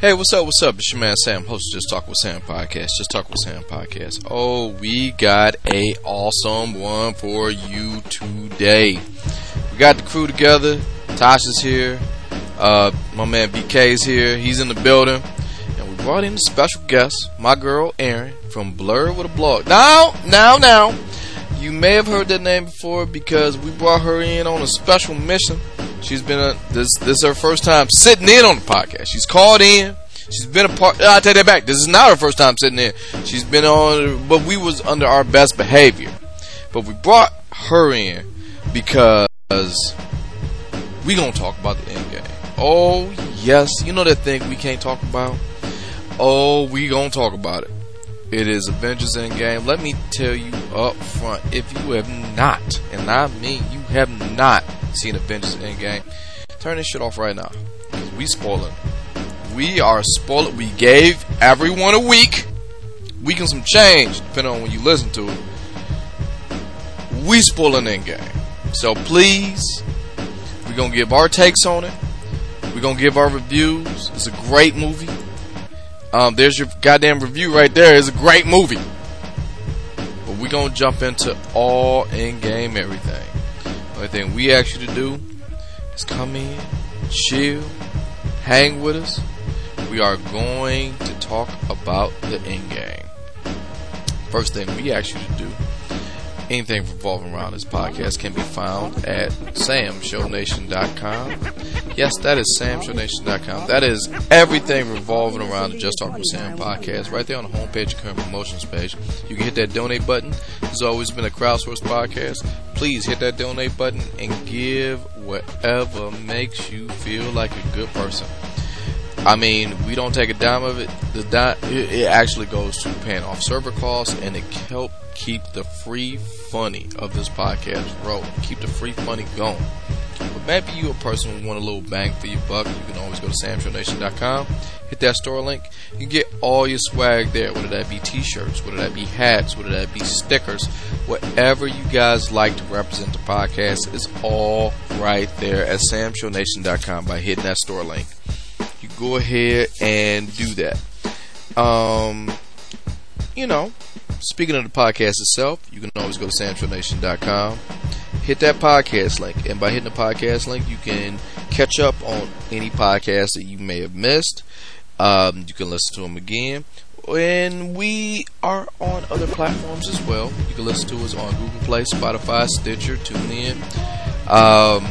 Hey, what's up? What's up? It's your man Sam, host of Just Talk with Sam podcast. Just Talk with Sam podcast. Oh, we got a awesome one for you today. We got the crew together. Tasha's here. Uh, my man BK's here. He's in the building. And we brought in a special guest, my girl Erin from Blur with a Blog. Now, now, now. You may have heard that name before because we brought her in on a special mission. She's been a, this this is her first time sitting in on the podcast. She's called in. She's been a part. I take that back. This is not her first time sitting in. She's been on, but we was under our best behavior. But we brought her in because we gonna talk about the Endgame. Oh yes, you know that thing we can't talk about. Oh, we gonna talk about it. It is Avengers Endgame. Let me tell you up front, if you have not, and I mean you have not seen Avengers Endgame, turn this shit off right now. We spoiling. We are spoiling. We gave everyone a week. Week and some change, depending on when you listen to it. We spoiling Endgame. So please, we're gonna give our takes on it. We're gonna give our reviews. It's a great movie. Um, there's your goddamn review right there. It's a great movie. But we're going to jump into all Endgame everything. The only thing we ask you to do is come in, chill, hang with us. We are going to talk about the Endgame. First thing we ask you to do anything revolving around this podcast can be found at samshownation.com. Yes, that is samshownation.com. That is everything revolving around the Just Talk with Sam podcast. Right there on the homepage, current promotions page. You can hit that donate button. It's always been a crowdsourced podcast. Please hit that donate button and give whatever makes you feel like a good person. I mean, we don't take a dime of it. The di- it actually goes to paying off server costs, and it help keep the free funny of this podcast rolling. Keep the free funny going. But maybe you a person who want a little bang for your buck. You can always go to samshownation.com, hit that store link. You get all your swag there, whether that be t-shirts, whether that be hats, whether that be stickers, whatever you guys like to represent the podcast is all right there at samshownation.com by hitting that store link you go ahead and do that. Um, you know, speaking of the podcast itself, you can always go to samshownation.com, hit that podcast link, and by hitting the podcast link, you can catch up on any podcast that you may have missed. Um, you can listen to them again. And we are on other platforms as well. You can listen to us on Google Play, Spotify, Stitcher, TuneIn. Um,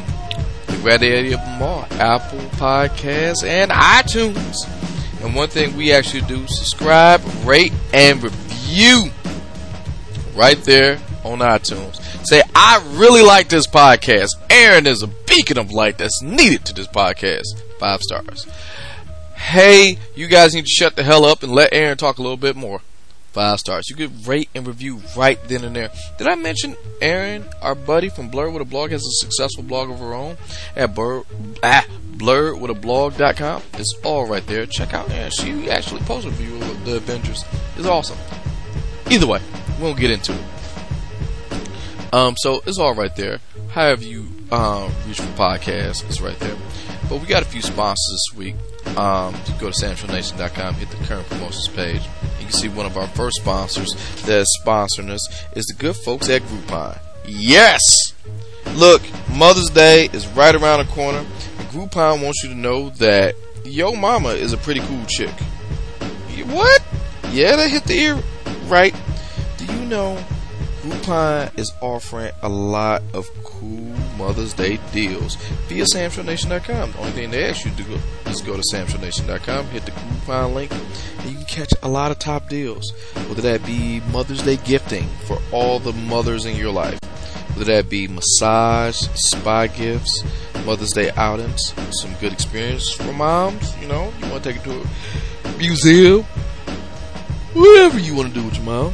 the granddaddy of them all, Apple Podcasts and iTunes. And one thing we actually do, subscribe, rate, and review right there on iTunes. Say, I really like this podcast. Erin is a beacon of light that's needed to this podcast. Five stars. Hey, you guys need to shut the hell up and let Erin talk a little bit more five stars. You could rate and review right then and there. Did I mention Erin, our buddy from Blur with a blog, has a successful blog of her own at blur, ah, blurwithablog.com? It's all right there. Check out Erin. She actually posts a review of the Avengers. It's awesome. Either way, we won't get into it. Um, so it's all right there. However you um, reach for podcasts, it's right there. But we got a few sponsors this week. Um, you go to samshownation.com, hit the current promotions page. You can see one of our first sponsors that's sponsoring us is the good folks at Groupon. Yes! Look, Mother's Day is right around the corner, Groupon wants you to know that your mama is a pretty cool chick. What? Yeah, that hit the ear right. Know Groupon is offering a lot of cool Mother's Day deals via SamShowNation.com. The only thing they ask you to do is go to SamShowNation.com, hit the Groupon link, and you can catch a lot of top deals. Whether that be Mother's Day gifting for all the mothers in your life, whether that be massage, spa gifts, Mother's Day outings, some good experience for moms. You know, you want to take it to a museum, whatever you want to do with your mom.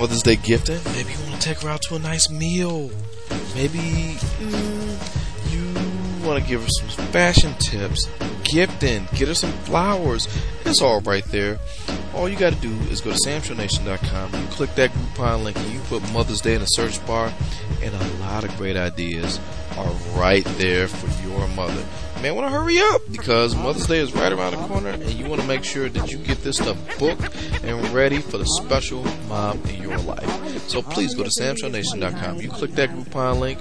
Mother's Day gifting. Maybe you want to take her out to a nice meal. Maybe mm, you want to give her some fashion tips, gifting, get her some flowers. It's all right there. All you got to do is go to samshownation.com. You click that Groupon link and you put Mother's Day in the search bar, and a lot of great ideas are right there for your mother. May want to hurry up because Mother's Day is right around the corner and you want to make sure that you get this stuff booked and ready for the special mom in your life. So please go to samshownation.com. You click that Groupon link,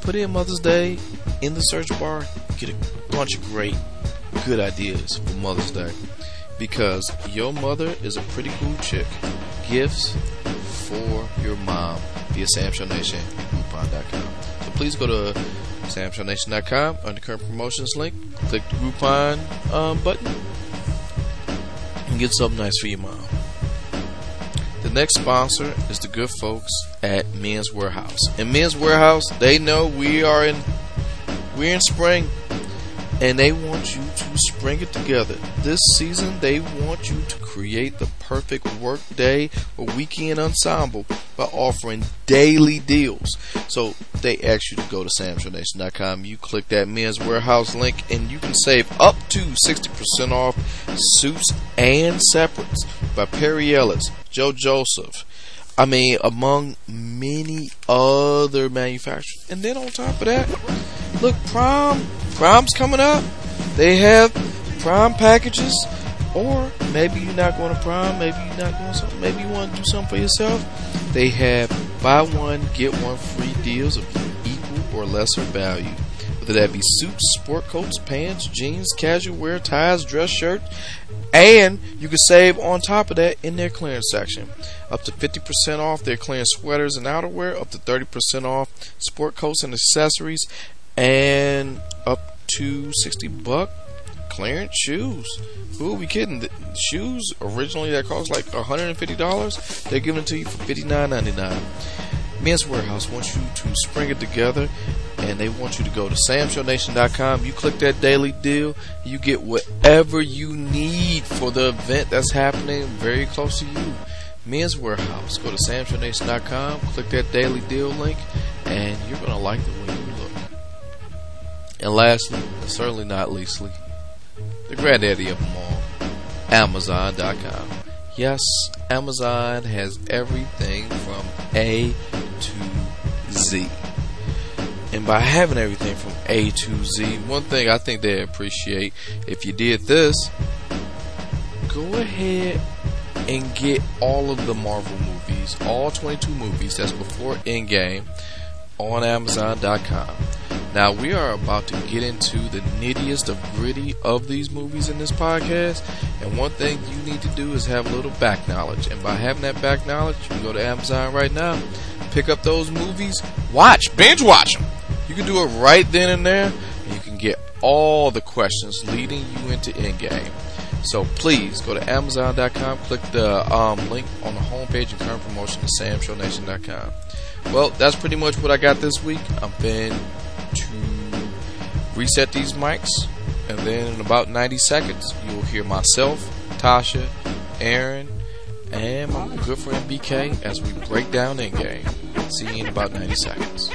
put in Mother's Day in the search bar, get a bunch of great, good ideas for Mother's Day because your mother is a pretty cool chick. Gifts for your mom via Sam Nation So please go to SamShowNation.com under current promotions link, click the Groupon um, button, and get something nice for your mom. The next sponsor is the good folks at Men's Wearhouse. In Men's Wearhouse, they know we are in we're in spring and they want you to spring it together. This season, they want you to create the perfect work day or weekend ensemble by offering daily deals. So they ask you to go to samshownation.com. You click that Men's wearhouse link, and you can save up to 60% off suits and separates by Perry Ellis, Joe Joseph. I mean, among many other manufacturers. And then on top of that, look, prom Prom's coming up. They have prom packages. Or maybe you're not going to prom, maybe you're not going maybe you want to do something for yourself. They have buy one, get one free deals of equal or lesser value. Whether that be suits, sport coats, pants, jeans, casual wear, ties, dress shirts, and you can save on top of that in their clearance section. Up to 50% off their clearance sweaters and outerwear, up to 30% off sport coats and accessories, and up to 60 buck clearance shoes. Who are we kidding? The shoes originally that cost like $150, they're giving it to you for $59.99. Men's Wearhouse wants you to spring it together and they want you to go to samshownation.com. You click that daily deal, you get whatever you need for the event that's happening very close to you. Men's Wearhouse. Go to samshownation.com, click that daily deal link, and you're going to like the way. And lastly, and certainly not leastly, the granddaddy of them all, Amazon.com. Yes, Amazon has everything from A to Z. And by having everything from A to Z, one thing I think they appreciate if you did this, go ahead and get all of the Marvel movies, all 22 movies that's before Endgame on Amazon.com. Now, we are about to get into the nittiest of gritty of these movies in this podcast. And one thing you need to do is have a little back knowledge. And by having that back knowledge, you can go to Amazon right now, pick up those movies, watch, binge watch them. You can do it right then and there, and you can get all the questions leading you into Endgame. So please go to Amazon.com, click the um, link on the homepage and current promotion to SamShowNation.com. Well, that's pretty much what I got this week. I'm been to reset these mics, and then in about 90 seconds, you'll hear myself, Tasha, Erin, and my good friend BK as we break down Endgame. See you in about 90 seconds.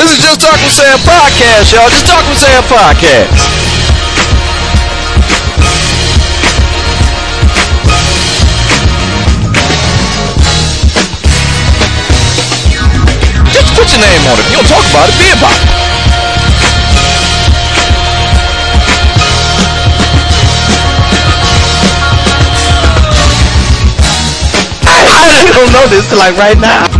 This is Just Talk with Sam podcast, y'all. Just Talk with Sam podcast. Just put your name on it. If you don't talk about it, be about it. I don't know this like right now.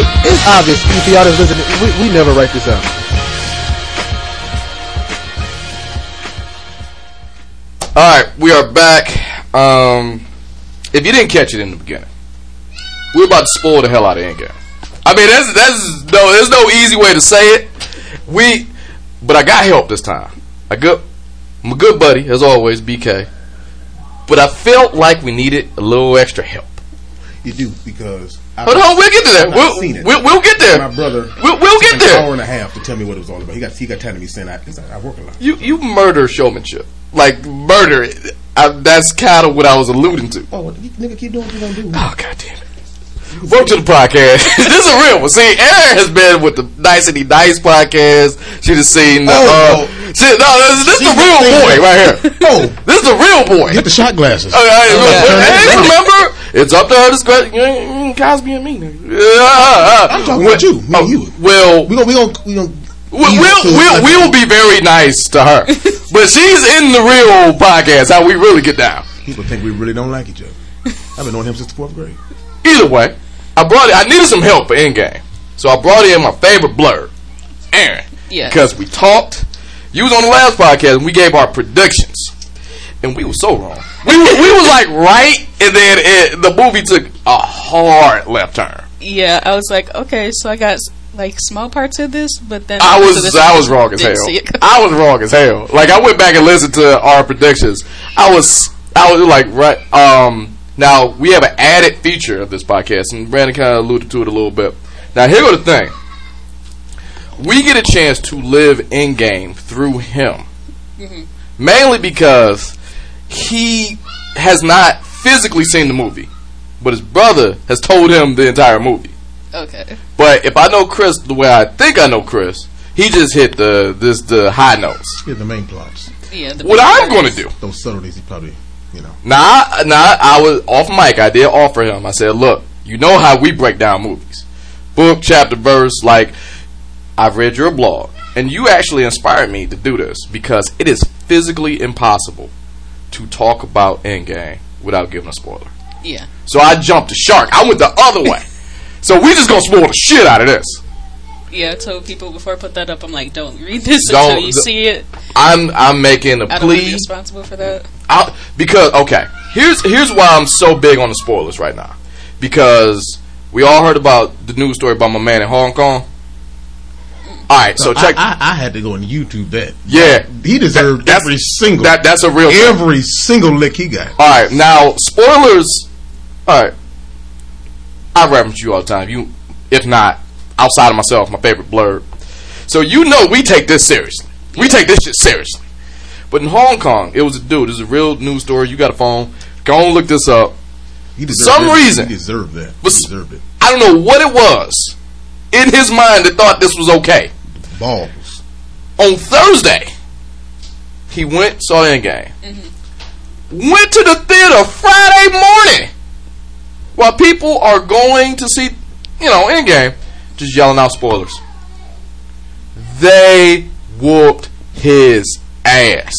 But it's it's obvious. If y'all just listen. We, we never write this out. All right, we are back. Um, if you didn't catch it in the beginning, we're about to spoil the hell out of Endgame. I mean, that's that's no, there's no easy way to say it. We, but I got help this time. I good, my good buddy as always, BK. But I felt like we needed a little extra help. You do because I Hold on, we'll get to that. We'll, seen it. we'll, we'll get there. My brother, We'll, we'll get an hour and a half to tell me what it was all about. He got he got tired of me saying I, I work a lot. You you murder showmanship, like murder. it. I, that's kind of what I was alluding to. Oh, nigga, keep doing what you're gonna do. Oh god damn it. Welcome to the podcast. this is a real one. See, Erin has been with the Nicety Nice podcast. She just seen the, Oh, uh, oh. she, no, this, this is the real boy right here. Oh, This is the real boy. get the shot glasses. Uh, hey, look, yeah. hey, remember, it's up to her discretion. You ain't- Cosby and me. Yeah. I'm talking about you, me and uh, you. Well, We gonna we gonna we gonna. We'll, we'll, we'll, we'll be very nice to her. but she's in the real podcast, how we really get down. People think we really don't like each other. I've been knowing him since the fourth grade. Either way, I brought it. I needed some help for Endgame. So I brought in my favorite blur, Erin. Yeah. Because we talked. You was on the last podcast and we gave our predictions. And we were so wrong. We were, we was like right, and then it, the movie took a hard left turn. Yeah, I was like, okay, so I got like small parts of this, but then I was I was wrong as hell. didn't see it coming. I was wrong as hell. Like I went back and listened to our predictions. I was I was like right um now we have an added feature of this podcast and Brandon kind of alluded to it a little bit. Now here go the thing. We get a chance to live Endgame through him. Mainly because he has not physically seen the movie, but his brother has told him the entire movie. Okay. But if I know Chris the way I think I know Chris, he just hit the this the high notes. Get the main plots. Yeah. The What I'm going to do Those subtleties he probably, you know. now, now I was off mic. I did offer him. I said, "Look, you know how we break down movies, book, chapter, verse. Like I've read your blog, and you actually inspired me to do this because it is physically impossible to talk about Endgame without giving a spoiler. Yeah. So I jumped the shark. I went the other way. So we just gonna spoil the shit out of this. Yeah, I told people before I put that up, I'm like, don't read this Don't- until you the- see it. I'm I'm making a I don't want be responsible for that. I, because okay, here's here's why I'm so big on the spoilers right now. Because we all heard about the news story about my man in Hong Kong. All right, so check. I, I, I had to go and YouTube that. yeah, He deserved That's- every single that that's a real. thing. every single lick he got. All right, now spoilers. All right, I reference you all the time. You, if not outside of myself, my favorite blurb. So you know we take this seriously. We take this shit seriously. But in Hong Kong, it was a dude. Is a real news story. You got a phone. Go and look this up. He deserved some it. reason. he deserved that. He deserved it. I don't know what it was in his mind that thought this was okay. Balls. On Thursday, he went saw Endgame. Mm-hmm. Went to the theater Friday morning while people are going to see, you know, Endgame, just yelling out spoilers. They whooped his ass.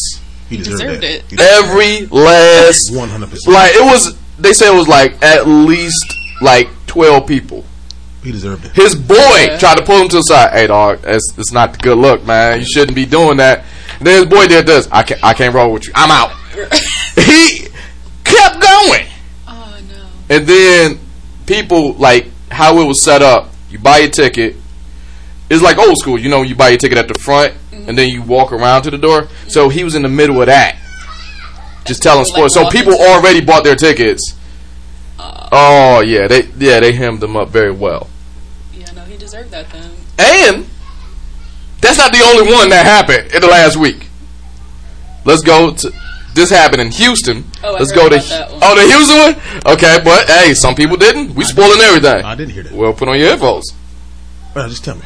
He deserved, deserved that. it. He deserved Every last One hundred percent. like it was. They say it was like at least like twelve people. He deserved it. His boy Yeah. tried to pull him to the side. Hey, dog, it's, it's not the good look, man. You shouldn't be doing that. And then his boy did this. I can't, I can't roll with you. I'm out. he kept going. Oh no. And then people, like, how it was set up, you buy your ticket. It's like old school, you know, you buy your ticket at the front mm-hmm. and then you walk around to the door. So he was in the middle of that. Just telling Like spoilers. So people already bought their tickets. Oh. oh, yeah. They, yeah, they hemmed them up very well. Yeah, deserved that then. And that's not the only one that happened in the last week. Let's go to this happened in Houston. Oh, Let's heard go to that one. oh the Houston one. Okay, but hey, some people didn't. We spoiling everything. I didn't hear that. Well, put on your headphones. Well, just tell me.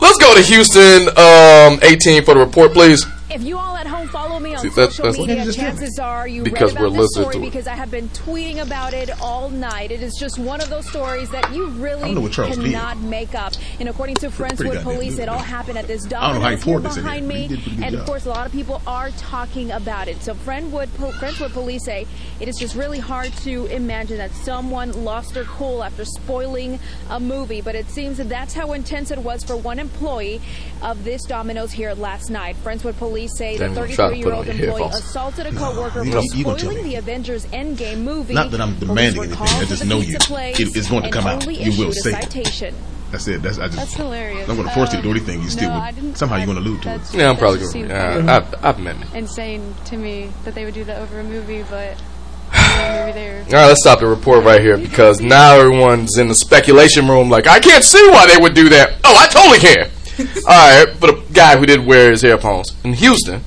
Let's go to Houston. Um, 18 for the report, please. If you all at home follow me on See, that- social that's- media, Just chances are you Because read we're this listening story because I have been tweeting about it all night. It is just one of those stories that you really don't know what Charles did. cannot make up. And according to Friendswood Police, it all happened at this don't know how he Domino's here poured this in behind me. he did a pretty good And of course, a lot of people are talking about it. So Friendwood, Po- Friendswood Police say it is just really hard to imagine that someone lost their cool after spoiling a movie. But it seems that that's how intense it was for one employee of this Domino's here last night. Friendswood Police say the I'm trying to put 33-year-old on your employee headphones. assaulted a coworker you for know, you spoiling the Avengers Endgame movie. Not that I'm demanding were anything, I just know you. place It- it's going to and come out. You will issued a say it. citation. That's it. That's I just. That's hilarious. I'm going to force you to do Um, anything. You still no, would- I didn't- somehow you're going to allude to it. Yeah, I'm probably going. to. Yeah, pretty I've, I've met me. insane to me that they would do that over a movie, but a movie there. All right, let's stop the report right here because now everyone's in the speculation room. Like, I can't see why they would do that. Oh, I totally can. All right, but a guy who did wear his headphones in Houston.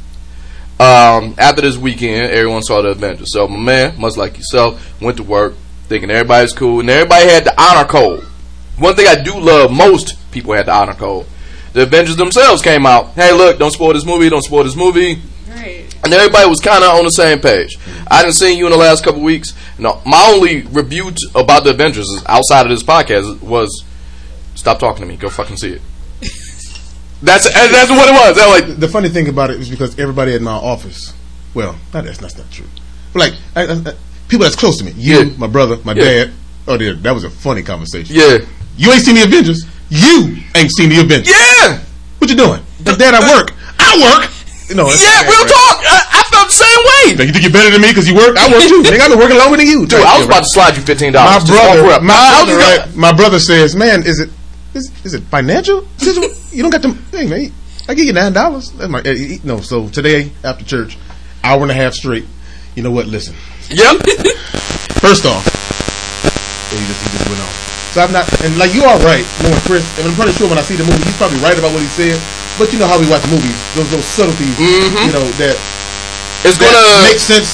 Um, after this weekend, everyone saw the Avengers. So my man, much like yourself, went to work thinking everybody's cool, and everybody had the honor code. One thing I do love, most people had the honor code. The Avengers themselves came out. Hey, look, don't spoil this movie. Don't spoil this movie Right. and everybody was kind of on the same page. I didn't see you in the last couple weeks. No, my only review t- about the Avengers is outside of this podcast was stop talking to me. Go fucking see it. That's that's what it was. Like the funny thing about it is because everybody in my office, well, not, that's, that's not true. But like I, I, people that's close to me, you, Yeah. my brother, my Yeah. dad. Oh, dear, that was a funny conversation. yeah, You ain't seen the Avengers. You ain't seen the Avengers. yeah, What you doing? But Dad, I work. I work. No, yeah. Real talk. I, I felt the same way. You think you're better than me because you work? I work too. Nigga, I've been working longer than you. Dude, I was about to slide you fifteen my dollars. brother, my, I brother, right, my brother says, "Man, is it is, is it financial? you don't got the hey man, I give you nine dollars. That's my eh, eh, no. So today after church, hour and a half straight. You know what? Listen, Yep. first off, and he just he just went on. So I'm not, and like you are right, knowing Chris, and I'm pretty sure when I see the movie, he's probably right about what he said. But you know how we watch movies, those those subtleties, you know that It's that gonna. make sense.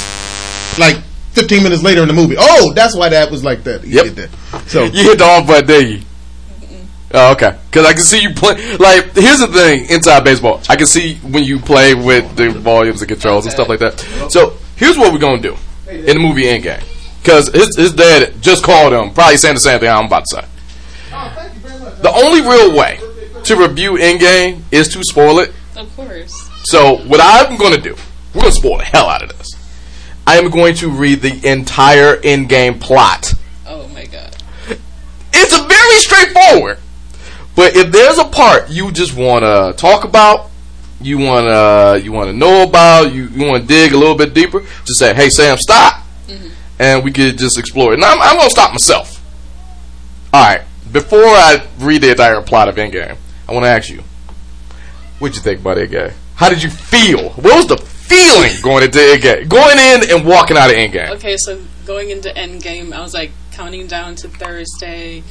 Like 15 minutes later in the movie, oh, that's why that was like that. You Yep. that. So You hit the off button, did you? Oh, okay. Because I can see you play. Like, here's the thing inside baseball. I can see when you play with the volumes and controls and stuff like that. So, here's what we're going to do in the movie Endgame. Because his, his dad just called him, probably saying the same thing I'm about to say. The only real way to review Endgame is to spoil it. Of course. So, what I'm going to do, we're going to spoil the hell out of this. I am going to read the entire Endgame plot Oh my god. it's a very straightforward. But if there's a part you just want to talk about, you want to you want to know about, you, you want to dig a little bit deeper, just say, "Hey Sam, stop," mm-hmm. and we could just explore it. Now I'm, I'm gonna stop myself. All right. Before I read the entire plot of Endgame, I want to ask you, what'd you think about Endgame? How did you feel? What was the feeling going into Endgame? Going in and walking out of Endgame? Okay, so going into Endgame, I was like counting down to Thursday,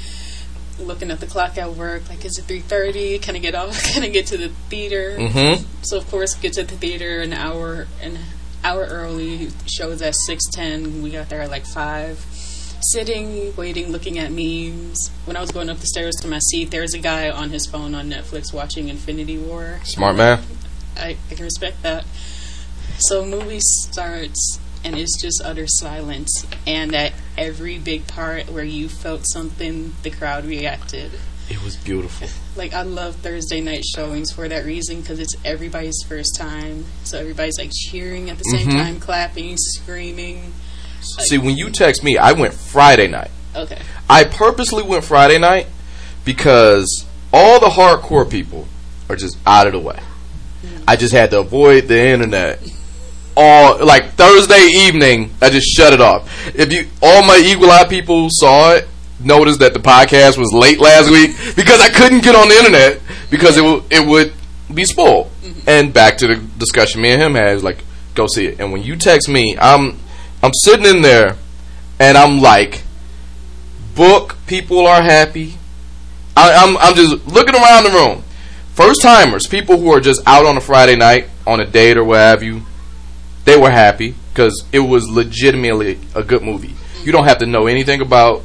looking at the clock at work. Like, is it three thirty? Can I get off? Can I get to the theater? Mm-hmm. So of course, get to the theater an hour an hour early. Shows at six ten. We got there at like five. Sitting, waiting, looking at memes. When I was going up the stairs to my seat, there was a guy on his phone on Netflix watching Infinity War. Smart man. I, I can respect that. So movie starts and it's just utter silence, and at every big part where you felt something, the crowd reacted. It was beautiful. Like I love Thursday night showings for that reason because it's everybody's first time, so everybody's like cheering at the same Mhm. time, clapping, screaming. See, when you text me, I went Friday night. Okay, I purposely went Friday night because all the hardcore people are just out of the way. I just had to avoid the internet. All like Thursday evening, I just shut it off. If you all my Eagle Eye people saw it, noticed that the podcast was late last week because I couldn't get on the internet because it would it would be spoiled. Mm-hmm. And back to the discussion me and him had like, go see it. And when you text me, I'm I'm sitting in there and I'm like, book people are happy. I, I'm I'm just looking around the room. First timers, people who are just out on a Friday night on a date or what have you, they were happy because it was legitimately a good movie. You don't have to know anything about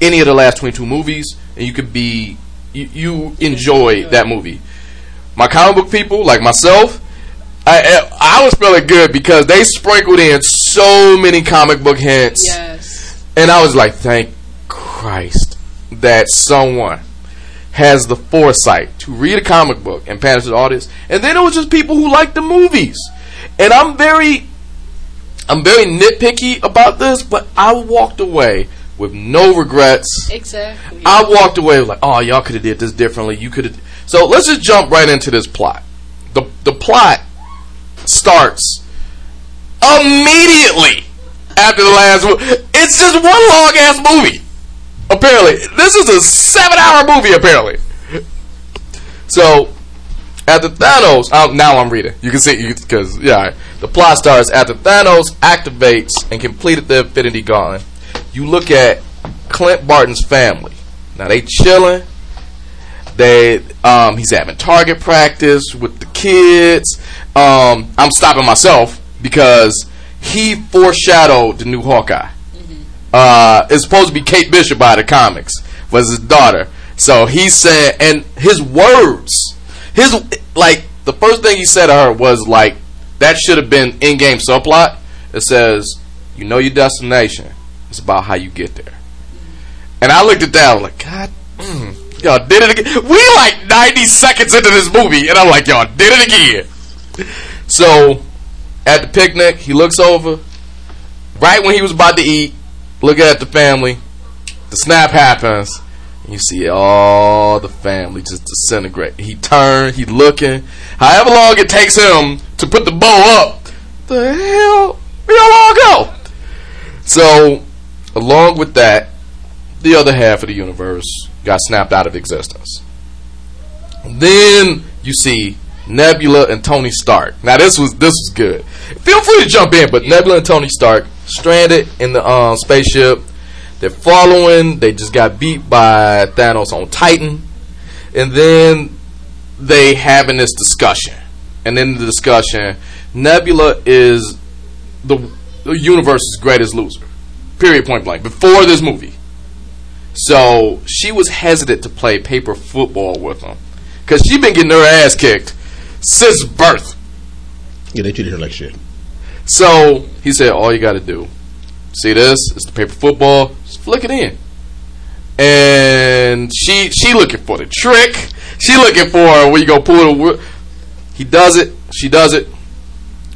any of the last 22 movies, and you could be you, you enjoy that movie. My comic book people, like myself, I, I was feeling good because they sprinkled in so many comic book hints, Yes. and I was like, thank Christ that someone has the foresight to read a comic book and pass it to audience. And then it was just people who liked the movies, and I'm very, I'm very nitpicky about this, but I walked away with no regrets. Exactly. I walked away like, oh, y'all could have did this differently. You could have. So let's just jump right into this plot. the The plot starts immediately after the last movie. It's just one long ass movie. Apparently, this is a seven hour movie. Apparently, so after Thanos, um, now I'm reading. You can see because yeah, the plot starts after Thanos activates and completed the Infinity Gauntlet. You look at Clint Barton's family. Now they chilling. They um, he's having target practice with the kids. Um, I'm stopping myself because he foreshadowed the new Hawkeye. Uh, it's supposed to be Kate Bishop by the comics, was his daughter. So he said, and his words, his like the first thing he said to her was like, "That should have been in-game subplot." It says, "You know your destination. It's about how you get there." And I looked at that, I was like, God, mm, y'all did it again. We like 90 seconds into this movie, and I'm like, y'all did it again. So, at the picnic, he looks over, right when he was about to eat, looking at the family, the snap happens, you see all the family just disintegrate. He turned, he looking, however long it takes him to put the bow up, the hell, we all go. So, along with that, the other half of the universe got snapped out of existence. Then you see Nebula and Tony Stark. Now this was this was good. Feel free to jump in, but Nebula and Tony Stark stranded in the um, spaceship. They're following. They just got beat by Thanos on Titan, and then they having this discussion. And in the discussion, Nebula is the, the universe's greatest loser. Period. Point blank. Before this movie. So she was hesitant to play paper football with him because she been getting her ass kicked since birth. Yeah, they treated her like shit. So he said, "All you got to do, see this? It's the paper football. It in." And she she looking for the trick. She looking for where you go pull wo- He does it. She does it.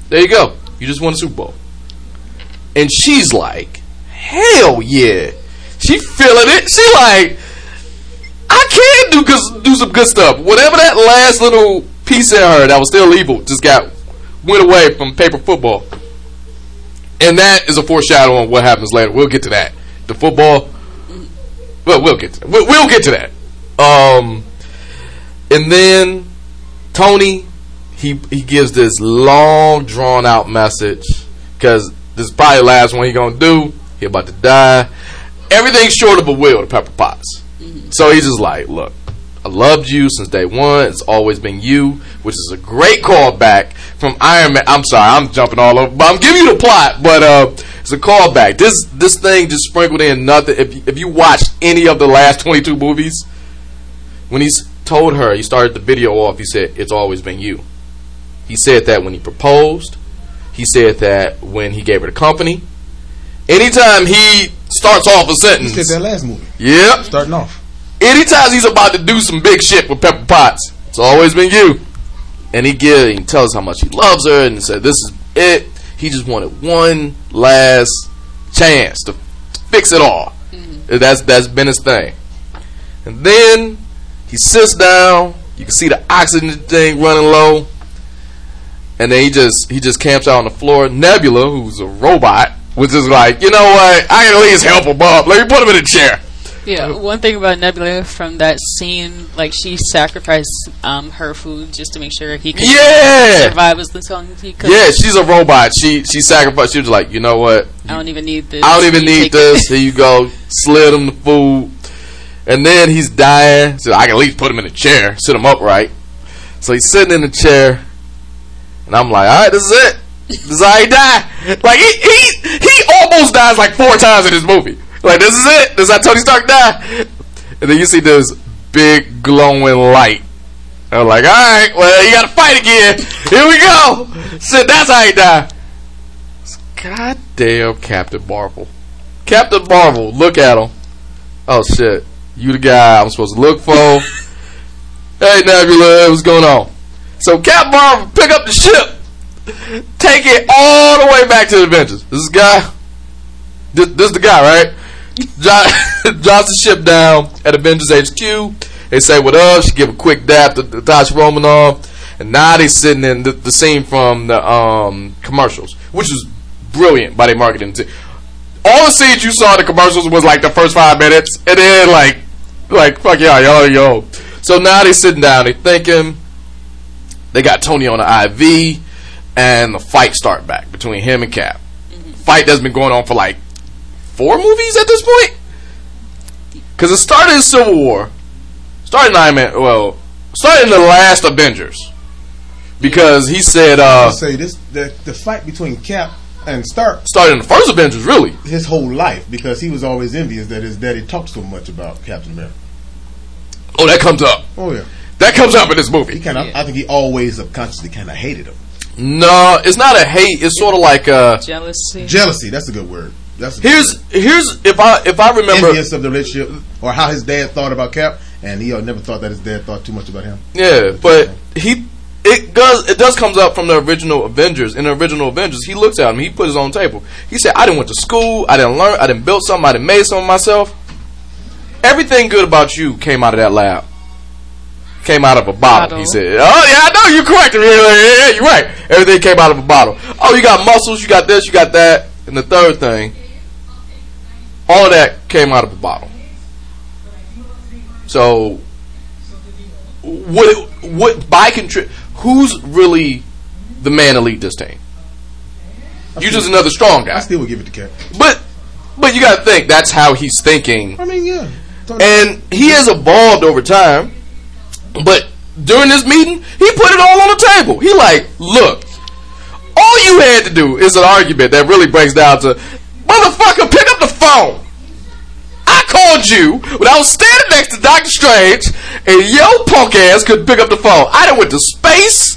There you go. You just won the Super Bowl. And she's like, "Hell yeah!" She feeling it. She like, I can do do some good stuff. Whatever that last little piece in her that was still evil just got went away from paper football. And that is a foreshadow on what happens later. We'll get to that. The football. Well, we'll get to that. We'll, we'll get to that. Um, and then Tony, he he gives this long drawn out message because this is probably the last one he gonna do. He about to die. Everything short of a will to Pepper Potts. So he's just like, look, I loved you since day one. It's always been you, which is a great callback from Iron Man. I'm sorry, I'm jumping all over, but I'm giving you the plot. But uh, it's a callback. This this thing just sprinkled in nothing. If you, if you watched any of the last 22 movies, when he's told her, he started the video off. He said, "It's always been you." He said that when he proposed. He said that when he gave her the company. Anytime he starts off a sentence, He said that last movie, yep, starting off. anytime he's about to do some big shit with Pepper Potts, it's always been you. And he give, he tells how much he loves her, and said this is it. He just wanted one last chance to, to fix it all. Mm-hmm. That's that's been his thing. And then he sits down. You can see the oxygen thing running low. And then he just he just camps out on the floor. Nebula, who's a robot, was just like, you know what? I can at least help him up. Let me put him in a chair. Yeah, one thing about Nebula from that scene, like she sacrificed um, her food just to make sure he could Yeah. survive as long as he could. Yeah, she's a robot. She she sacrificed. She was like, you know what? I don't even need this. I don't even You need this. Here you go. Slid him the food, and then he's dying. So I can at least put him in a chair, sit him upright. So he's sitting in the chair, and I'm like, all right, this is it. This is how he died. Like he he he almost dies like four times in this movie. Like this is it. This is how Tony Stark died. And then you see this big glowing light I'm like, all right, well, you got to fight again. Here we go. Said that's how he died. Goddamn, Captain Marvel. Captain Marvel, look at him. Oh shit, you the guy I'm supposed to look for. hey Nebula, what's going on? So Captain Marvel pick up the ship, take it all the way back to the Avengers. This is guy. This, this is the guy, right? Drops the ship down at Avengers HQ. They say what up. She give a quick dap to Natasha Romanoff, and now they sitting in the, the scene from the um, commercials, which is brilliant by their marketing team. All the scenes you saw in the commercials was like the first five minutes, and then like, like fuck y'all, y'all, yo. So now they sitting down, they thinking. They got Tony on the IV, and the fight start back between him and Cap. Fight that's been going on for like four movies at this point. Because it started in Civil War, started in Iron Man. Well, started in the last Avengers. Because he said I'll uh say this: the the fight between Cap and Stark, started in the first Avengers, really. his whole life, because he was always envious that his daddy talked so much about Captain America. Oh, that comes up. Oh yeah, That comes up in this he movie. kind of. I think he always subconsciously kind of hated him. No, it's not a hate. It's sort of like uh Jealousy. Jealousy. That's a good word. That's a good here's here's if I if I remember envious of the relationship or how his dad thought about Cap, and he uh, never thought that his dad thought too much about him. Yeah, but he it does it does comes up from the original Avengers. In the original Avengers, he looks at him. He put his own table. He said, "I didn't went to school. I didn't learn. I didn't build something. I didn't made something myself. Everything good about you came out of that lab. Came out of a bottle." He said, "Oh yeah, I know you correct me. Yeah, yeah, yeah, you're right. Everything came out of a bottle. Oh, you got muscles. You got this. You got that. And the third thing, all of that came out of a bottle. So." what what by contri- who's really the man to lead this team? You just another strong guy. I still would give it to Cap. but but you got to think that's how he's thinking, I mean, yeah. And he has evolved over time. But during this meeting, he put it all on the table. He like, look, all you had to do is an argument that really breaks down to, motherfucker, pick phone. I called you when I was standing next to Doctor Strange, and your punk ass couldn't pick up the phone. I didn't went to space.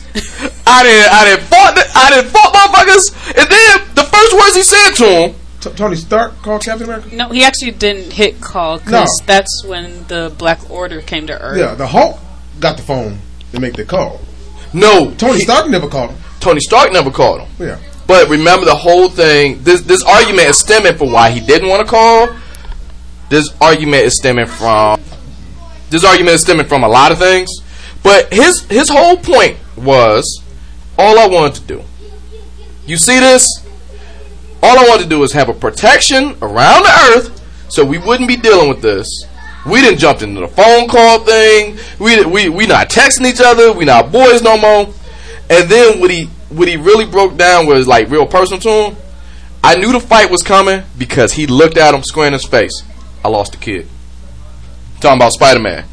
I didn't. I didn't fought. the- I didn't fought motherfuckers. And then the first words he said to him, T- Tony Stark called Captain America. No, he actually didn't hit call because No. that's when the Black Order came to Earth. Yeah, the Hulk got the phone to make the call. "No, Tony he- Stark never called him. Tony Stark never called him." Yeah. But remember the whole thing. This this argument is stemming from why he didn't want to call. This argument is stemming from. This argument is stemming from a lot of things. But his his whole point was, all I wanted to do. You see this? All I wanted to do was have a protection around the earth, so we wouldn't be dealing with this. We didn't jump into the phone call thing. We we we not texting each other. We not boys no more. And then what he what he really broke down was like real personal to him. I knew the fight was coming because he looked at him square in his face. I lost a kid. Talking about Spider Man.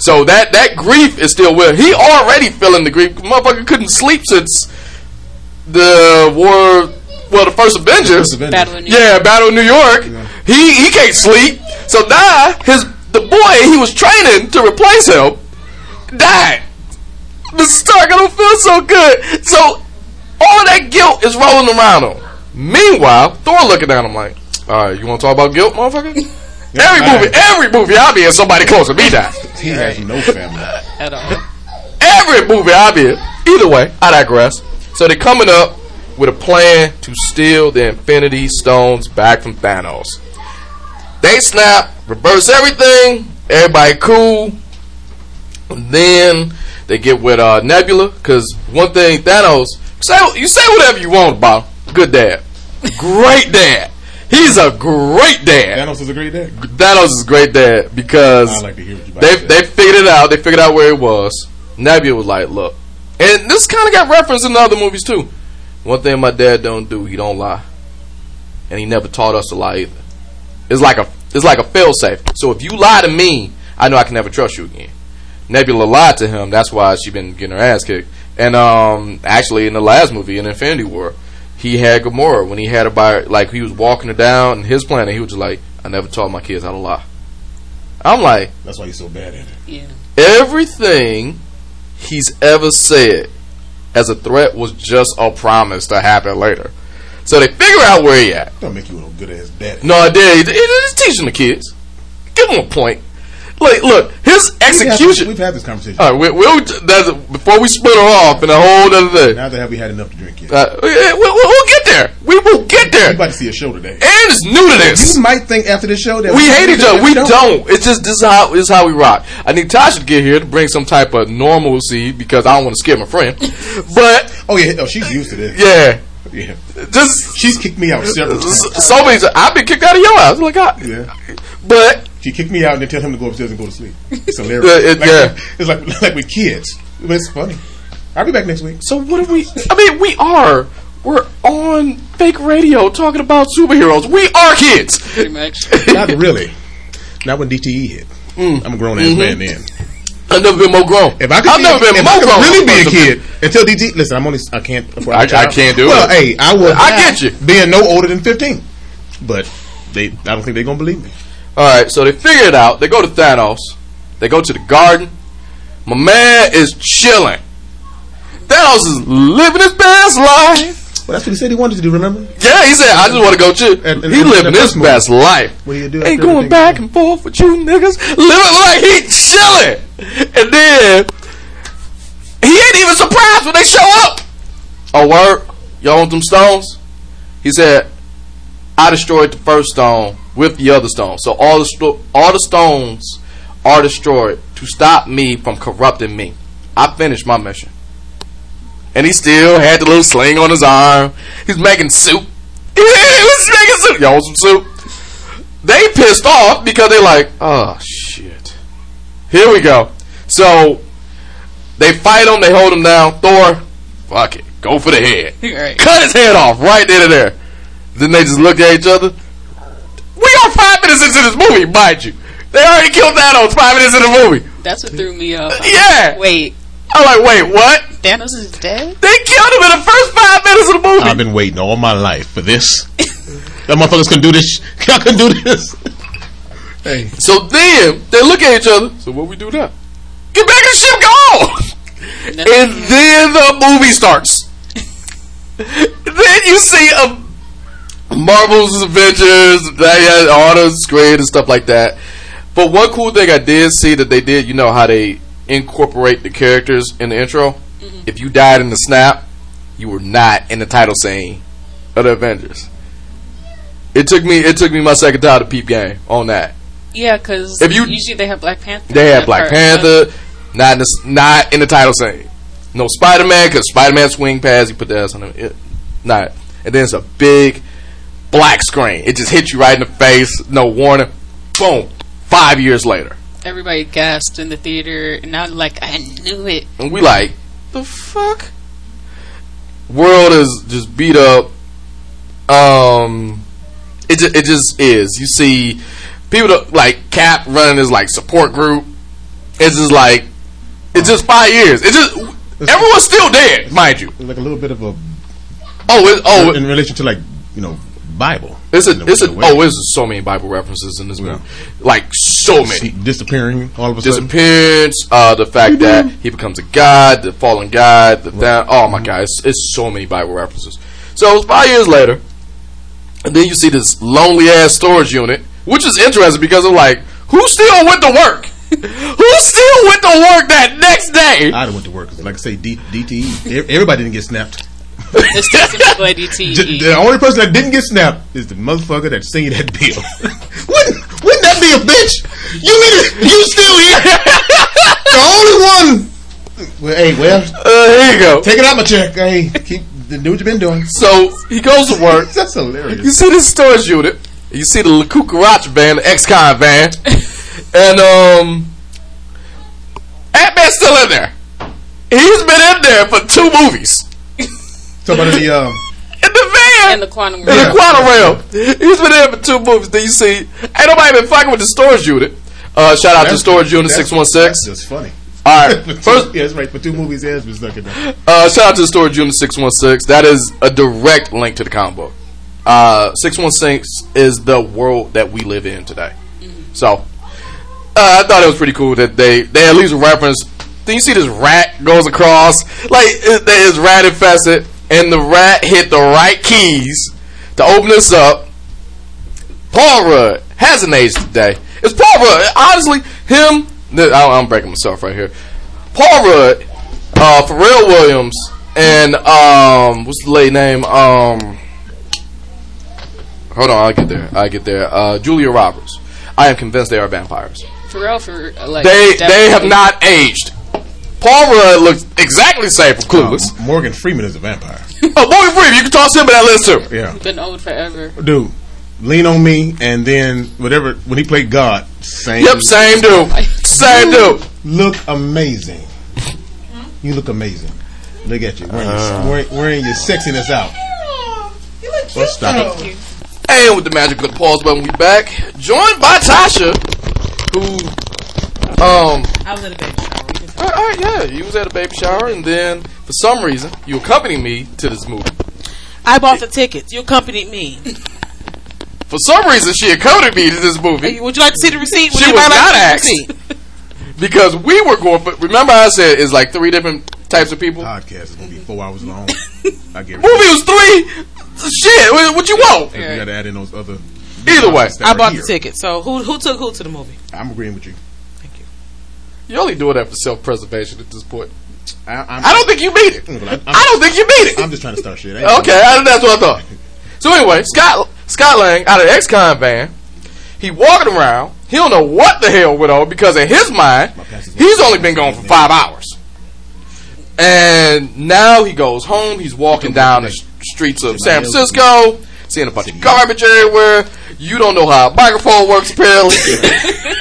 So that that grief is still with him. He already feeling the grief. Motherfucker couldn't sleep since the war. Well, the first Avengers. First Avengers. Battle in New Yeah, Battle of New York. He he can't sleep. So now his the boy he was training to replace him died. Mr. Stark, I don't feel so good. So all of that guilt is rolling around him. Meanwhile, Thor looking at him like, all right, you want to talk about guilt, motherfucker? every right. movie, every movie I'll be in, somebody close to me die. He has no family. At all. Every movie I'll be in. Either way, I digress. So they're coming up with a plan to steal the Infinity Stones back from Thanos. They snap, reverse everything, everybody cool. And then they get with uh, Nebula, because one thing, Thanos, say, you say whatever you want about him. Good dad. Great dad. He's a great dad. Thanos is a great dad. Thanos is a great dad because like to hear what you they they figured it out. They figured out where it was. Nebula was like, "Look," and this kind of got referenced in the other movies too. One thing my dad don't do, he don't lie, and he never taught us to lie either. It's like a it's like a failsafe. So if you lie to me, I know I can never trust you again. Nebula lied to him. That's why she been getting her ass kicked. And um, actually, in the last movie, in Infinity War, he had Gamora when he had her by like he was walking her down in his planet. He was just like, "I never taught my kids how to lie." I'm like, That's why he's so bad at it. Yeah. everything he's ever said as a threat was just a promise to happen later. So they figure out where he at. Don't make you a good ass daddy. No, I did. He- He's teaching the kids. Give him a point. Look, look, his We've had this- execution. We've had this conversation. All right, we, we'll, that's, before we split her off in a whole other thing. Now that have we had enough to drink yet? Uh, we, we'll, we'll get there. We will get there. You about to see a show today. And it's new to this. You might think after the show that We hate each other. We don't. don't. It's just this is how this is how we rock. I need Tasha to get here to bring some type of normalcy because I don't want to scare my friend. But Oh yeah, oh, she's used to this. yeah, Yeah, just she's kicked me out several times. so many. I've been kicked out of your house. Like, I, Yeah. but She kicked me out and then tell him to go upstairs and go to sleep. It's hilarious. Yeah, it- like, yeah. It's like like with kids. But it's funny. I'll be back next week. so what are we? I mean, we are. We're on fake radio talking about superheroes. We are kids. Pretty much. Not really. Not when DTE hit. Mm. I'm a grown ass man then. I've never been more grown. If I could, I've be, never been if more I could grown. really be a kid until DT. Listen, I'm only. I can't. afford I- a child. I can't do well, it. Well, hey, I would. I now get you. Being no older than 15, but they. I don't think they're gonna believe me. All right, so they figure it out. They go to Thanos. They go to the garden. My man is chilling. Thanos is living his best life. Well, that's what he said he wanted to do. Remember? Yeah, he said, "I just want to go chill." And- and- he and living his movie. best life. What do you do Ain't going back and forth with you niggas. Living like he chilling. And then he ain't even surprised when they show up. Oh, word? Y'all want them stones? He said, I destroyed the first stone with the other stone. So all the all the stones are destroyed to stop me from corrupting me. I finished my mission. And he still had the little sling on his arm. He's making soup. he was making soup. Y'all want some soup? They pissed off because they're like, oh shit. Here we go. So they fight him. They hold him down. Thor, fuck it, go for the head. Right. Cut his head off right then and there. Then they just look at each other. We are five minutes into this movie, mind you. They already killed Thanos five minutes into the movie. That's what threw me off. Yeah. Wait, I'm like, wait, what? Thanos is dead? They killed him in the first five minutes of the movie. I've been waiting all my life for this. that motherfuckers can do this. Y'all can do this. hey, So then they look at each other. So what we do now? Get back in the ship, go! No. And then the movie starts. then you see a Marvel's Avengers, they had all the screen and stuff like that. But one cool thing I did see that they did, you know how they incorporate the characters in the intro. Mm-hmm. If you died in the snap, you were not in the title scene of the Avengers. It took me it took me my second time to peep game on that. Yeah, because If you- usually they have Black Panther. They had Black part, Panther, not in the, not in the title scene. No Spider Man because Spider Man swing pass. He put the ass on him. It, not, and then it's a big black screen. It just hits you right in the face. No warning. Boom. Five years later, Everybody gasped in the theater, and I'm like, I knew it. and we like the fuck. World is just beat up. Um, it just, it just is. You see people that, like Cap running his like support group. It's just like it's just five years. It's just everyone's still dead, mind you. like a little bit of a Oh, it, oh, in relation to like you know Bible. it's a, it's a, oh, it's so many Bible references in this Yeah. movie, like so many. Disappearing all of a sudden. disappearance, uh, the fact that he becomes a god, the fallen god, the that. Oh my god, it's, it's so many Bible references. So it's five years later, and then you see this lonely ass storage unit, which is interesting because I'm like, who still went to work? who still went to work that next day? I don't went to work. Like I say, D, DTE. Everybody didn't get snapped. It's still people at DTE. The only person that didn't get snapped is the motherfucker that seen that bill. wouldn't, wouldn't that be a bitch? You mean it- you still here? the only one. Well, hey, well, Uh, here you go. take it out my check. Hey, keep do what you've been doing. So he goes to work. That's hilarious. You hilarious. see this storage unit. You see the Cucaracha band, the ex-con band, and um, Ant Man's still in there. He's been in there for two movies Talk about the um, in the van And the quantum realm. in realm. the quantum realm. He's been in there for two movies. Then you see, ain't nobody been fucking with the storage unit. Uh, shout out to that's- storage unit six one six. That's just funny. All right, First, yeah, that's right. For two movies, has been stuck in there. Uh, shout out to the storage unit 616. That is a direct link to the comic book. Uh, 616 is the world that we live in today. So, uh, I thought it was pretty cool that they, they at least reference Then you see this rat goes across, like it, it is rat infested, and the rat hit the right keys to open this up. Paul Rudd hasn't aged today. It's Paul Rudd. Honestly, him. I- I'm breaking myself right here. Paul Rudd, uh, Pharrell Williams, and um, what's the late name? Um, hold on, I'll get there. I'll get there. Uh, Julia Roberts. I am convinced they are vampires. Pharrell for uh, like They they have not aged. Paul Rudd looks exactly the same from Clueless. Um, Morgan Freeman is a vampire. Oh, Morgan Freeman, you can toss him in that list too. Yeah, been old forever. dude. Lean on me, and then whatever when he played God, same. Yep, same dude, same dude. Look amazing. You look amazing. Look at you wearing, Uh. your, wearing, wearing your sexiness out. Well, stop it. And with the magic of the pause button, we back, joined by Tasha, who, um, I was at a baby all right, all right, yeah, you was at a baby shower, and then for some reason you accompanied me to this movie. I bought the tickets. You accompanied me. For some reason, she accompanied me to this movie. Hey, Would you like to see the receipt? Would She you was like not to asked. because we were going for. Remember, I said it's like three different types of people. Podcast is gonna be four hours long. I get Movie was three. Shit, what, what you want? We got to add in those other. Either way, I bought here. the ticket. So who who took who to the movie? I'm agreeing with you. You only doing that for self preservation at this point. I, I'm, I don't think you mean it. Well, I'm- I don't think you mean it. I'm just trying to start shit. Okay, I, that's what I thought. So anyway, Scott Scott Lang out of the ex-con van, he walking around. He don't know what the hell went on because in his mind, he's only been gone for five hours. And now he goes home. He's walking down the streets of San Francisco, seeing a bunch of garbage everywhere. You don't know how a microphone works, apparently.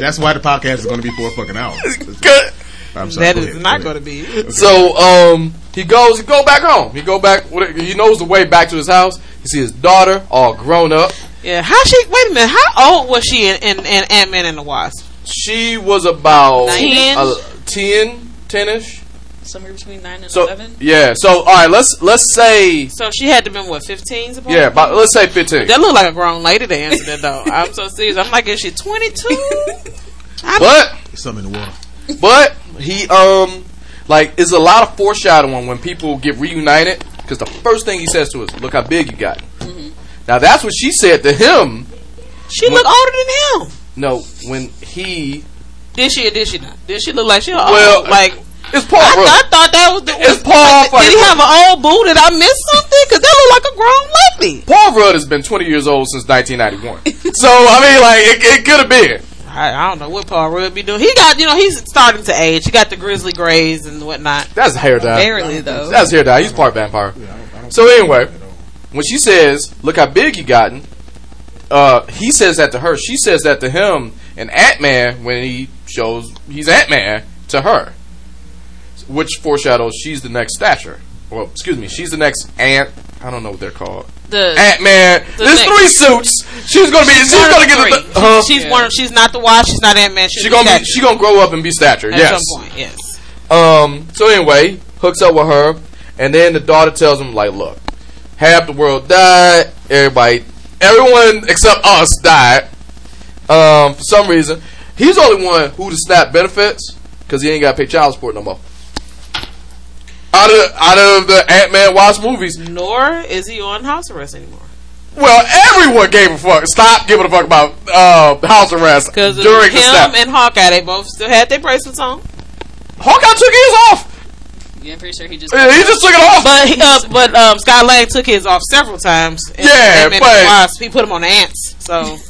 That's why the podcast is going to be four fucking hours. Good. I'm sorry. That go is ahead, not going to be. So um, he goes, he go back home. He go back. He knows the way back to his house. He see his daughter all grown up. Yeah. How she? Wait a minute. How old was she in, in, in Ant Man and the Wasp? She was about Ten? uh, 10, 10-ish. Somewhere between nine and So eleven. yeah. So all right, let's let's say So she had to been what fifteen? Yeah, about, let's say fifteen. That looked like a grown lady to answer that though. I'm so serious. I'm like, is she 22? But Something in the water. but he um like is a lot of foreshadowing when people get reunited because the first thing he says to us, "Look how big you got." Now that's what she said to him. She look older than him. No, when he Did she or did she not? Did she look like she was well old? Like it's Paul I, Rudd. I thought that was the. It's Paul Did he have an old boo? Did I miss something? Because that looked like a grown lady. Paul Rudd has been 20 years old since 1991. so, I mean, like, it, it could have been. I, I don't know what Paul Rudd be doing. He got, you know, he's starting to age. He got the grizzly grays and whatnot. That's hair dye. Barely though. That's hair dye. He's part vampire. So, anyway, when she says, look how big you gotten, uh, he says that to her. She says that to him and Ant-Man when he shows he's Ant-Man to her. Which foreshadows she's the next stature. Well, excuse me, she's the next Ant. I don't know what they're called. The Ant Man. The There's next- three suits. She's gonna be. She's, one of gonna get three. the. Huh? She's one. Of, she's not the Wasp. She's not Ant Man. She she's gonna be. She gonna grow up and be stature. at yes. some point. Yes. Um. So anyway, hooks up with her, and then the daughter tells him like, "Look, half the world died. Everybody, everyone except us died. Um. For some reason, he's the only one who the snap benefits because he ain't got to pay child support no more. Out of out of the Ant Man Wasp movies, Nor is he on house arrest anymore. well, everyone gave a fuck. Stop giving a fuck about uh, house arrest Because during him the snap. and Hawkeye, they both still had their bracelets on. Hawkeye took his off. Yeah, I'm pretty sure he just. Yeah, he just took it off. But he, uh, but um, Scott Lang took his off several times. And Yeah, Ant-Man and but- Wasp, he put him on the ants. So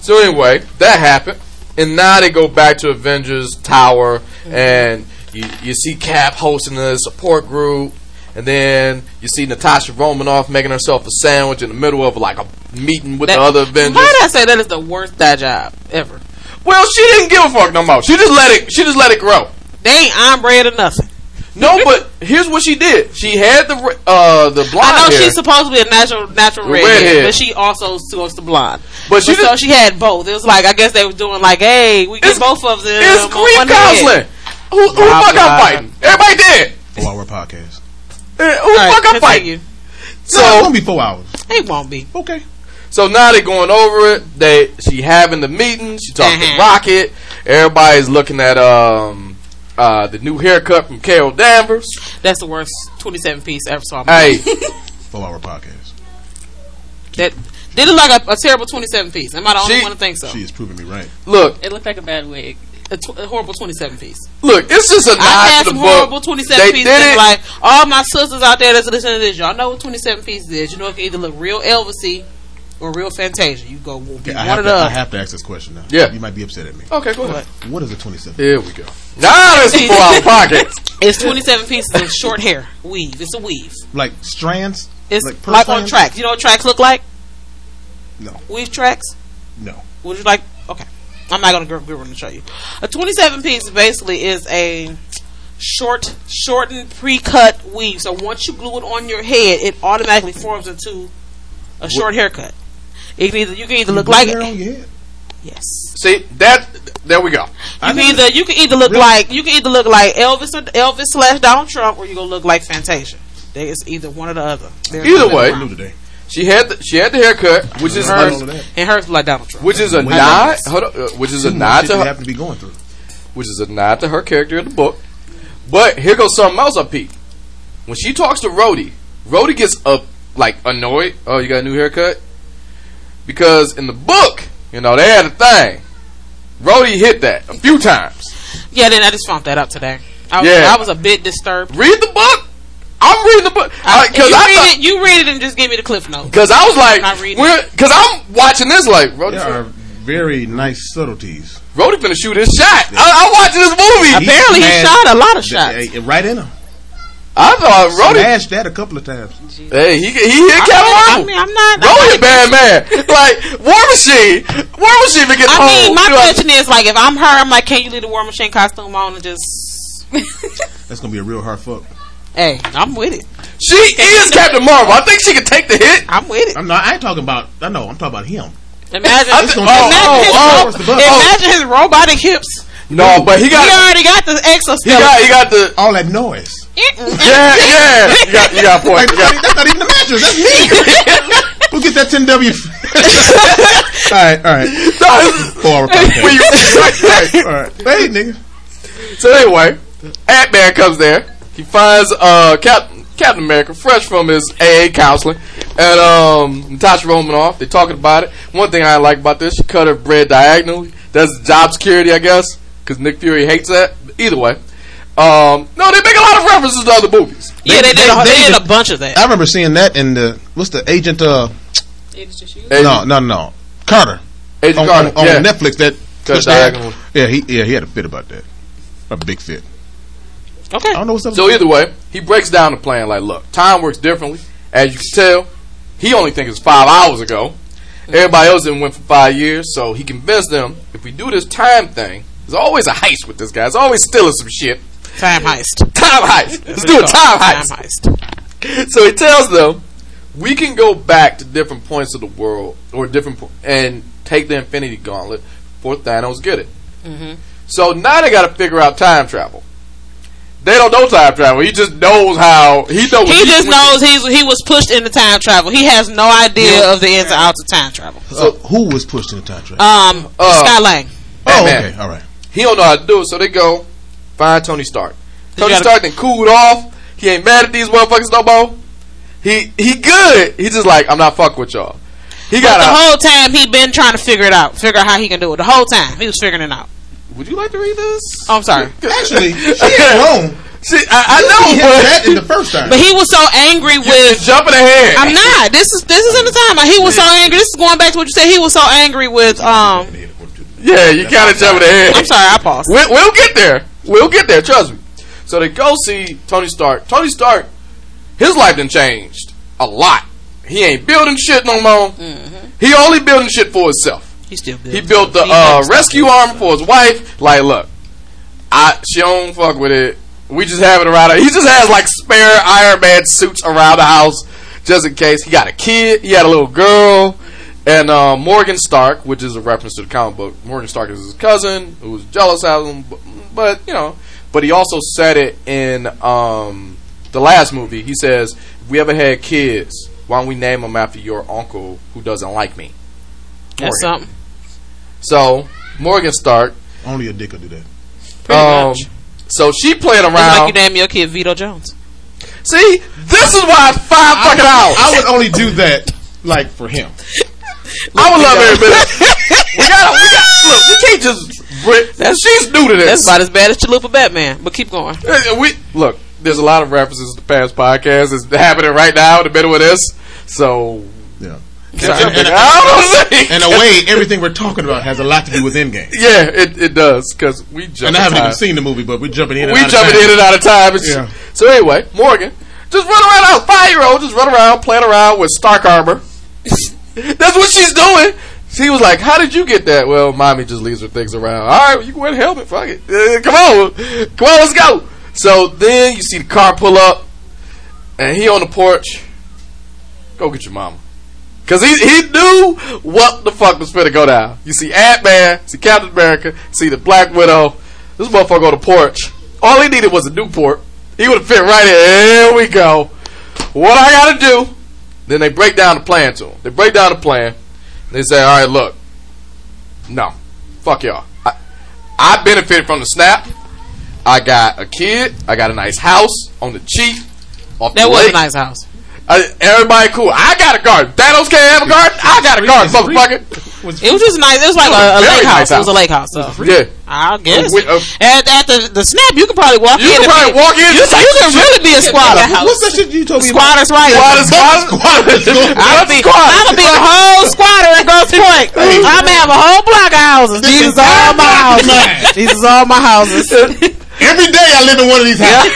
So anyway, that happened, and now they go back to Avengers Tower, and you you see Cap hosting the support group, and then you see Natasha Romanoff making herself a sandwich in the middle of like a meeting with that, the other Avengers. Why did I say that is the worst dad job ever? Well, she didn't give a fuck no more. She just let it. She just let it grow. They ain't on bread or nothing. No, but here's what she did. She had the uh the blonde I know hair. she's supposed to be a natural natural Redhead. redhead, but she also supposed to blonde. But she so she had both. It was like I guess they were doing like, hey, we get both of them. it's head. counseling. Who, who the fuck I'm fighting? Everybody dead. Four hour podcast. Uh, Who the fuck I'm fighting? continue. So it's So gonna be four hours. It won't be. Okay. So now they're going over it. They she having the meeting. She talking Mhm. to Rocket, Everybody's looking at um uh the new haircut from Carol Danvers. That's the worst 27 piece I ever saw. Hey, Four hour podcast. that did it like a, a terrible 27 piece. Am I the only She- one to think so? She is proving me right. look, It looked like a bad wig. A, tw- a horrible 27 piece. look, it's just a nod had to the some book. horrible 27 They pieces. did and it. Like all my sisters out there that's listening to this, y'all know what 27 pieces is. You know it can either look real Elvisy or real Fantasia. You go will be Okay, I one have, of to, the I have to ask this question now. Yeah. You might be upset at me. okay, go ahead. What is a 27? Here we go. Now it's a four hour podcast. It's 27 pieces of short hair weave. It's a weave. Like strands? It's Like like, on strand? tracks. You know what tracks look like? No. Weave tracks. No. Would you like? Okay, I'm not gonna go go and show you. A 27 piece basically is a short, shortened, pre-cut weave. So once you glue it on your head, it automatically forms into a short haircut. It can either you can either look like hair on your head? yes. See that? There we go. You can either you can either look like you can either look like Elvis or Elvis slash Donald Trump, or you gonna look like Fantasia. There is either one or the other. There's Either way, today. She had the, she had the haircut, which is Heard a, all and hers like Donald Trump. which is a Way nod. Hold on, uh, which is a Too much nod shit to her. have to be going through. which is a nod to her character in the book. But here goes something else I peeped. When she talks to Rhodey, Rhodey gets up like annoyed. Oh, you got a new haircut? Because in the book, you know, they had a thing. Rhodey hit that a few times. Yeah, then I just found that out today. I was, Yeah. I was a bit disturbed. Read the book. I'm reading the book I, because you, I, read thought- it, you read it and just give me the cliff notes. Because I was like, Not reading it. because I'm watching this like, Rhodey, There are very nice subtleties. Rhodey finna shoot his shot. I, I'm watching this movie. Apparently, he shot a lot of the- shots. eh, right in him. I thought Rhodey, Smashed that a couple of times. hey, he, he hit Captain I Marvel. mean, I'm not. I'm Rhodey a not bad man. Like, War Machine. War Machine been getting I mean, my You know, question is like, if I'm her, I'm like, can you leave the War Machine costume on and just? That's gonna be a real hard fuck. Hey, I'm with it. She is Captain Marvel. I think she can take the hit. I'm with it. I'm not. I ain't talking about. I know. I'm talking about him. Imagine, I his, th- imagine, oh, his, oh, ro- oh, oh, oh, imagine his robotic hips. No, but he got. He already got the exoskeleton. he got, he got the, All that noise. yeah, yeah. You got, you got point. Like, You got, that's not even the mattress. That's me. Who get that 10W? all right, all right. Four hour When you- podcast. right, right. All right. Hey, nigga. So anyway, Ant Man comes there. He finds uh Captain Captain America fresh from his AA counseling, and um Natasha Romanoff. They're talking about it. One thing I like about this, she cut her bread diagonally. That's job security, I guess, because Nick Fury hates that. Either way, um no, they make a lot of references to other movies. Yeah, they, They- did. a, they they did did- a bunch of that. I remember seeing that in the what's the agent? Uh, It's just you. Agent, no, no, no. Carter Agent on, Carter, on, on yeah. Netflix. That Cut twist Yeah, he yeah he had a fit about that. A big fit. Okay. I don't know what's up. So either way, he breaks down the plan like, look, time works differently. As you can tell, he only thinks it's five hours ago. Everybody else didn't went for five years, so he convinced them if we do this time thing, there's always a heist with this guy. It's always stealing some shit. Time heist. Time heist. Let's do a time Time heist. heist. So he tells them we can go back to different points of the world or different po- and take the Infinity Gauntlet for Thanos get it. Mm-hmm. So now they got to figure out time travel. They don't know time travel. He just knows how he knows. He just knows he's he was pushed into time travel. He has no idea of the ins and outs of time travel. So who was pushed into time travel? Um, Uh, Scott Lang. oh, Batman. okay, all right. He don't know how to do it, so they go find Tony Stark. Tony gotta- Stark then cooled off. He ain't mad at these motherfuckers no more. He he good. He just like I'm not fucking with y'all. He got But the a. whole time he been trying to figure it out, figure out how he can do it. The whole time he was figuring it out. Would you like to read this? Oh, I'm sorry, Actually, she ain't wrong. See, I, I know, but that in the first time. but he was so angry with. jumping ahead. I'm not. This is this is in the time. He was so angry. This is going back to what you said. He was so angry with. Um, Yeah, you kind of jumping ahead. I'm sorry, I paused. We'll, we'll get there. We'll get there. Trust me. So they go see Tony Stark. Tony Stark, his life done changed a lot. He ain't building shit no more. He only building shit for himself. He still He built the uh, rescue arm for his wife. Like, look, I she don't fuck with it. We just have it around. He just has like spare Iron Man suits around the house just in case. He got a kid. He had a little girl. And uh, Morgan Stark, which is a reference to the comic book, Morgan Stark is his cousin who was jealous of him, but, but you know, but he also said it in um, the last movie. He says, "If we ever had kids, why don't we name them after your uncle who doesn't like me?" That's something. So Morgan Stark, Only a dick will do that. Pretty Um, much. so she playing It's around. like you name your kid Vito Jones. See, this is why it's five fucking hours. I would only do that like for him. I would love every minute. we gotta, we got look. We can't just. Brit, she's new to this. That's about as bad as Chalupa Batman. But keep going. Uh, We look. There's a lot of references to the past podcasts. It's happening right now in the middle of this. So Yeah. Sorry. And, and, don't know. in a way, everything we're talking about has a lot to do with Endgame. yeah, it, it does because we jump. And I haven't time. even seen the movie, but we're jumping in. And we out of jumping time. in and out of time. Yeah. So anyway, Morgan just run around out five year old just run around playing around with Stark armor. That's what she's doing. She was like, "How did you get that?" Well, mommy just leaves her things around. All right, you can wear the helmet. Fuck it. Uh, come on, come on, let's go. So then you see the car pull up, and he on the porch. Go get your mama. Cause he he knew what the fuck was finna go down. You see Ant Man, see Captain America, see the Black Widow. This motherfucker on the porch. All he needed was a Newport. He would have fit right in. Here we go. What I gotta do? Then they break down the plan to him. They break down the plan. They say, all right, look, no, fuck y'all. I, I benefited from the snap. I got a kid. I got a nice house on the cheap. Off That the was a nice house. Uh, everybody cool. I got a garden. Thanos can't have a garden. I got a garden, motherfucker. It was just nice. It was like a, a Very lake nice house. It was a house. lake house. So. Yeah. I guess. Uh, uh, at, at the, the snap, you could probably walk You in. can and probably walk in You, and can- you can shit. really be a squatter. What's that shit you told me about? Squatter's right. Squatters, squatters, squatters. I'm be, I'm gonna be a whole squatter in Grosse Pointe. I'm gonna have a whole block of houses. These is all my houses. These is all my houses. Every day I live in one of these houses.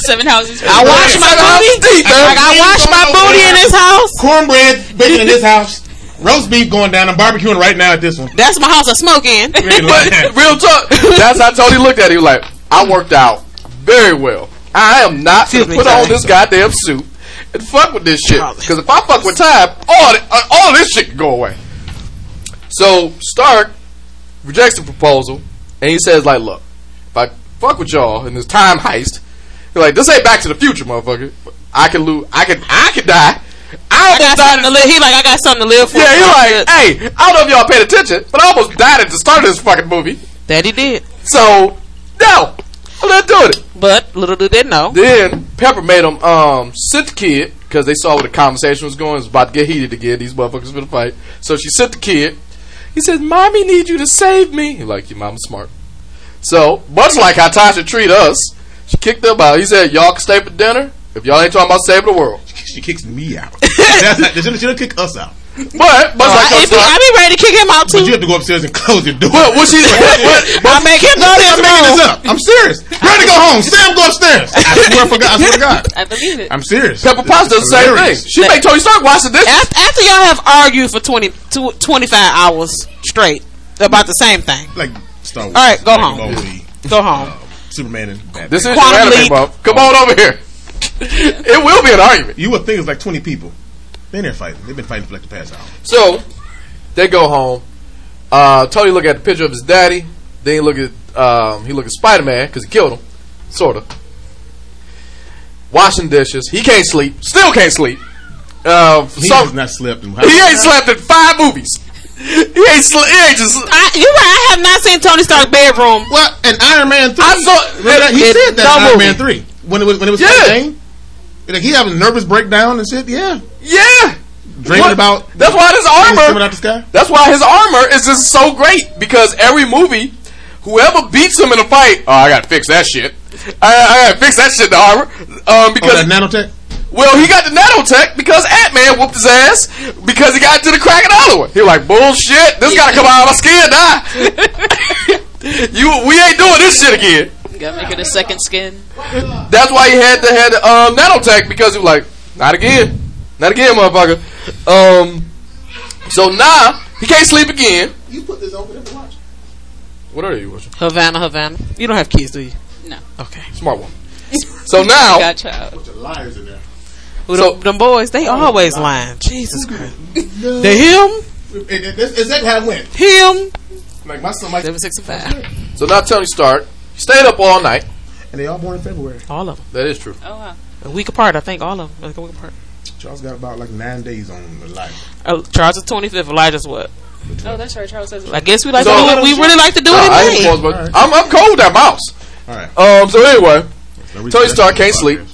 Seven houses. I wash my Seven houses booty. deep, man. Like I wash my booty in this house. Cornbread bacon in this house. Roast beef going down. I'm barbecuing right now at this one. That's my house I smoke in. But real talk, that's how Tony looked at it. He was like, I worked out very well. I am not Excuse going me, to put on this goddamn suit and fuck with this shit. Because if I fuck with time, all, the- uh, all this shit can go away. So Stark rejects the proposal, and he says, like, look, if I fuck with y'all in this time heist, he's like, this ain't Back to the Future, motherfucker. I can lose. I can. I can die. I almost got died. something to live. He like I got something to live for. Yeah, I'm like, hey, I don't know if y'all paid attention, but I almost died at the start of this fucking movie. that he did. So, no, I'm not doing it. But little did they know. Then Pepper made him um sent the kid because they saw where the conversation was going. It was about to get heated again. These motherfuckers gonna fight. So she sent the kid. He says, "Mommy needs you to save me." He like, "Your mom's smart." So much like how Tasha treat us, she kicked them out. He said, "Y'all can stay for dinner if y'all ain't talking about saving the world." She kicks me out. That's not, she don't kick us out. But much Oh, like I, Coach be, I be ready to kick him out too. But you have to go upstairs and close your door. What? What she? What? I make him go to his I'm making this up. I'm serious. Ready to go home. Sam, go upstairs. I swear for God. I swear to God. I believe it. I'm serious. Pepper Potts does the same thing. Hilarious. She make Tony Stark watch this. After, after y'all have argued for 20, tw- 25 hours straight about the same thing, Like Star Wars. All right, go Dragon home. Ball go home. Superman and Batman. This is Quantum your anime Leap. buff. Come on over here. it will be an argument. you would think it's like 20 people. Been there fighting. They've been fighting for like the past hour. So they go home. Uh, Tony look at the picture of his daddy. Then he look at um, he look at Spider Man because he killed him, sort of. Washing dishes. He can't sleep. Still can't sleep. Uh, He so- has not slept in he ain't slept in five movies. He ain't slept. He ain't just. I, you're right. I have not seen Tony Stark's bedroom. Well, and Iron Man 3. I saw-? He it- said that in Iron movie. Man 3. When it was, when it was Yeah. Endgame. Like he having a nervous breakdown and shit. Yeah. Yeah. Dreaming What? about. That's why his armor. coming out the sky. That's why his armor is just so great because every movie, whoever beats him in a fight, oh, I gotta fix that shit. I, I gotta fix that shit the armor. Um, Oh, because that nanotech? Well, he got the nanotech because Ant Man whooped his ass because he got to the crack of the other one. He was like, bullshit, this gotta come out of my skin now. you, we ain't doing this shit again. Gotta make it a second skin. That's why he had to had the um, nanotech because he was like, not again, not again, motherfucker. Um, so now he can't sleep again. You put this over there to watch. What are you watching? Havana, Havana. You don't have kids, do you? No. Okay. Smart one. So now, Got child. A Bunch of liars in there. Well, So- them, them boys, they always lying. Jesus Christ. They him, Is, is, is that how it went? him, Like my son, like, seven six and five. so now Tony Stark stayed up all night. and they all born in February. All of them. That is true. Oh wow. A week apart, I think. All of them. Like a week apart. Charles got about like nine days on the life. Uh, Charles is twenty fifth. Elijah's what? Oh, that's right. Charles says. I guess we like So- to do it. We really like to do Nah, it I in ain't May. pause, but I'm, I'm cold with that mouse. All right. Um. So anyway, Now we- Tony Stark can't sleep. fuck.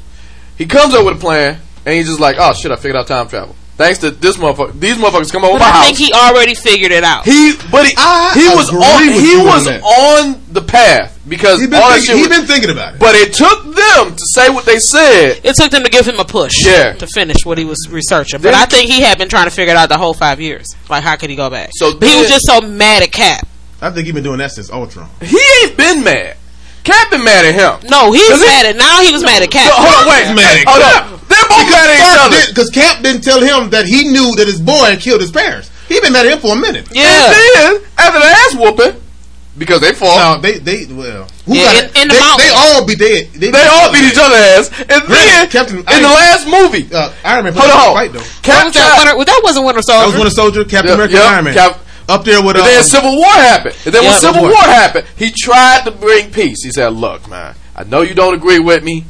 He comes up with a plan, and he's just like, "Oh shit, I figured out time travel." Thanks to this motherfucker, these motherfuckers come over But my I house. think he already figured it out. He, but he, I he was agree on, with he you on was that. on the path because He been, all that think, shit. he was- been thinking about it. but it took them to say what they said. It took them to give him a push Yeah. to finish what he was researching. But Then- I think he had been trying to figure it out the whole five years. Like, how could he go back? So but he was then- just so mad at Cap. I think he's been doing that since Ultron. He ain't been mad. Cap been mad at him. No, he was mad at. Now he was mad at Cap. So, hold on, wait. He's mad at hold Cap. on. They're both mad at each other. Because Cap didn't tell him that he knew that his boy had killed his parents. He been mad at him for a minute. Yeah. And then after the ass whooping, because they fought, No, they they well, who Yeah, got in- in the they, mountain. they all beat they they, they all beat each other ass. And then Granted, Captain- in the last movie, Uh, Iron Man hold put up a on, fight though. What Cap was that, Winter, well, that wasn't Winter Soldier. That was Soldier. Winter Soldier, Captain Yep, America, yep, Iron Man. Cap- Up there with And uh, then Civil War happened. And then when Yeah, Civil Civil War War. happened, he tried to bring peace. He said, "Look, man, I know you don't agree with me."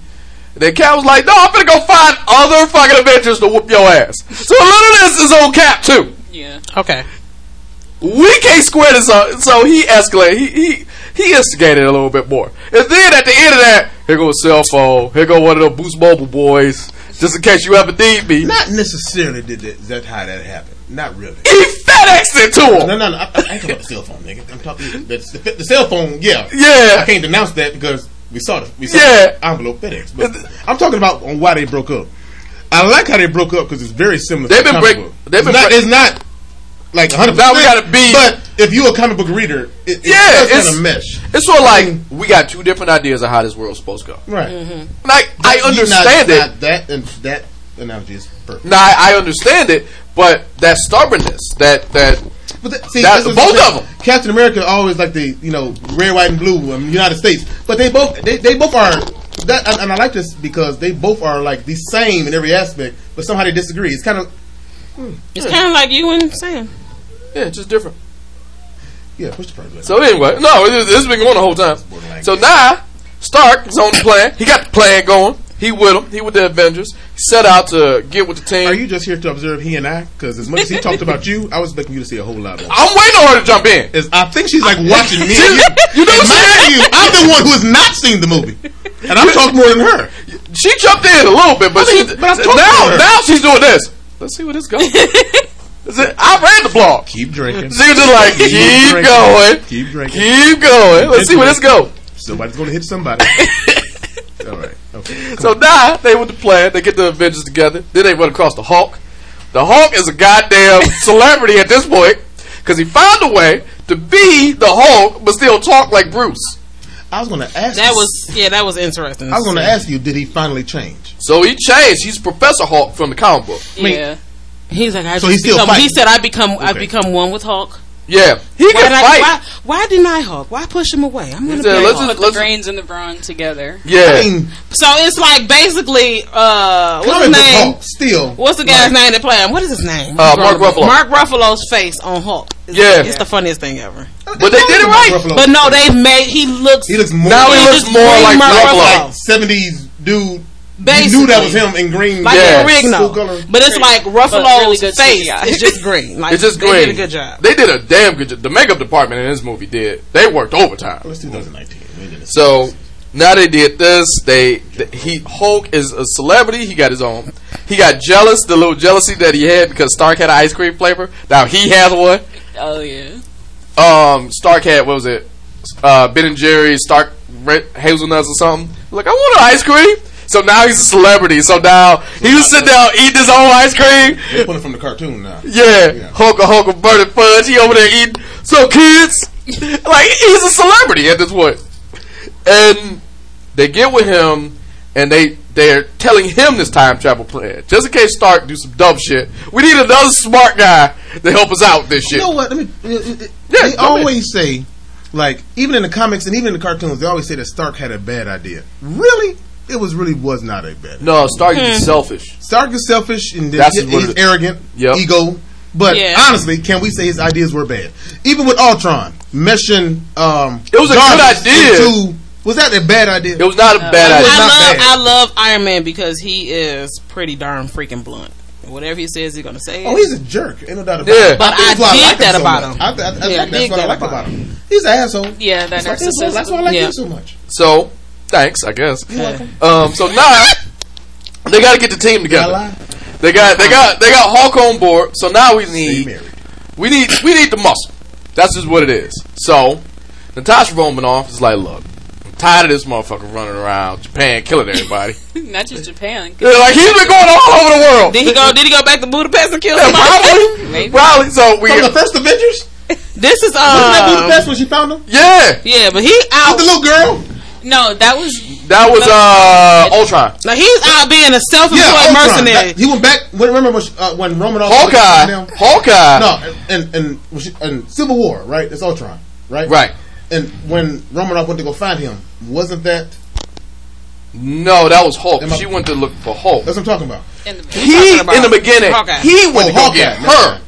And then Cap was like, "No, I'm gonna go find other fucking Avengers to whoop your ass." So a little of this is on Cap too. Yeah. Okay. We can't square this up. So he escalated. He he he instigated a little bit more. And then at the end of that, here goes a cell phone. Here go one of the Boost Mobile boys, just in case you ever need me. not necessarily did that. Is that how that happened? Not really. He FedExed it to him. No, no, no. I, I ain't talking about the cell phone, nigga. I'm talking that's the, the cell phone. Yeah, Yeah. I can't denounce that because we saw the we saw Yeah. the envelope FedEx. But I'm talking about on why they broke up. I like how they broke up because it's very similar. They've to been comic break- book. they've been not. break- it's not like 100. Now we gotta be- But if you're a comic book reader, it, it Yeah, it's- kind of mesh. It's sort of like we got two different ideas of how this world's supposed to go. Right. Like I Not- understand it. not that and that analogy is perfect. Now I, I understand it, but that stubbornness, that that But th- see, That- this is both the of thing. 'em. Captain America always like the you know red, white, and blue um, United States, but they both they, they both are that, and, and I like this because they both are like the same in every aspect, but somehow they disagree. It's kind of It's kind of like you and Sam. yeah, just different. yeah, push the first button. So anyway, no, this, this has been going the whole time. So now Stark is on the plan. He got the plan going. He with him. He with the Avengers. He set out to get with the team. Are you just here to observe he and I? Because as much as he talked about you, I was expecting you to see a whole lot more. I'm waiting on her to jump in. Is- I think she's like watching me. You- you know And what I'm mind you, I'm the one who has not seen the movie, and I'm talking more than her. She jumped in a little bit, but, I mean, she, but now now she's doing this. Let's see where this goes. I read the blog. Keep drinking. She was just like, Keep keep drinking. going, Keep drinking. keep going. Let's see where this goes. Somebody's going to hit somebody. All right. Okay. So now they with the plan. They get the Avengers together. Then they run across the Hulk. The Hulk is a goddamn celebrity at this point because he found a way to be the Hulk but still talk like Bruce. I was going to ask. That you- was yeah, that was interesting. I was going to ask you, did he finally change? So he changed. He's Professor Hulk from the comic book. Yeah. He's like, I So just he's still become, fighting? He said, I become, I become one with Hulk. Yeah, he Why, can did I, fight. why, why deny Hulk? Why push him away? I'm going to said, let's Hulk. just- Put the brains and the brawn together. Yeah, I mean, So it's like basically, uh, what's his name? Hulk still. What's the guy's name that play him? What is his name? Uh, Mark Ruffalo. Mark Ruffalo's face on Hulk. It's, Yeah. it's the funniest thing ever. but they did it right. Ruffalo. But no, they made he looks. He looks more Now he He looks more like Mark Ruffalo. Ruffalo. like seventies dude. Basically. You knew that was him in green. like Yeah. a Rigno. But it's like Ruffalo's really good face CGI. is just green. Like It's just green. they did a good job. They did a damn good job. The makeup department in this movie did. They worked overtime. Well, it's 2019. We did it. So now they did this. They th- he Hulk is a celebrity. He got his own. He got jealous. The little jealousy that he had because Stark had an ice cream flavor. Now he has one. Oh yeah. Um, Stark had what was it? Uh, Ben and Jerry's Stark red hazelnuts or something. Like I want an ice cream. So now he's a celebrity. So now he was sitting down eating his own ice cream. They put it from the cartoon now. Yeah, Yeah. Hulk Hulk burning fudge. He over there eating. So kids, like he's a celebrity at this point. and they get with him, and they they're telling him this time travel plan, just in case Stark do some dumb shit. We need another smart guy to help us out with this shit. You know what? Let me. uh, uh, Yeah, they always say, like, even in the comics and even in the cartoons, they always say that Stark had a bad idea. Really, it was really was not a bad. No, Stark is selfish. Stark is selfish and That's he's, what he's it- arrogant, Yep. ego. But Yeah. honestly, can we say his ideas were bad? Even with Ultron, meshing um, It was a good Jarvis idea. into- was that a bad idea? It was not a bad it idea. not I love bad. I love Iron Man because he is pretty darn freaking blunt. Whatever he says, he's gonna say. Oh, it. he's a jerk. Ain't no doubt about Yeah. it. But think that's I why dig like that so about much. him. I, I, I Yeah, I think that's dig what I that like about about him. He's an asshole. Yeah, that That's, why- narcissism. that's why I like Yeah. him so much. So, thanks, I guess. You're welcome. Um, so now they got to get the team together. They got they got they got Hulk on board. So now we need we need we need the muscle. That's just what it is. So Natasha Romanoff is like, look, I'm tired of this motherfucker running around Japan killing everybody. Not just Japan. They're like he's been going all over the world. Did he go? Did he go back to Budapest and kill Yeah, somebody? probably, Maybe. probably. So we From the first Avengers? This is uh. Wasn't that um. Budapest when she found him? yeah, Yeah, but he out. With the little girl? No, that was that was uh Ultron. Now he's out being a self-employed Ultron. mercenary. That- he went back. when- Remember when, uh, when Romanoff Hawkeye, found him? Hawkeye. No, and and, when and Civil War, right? It's Ultron, right? Right. And when Romanoff went to go find him, wasn't that? No, that was Hulk. Am She went to look for Hulk. That's what I'm talking about. in the He talking in the beginning, Hawkeye. he went Oh, to go Hawkeye, get that's her.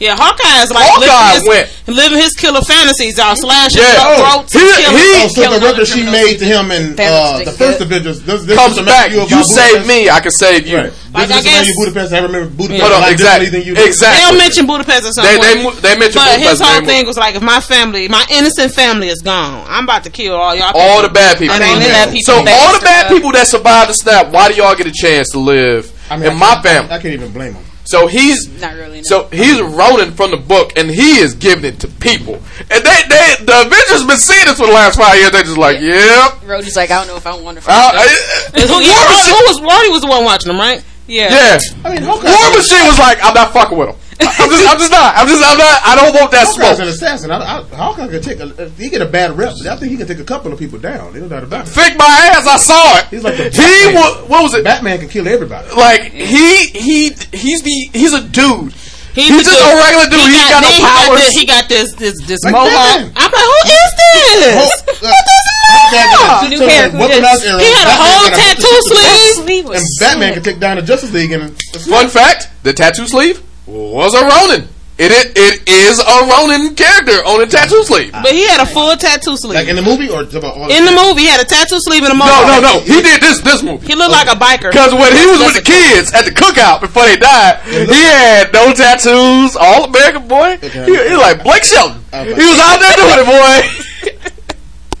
Right. Yeah, Hawkeye is like Hawkeye living, went. his, living his killer fantasies out, slashing Yeah. throats, He- and killing. he- Oh, so the record she made to him in uh, the first Avengers this, this Comes back. You, about You save me, I can save you. Right. Like, this I is remind you guess- of Budapest. I remember Budapest Hold on, lot exactly. differently than you do. Exactly. They'll mention Budapest at some They point. they mo- they mentioned but his whole They thing was like, if my family, my innocent family is gone, I'm about to kill all y'all. all people. the bad people. And ain't that people So all the bad people that survived the snap, why do y'all get a chance to live I mean, in I my family? I can't even blame him. So he's Not really, no. So he's Ronin from the book, and he is giving it to people. And they, they, the Avengers been seeing this for the last five years. They're just like, yep. Rhodey's like, I don't know if I want to. Uh, find Who, yeah, who, who was Rhodey was the one watching them, right? yeah. yeah. I mean, Hawkeye. War Machine was like, I'm not fucking with him. I'm just, I'm just not. I'm just, I'm not. I don't want that Hawkeye's smoke. an assassin. I, I, Hawkeye can take a. He get a bad rep, I think he can take a couple of people down. There's no doubt about it. Fake my ass. I saw it. He's like the he Batman. was. What was it? Batman can kill everybody. Like he he he's the he's a dude. He's, He's just dude- a regular dude. He ain't got no then he got this- He got this this this Like mohawk. Batman. I'm like, who is this? Hulk- uh, What is Hawkeye got mohawk? New ton of hair, who weaponized. He had a Batman whole got tattoo bunch of- sleeve. And Batman can take down the Justice League and Fun fact: the tattoo sleeve was a Ronin. It it, it is a Ronin character on a tattoo sleeve. But he had a full tattoo sleeve. like in the movie or about all in the movie, he had a tattoo sleeve in the movie. No, no, no. He did this this movie. He looked like a biker. Because when he was with the kids at the cookout before they died, he had no tattoos, all American boy. He, he was like Blake Shelton. He was out there doing it, boy.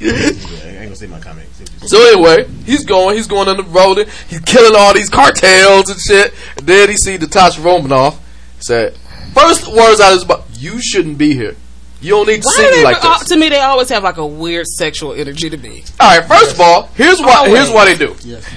I ain't gonna say my comment. So anyway, he's going, he's going on the road, he's killing all these cartels and shit. And then he see Natasha Romanoff said, first words out of his mouth, you shouldn't be here. You don't need to Why see do me they, like this. to me, they always have like a weird sexual energy to me. All right, first of all, here's what Always. here's what they do. Yes.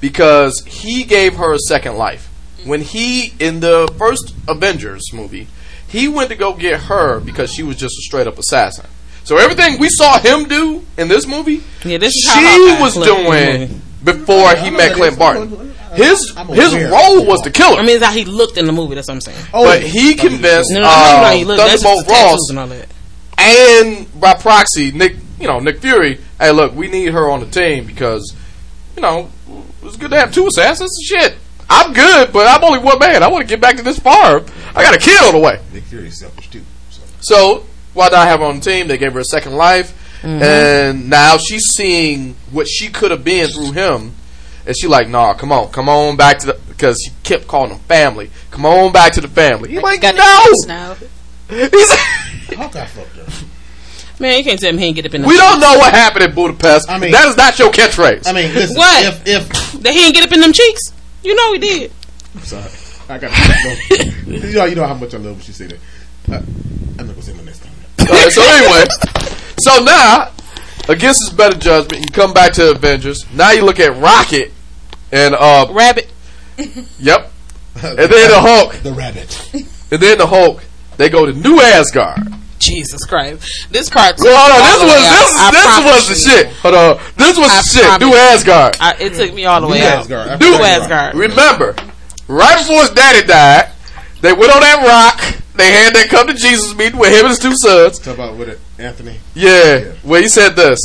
Because he gave her a second life. When he in the first Avengers movie, he went to go get her because she was just a straight up assassin. So everything we saw him do in this movie, Yeah, this is how she Hawkeye was flipped in doing before he met Clint is. Barton. I'm- His I'm his aware. role was to kill her, I mean, it's how he looked in the movie. That's what I'm saying. Oh, but he convinced No, no, I know uh, he looked. That's Thunderbolt Ross and all that. and by proxy, Nick, you know, Nick Fury. Hey, look, we need her on the team because, you know, it's good to have two assassins. Shit, I'm good, but I'm only one man. I want to get back to this farm. I got a kid on the way. Nick Fury's selfish too. So. So why not have her on the team? They gave her a second life, and now she's seeing what she could have been through him. And she like, nah, come on, come on back to the because she kept calling them family. Come on back to the family. He's like, Got no. names now. He's Hawkeye fucked her. Man, you can't tell me he ain't get up in the we don't know what happened in Budapest. I mean- that is not your catchphase. I mean, listen. What? If if that he ain't get up in them cheeks. You know he did. I'm sorry, I got to go. you know, you know how much I love when she say that. Uh, I'm not gonna say my next time. Alright, so anyway, so now against his better judgment, you come back to Avengers. Now you look at Rocket and uh, Rabbit. yep, and then the Hulk, The rabbit. and then the Hulk. They go to New Asgard. Jesus Christ. This part. Well, hold on, this was way out. this, this was the you. shit. Hold on, this was I the shit. New. Asgard. I, it took me all the way New out. Asgard. New New Asgard. Asgard. Remember, right before his daddy died, they went on that rock. They had that come to Jesus meeting with him and his two sons. Talk about with it, Anthony. Yeah, where he said this.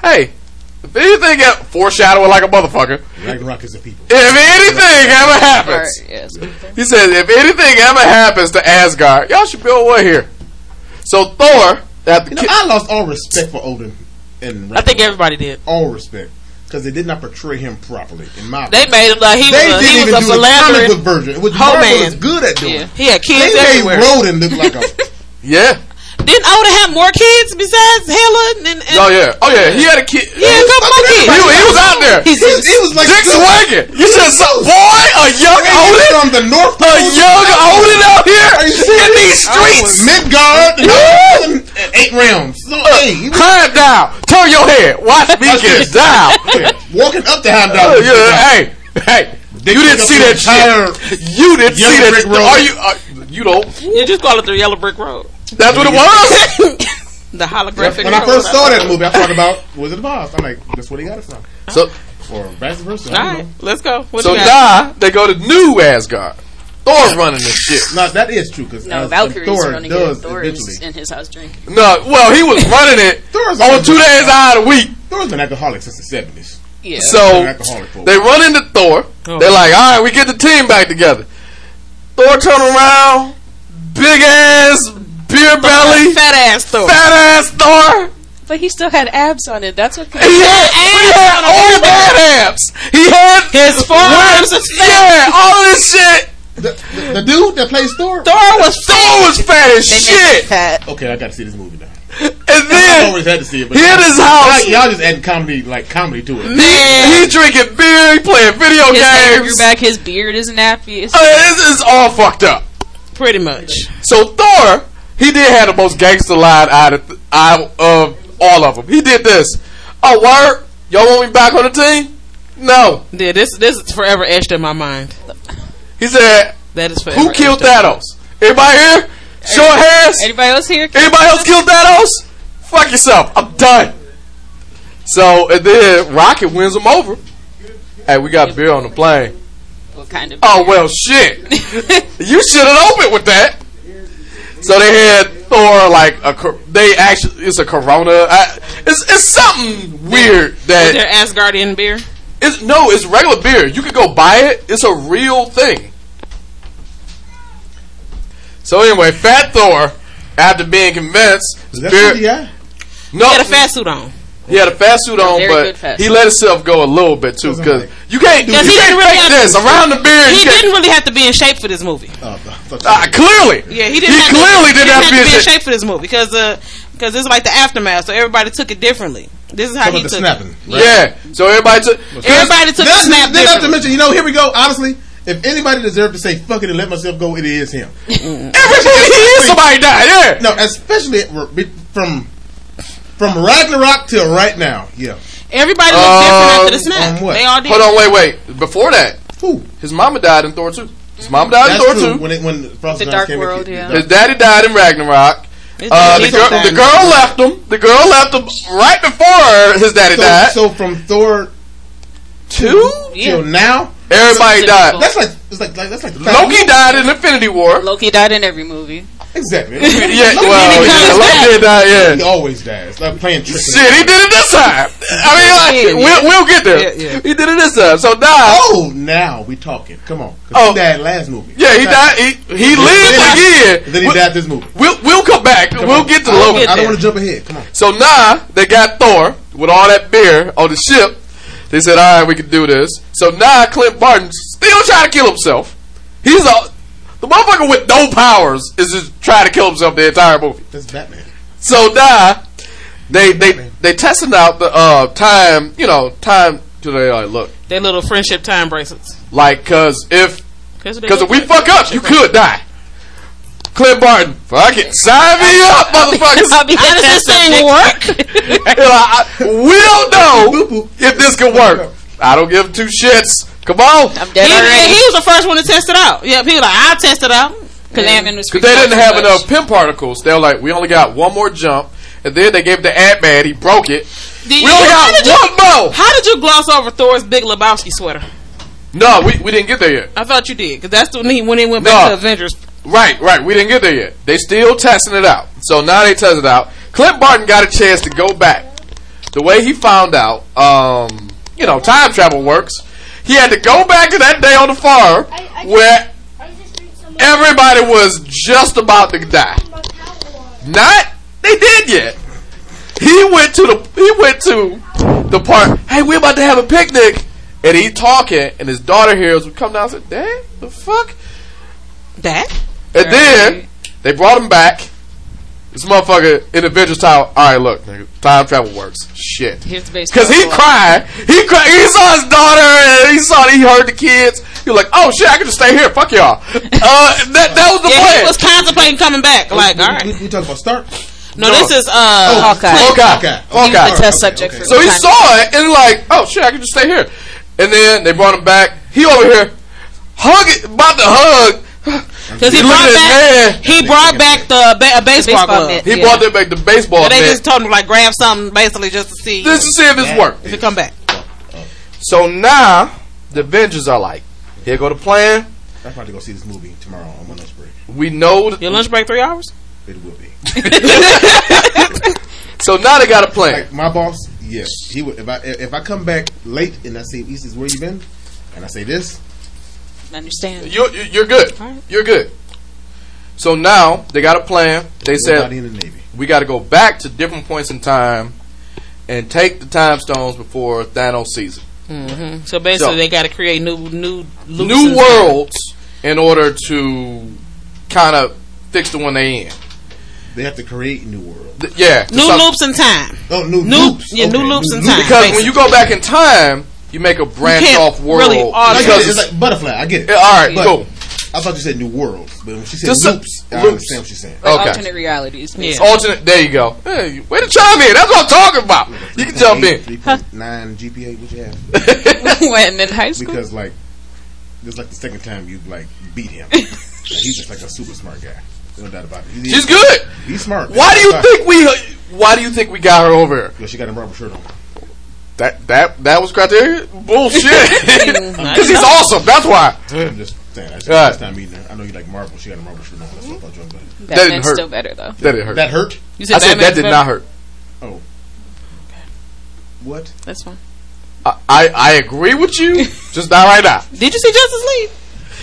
Hey, if anything got foreshadowing like a motherfucker, Ragnarok is a people. if anything ever Or, happens, yes. he said, if anything ever happens to Asgard, y'all should build one here. So Thor, after You know, ki- I lost all respect for Odin. And I think everybody did. all respect. Because they did not portray him properly. In my They opinion. made him like he They was a, didn't he even was a do the comic book philanderer. version, which Ho Marvel man. is good at doing. Yeah. He had kids They made everywhere. Roden look like a Yeah. Didn't Odin have more kids besides Hela? And, and, Oh yeah. Oh yeah. He had a kid. He had a couple more kids. He, was- he was out there. He's, he, was- he was like Dick still- You said some boy, a young Odin, from the North a young Odin out here Are you in these streets. Midgard, and eight realms. So hey, he was Climb down. Turn your head. Watch me Watch get this. down. walking up the hound Oh, dog. yeah, hey, hey. They you didn't see that shit. You didn't see that. brick road. Are you? Uh, you don't. you just call it the Yellow Brick Road. That's what it was. The holographic. When I first saw that movie, I thought about Wizard of Oz. I'm like, that's what he got it from. so, Or vice versa. All I don't right, know. let's go. What so you got? now they go to New Asgard. Thor's running this shit. No, that is true because No, Valkyrie's Thor running does it. Thor is in his house drinking. No, well, he was running it Thor's on two days out of the week. Thor's been alcoholic since the seventies. Yeah. So alcoholic for they run into Thor. Oh. They're like, all right, we get the team back together. Thor turn around, big ass beer belly, Fat ass Thor. fat ass Thor. but he still had abs on it. That's what. He had, he had all that abs. He had His forearms Where- is fat. Yeah, all this shit. The, the, the dude that plays Thor. Thor was Thor was fat as They made shit. fat. Okay, I got to see this movie now. And then I then always had to see it, but he in his house. y'all, y'all just adding comedy, like comedy to it. He, he drinking beer. He playing video His hair grew games. back. His beard is nappy. It's Uh, this is all fucked up. Pretty much. So Thor, he did have the most gangster line out of out of all of them. He did this. Oh, word? Y'all want me back on the team? No. Yeah, this this is forever etched in my mind. He said, That is forever. "Who killed etched in- Thanos? Everybody here? Short hairs? Anybody else here? Anybody else killed Thanos? Fuck yourself. I'm done." So and then Rocket wins him over. Hey, we got beer on the plane. What kind of? Oh well, shit. you should have opened with that. So they had Thor like a. They actually it's a Corona. I, it's it's something weird that Is there Asgardian beer? it's no. It's regular beer. You could go buy it. It's a real thing. So anyway, Fat Thor, after being convinced, Is that beer- CGI? no, He had a fat suit on. he had a fat suit on, but fat he let himself go a little bit too because like- you can't do you Because he can't didn't really have this to- around the beard. He didn't really have to be in shape for this movie. Oh, Uh, clearly, Yeah, he didn't. He have clearly to, didn't have to be in shape. shape for this movie because uh because it's like the aftermath, so everybody took it differently. This is how Talking he about the took snapping. it. right? Yeah. So everybody took. Everybody took the snap then not to mention, you know, here we go. Honestly, if anybody deserved to say "fuck it" and let myself go, it is him. Every movie he is somebody died. Yeah. No, especially from from Ragnarok till right now. Yeah. Everybody looked Um, different after the snap. on what? They all did. Hold on, wait, wait. Before that, Who? his mama died in Thor two. His mama died That's in Thor true. two. When it, when Frost The Dark came World, yeah. His daddy died in Ragnarok. Uh, the girl, the girl left him. The girl left him right before his daddy So, died. so from Thor two. till now, Everybody died. that's like it's like, like that's like the Loki died in Infinity War. Loki died in every movie. Exactly. Yeah, Loki well, yeah, Loki back. did. Yeah. He always dies. Like playing tricks. Shit, he did it this time. I mean, like, we'll, we'll get there. Yeah, yeah. He did it this time. So now, Oh, now we talking. Come on. Oh. he died last movie. yeah, he died. He, he lived Then again. Then he We'll- died this movie. We'll, we'll come back. Come we'll on. get to Loki. I don't want to jump ahead. Come on. So now they got Thor with all that beer on the ship. They said, "All right, we can do this." So now Clint Barton still trying to kill himself. He's a the motherfucker with no powers is just trying to kill himself the entire movie. That's Batman. So now they they they testing out the uh time. You know, time. Do they like look Their little friendship time bracelets. like because if Because because if we fuck up, you could die. Clint Barton, fuck it, sign me up, motherfuckers. I'll be How does this thing work? Like, I- we don't know if this can work. I don't give two shits. Come on. I'm he, already. he was the first one to test it out. Yep, he was like, I'll test it out. Because Ant-Man they didn't have much. enough Pym particles. They were like, we only got one more jump. And then they gave the to Ant Man. He broke it. Did We you- only how, got did you, one more. how did you gloss over Thor's Big Lebowski sweater? No, we, we didn't get there yet. I thought you did, because that's when he, when he went back No. to Avengers. Right, right. We didn't get there yet. They still testing it out. So now they test it out. Clint Barton got a chance to go back. The way he found out, um, you know, time travel works. He had to go back to that day on the farm where everybody was just about to die. Not they did yet. He went to the he went to the part, hey, we're about to have a picnic. And he talking, and his daughter hears him come down and said, Dad, the fuck? That? And then they brought him back. This motherfucker in Avengers Tower. All right, look, nigga, time travel works. Shit. Here's the. Cause he cried. He cried. He saw his daughter, and he saw he heard the kids. He was like, "Oh shit, I can just stay here. Fuck y'all." Uh, that that was the Yeah, plan. he was contemplating coming back. Like, all right. We, we talking about Stark? No, this is uh, Hawkeye. Hawkeye. Okay. Hawkeye. He was a test Okay, subject okay. for So he time. saw it and like, oh shit, I can just stay here. And then they brought him back. He over here, hug it, about to hug. because he, He brought back. He brought back the ba- a baseball, baseball glove. mitt. He Yeah. brought them back the baseball. But they mitt just told him like grab something basically just to see just to see if this worked. if it come back. So now the Avengers are like, here go the plan. I'm about to go see this movie tomorrow on my lunch break. We know. That, Your lunch break three hours. It will be. so now they got a plan. Like my boss, yes, he would. If I if I come back late and I say, "He says, where you been?" and I say this, Understand. You're you're good. You're good. So now they got a plan. They said nobody in the Navy. we got to go back to different points in time and take the time stones before Thanos sees it. Mm-hmm. So basically, So- they got to create new new loops New and- worlds in order to kind of fix the one they in. They have to create new worlds. Th- Yeah, new loops in time. Oh, new, New- loops. yeah, new loops in time. because basically. when you go back in time, you make a branch can't off world. really I get because it. It's like butterfly. I get it. Yeah, all right, But cool. I thought you said new world, but when she said Just loops, I loops. understand what she's saying. Like Okay. alternate realities. Yeah. alternate. There you go. Hey, way to chime in. That's what I'm talking about. You can jump in. Three point nine GPA. What you have? when in high school. Because like, this is like the second time you like beat him. Like, he's just like a super smart guy. No doubt about it. He's, She's good. He's smart. Why do you think we? Why do you think we got her over here? Yeah, she got a rubber shirt on. That that that was criteria. Bullshit. Because he's awesome. That's why. I'm just saying. That's Right. first time meeting her. I know you like Marvel. She got a Marvel shirt on. That's what I thought you were about. didn't Batman's hurt. still better though. That didn't hurt. That hurt. You I said that Batman's did better? not hurt. Oh. What? That's fine. I, I I agree with you. Just not right now. Did you see Justice League?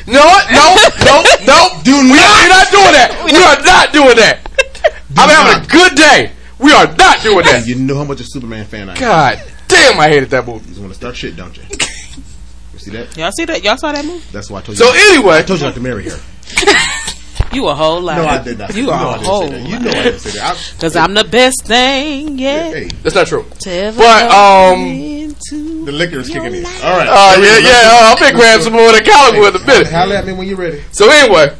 No, no, no, no. Do we not. are we're not doing that. We are not doing that. I'm having a not. good day. We are not doing that. You know how much a Superman fan I am. God damn, I hated that movie. You just want to start shit, don't you? You see that? Y'all see that? Y'all saw that movie? That's why I told you. So anyway, I told you not to marry her. You a whole lot. No, I did not. You know are I a didn't whole say that. You know I didn't say that. Because I'm the best thing, yeah. Hey, that's not true. to But um, the liquor is kicking in. All right. uh, yeah, yeah. Uh, I'm gonna grab some more of the comic book in a minute. Holler at me when you're ready. So anyway,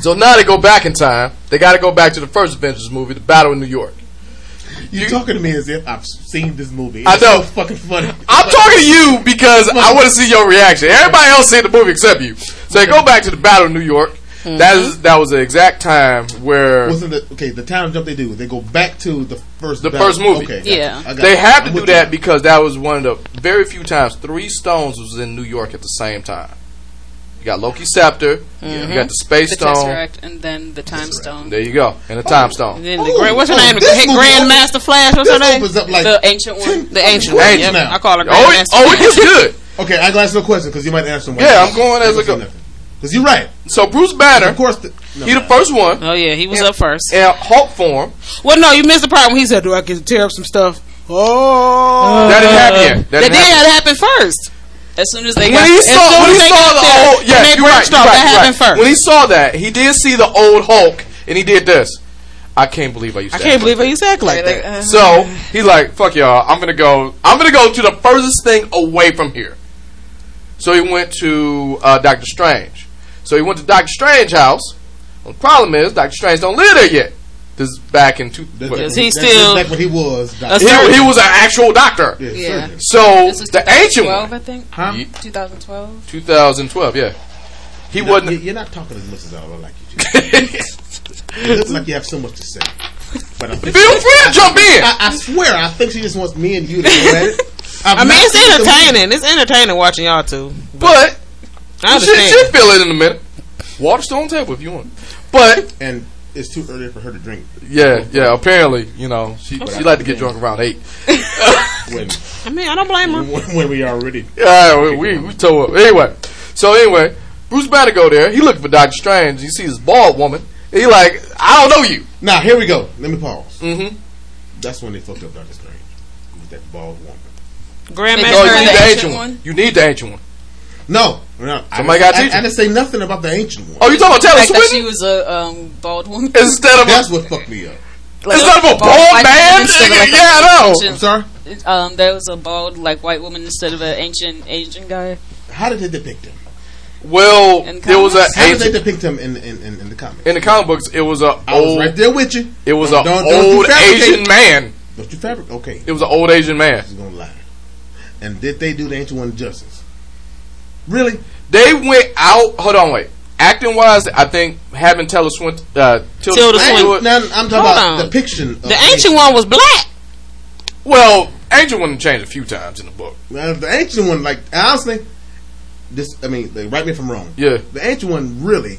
so now they go back in time. They got to go back to the first Avengers movie, The Battle in New York. You're talking to me as if I've seen this movie. I It's know. So fucking funny. I'm talking to you because I want to see your reaction. Everybody else seen the movie except you. So they go back to the Battle of New York. Mm-hmm. That is that was the exact time where Wasn't the okay? The time jump they do. They go back to the first. The battle. first movie. Okay. Yeah. gotcha. I got they you. had to I'm do that you. because that was one of the very few times three stones was in New York at the same time. You got Loki scepter, you mm-hmm. got the space The stone. Tesseract and then the Time Stone. There you go, and the oh. time stone. And then the Oh, grand, what's her oh, name? The this movie Grandmaster Flash. What's her name? opens up like The ancient one. The ancient Wait one. a Yep. I call her Oh, it, oh, it gets good. Okay, I got no question because you might answer one. Yeah, I'm going as a go- Because you're right. So Bruce Banner, Of course, the, no, he the first one Oh yeah, he was Yeah. up first. in Hulk form. Well, no, you missed the part when he said, "Do I get to tear up some stuff?" Oh, That didn't happen yet. That That didn't happen. happen first. As soon as they When got he there. saw, soon when as he they saw got the there, old, when yeah, they you're right, branched you're off, right, that happened right. first. When he saw that, he did see the old Hulk, and he did this. I can't believe I used. I to can't act believe like how you said like Like, that. uh, So he's like, "Fuck y'all! I'm gonna go. I'm gonna go to the furthest thing away from here." So he went to uh, Doctor Strange. So he went to Doctor Strange house. Well, the problem is Doctor Strange don't live there yet. This is back in two. That's what- Is he still- back when he was? A he, he was an actual doctor. yeah, Yeah. surgeon. So This is the ancient 2012, one, I think. Huh? 2012. 2012, yeah. He You- wasn't. You're not talking as much as I would like you to. it looks like you have so much to say. But I think Feel free to jump in. I, I swear, I think she just wants me and you to go at it. I've mean, it's seen the movie. entertaining. It's entertaining watching y'all two. But I she, understand. she'll feel it in a minute. Water stone table if you want. But And it's too early for her to drink. yeah, yeah. Apparently, you know, she she like to get drunk around eight. When, I mean, I don't blame her. when, when we already. Yeah, we we, we told her. Anyway, so anyway, Bruce Banner go there. He looking for Doctor Strange. He sees this bald woman. He like, I don't know you. Now, here we go. Let me pause. Mm-hmm. That's when they fucked up Doctor Strange. With that bald woman. Grandmaster. No, you need the the ancient ancient one? one. You need the ancient one. No, no. Somebody I, gotta I, teach I, him. didn't say nothing about the ancient one. Oh, you talking about The Taylor Swift she was a um, bald woman. instead of That's a, what fucked me up. Like, instead of a bald bald man? instead of, like, Yeah, I know. I'm sorry. Um, there was a bald like white woman instead of an ancient Asian guy. How did they depict him? Well, In there was an? How did they depict him in in, in, in the comics? in the comic books. It was a I was right there with you. It was Don't- an don't- don't old. Asian man. Don't you fabric? Okay, It was an old Asian man. this is gonna lie. And did they do the ancient one justice? Really? They went out. Hold on, wait. Acting wise, I think having Taylor Swift, uh, Tilda, Tilda Swinton do Now, I'm talking Hold about on. depiction. Of The ancient one was black. Well, Angel one changed a few times in the book. Now, the ancient one, like honestly, this. I mean, they write me if I'm wrong. Yeah. The ancient one really.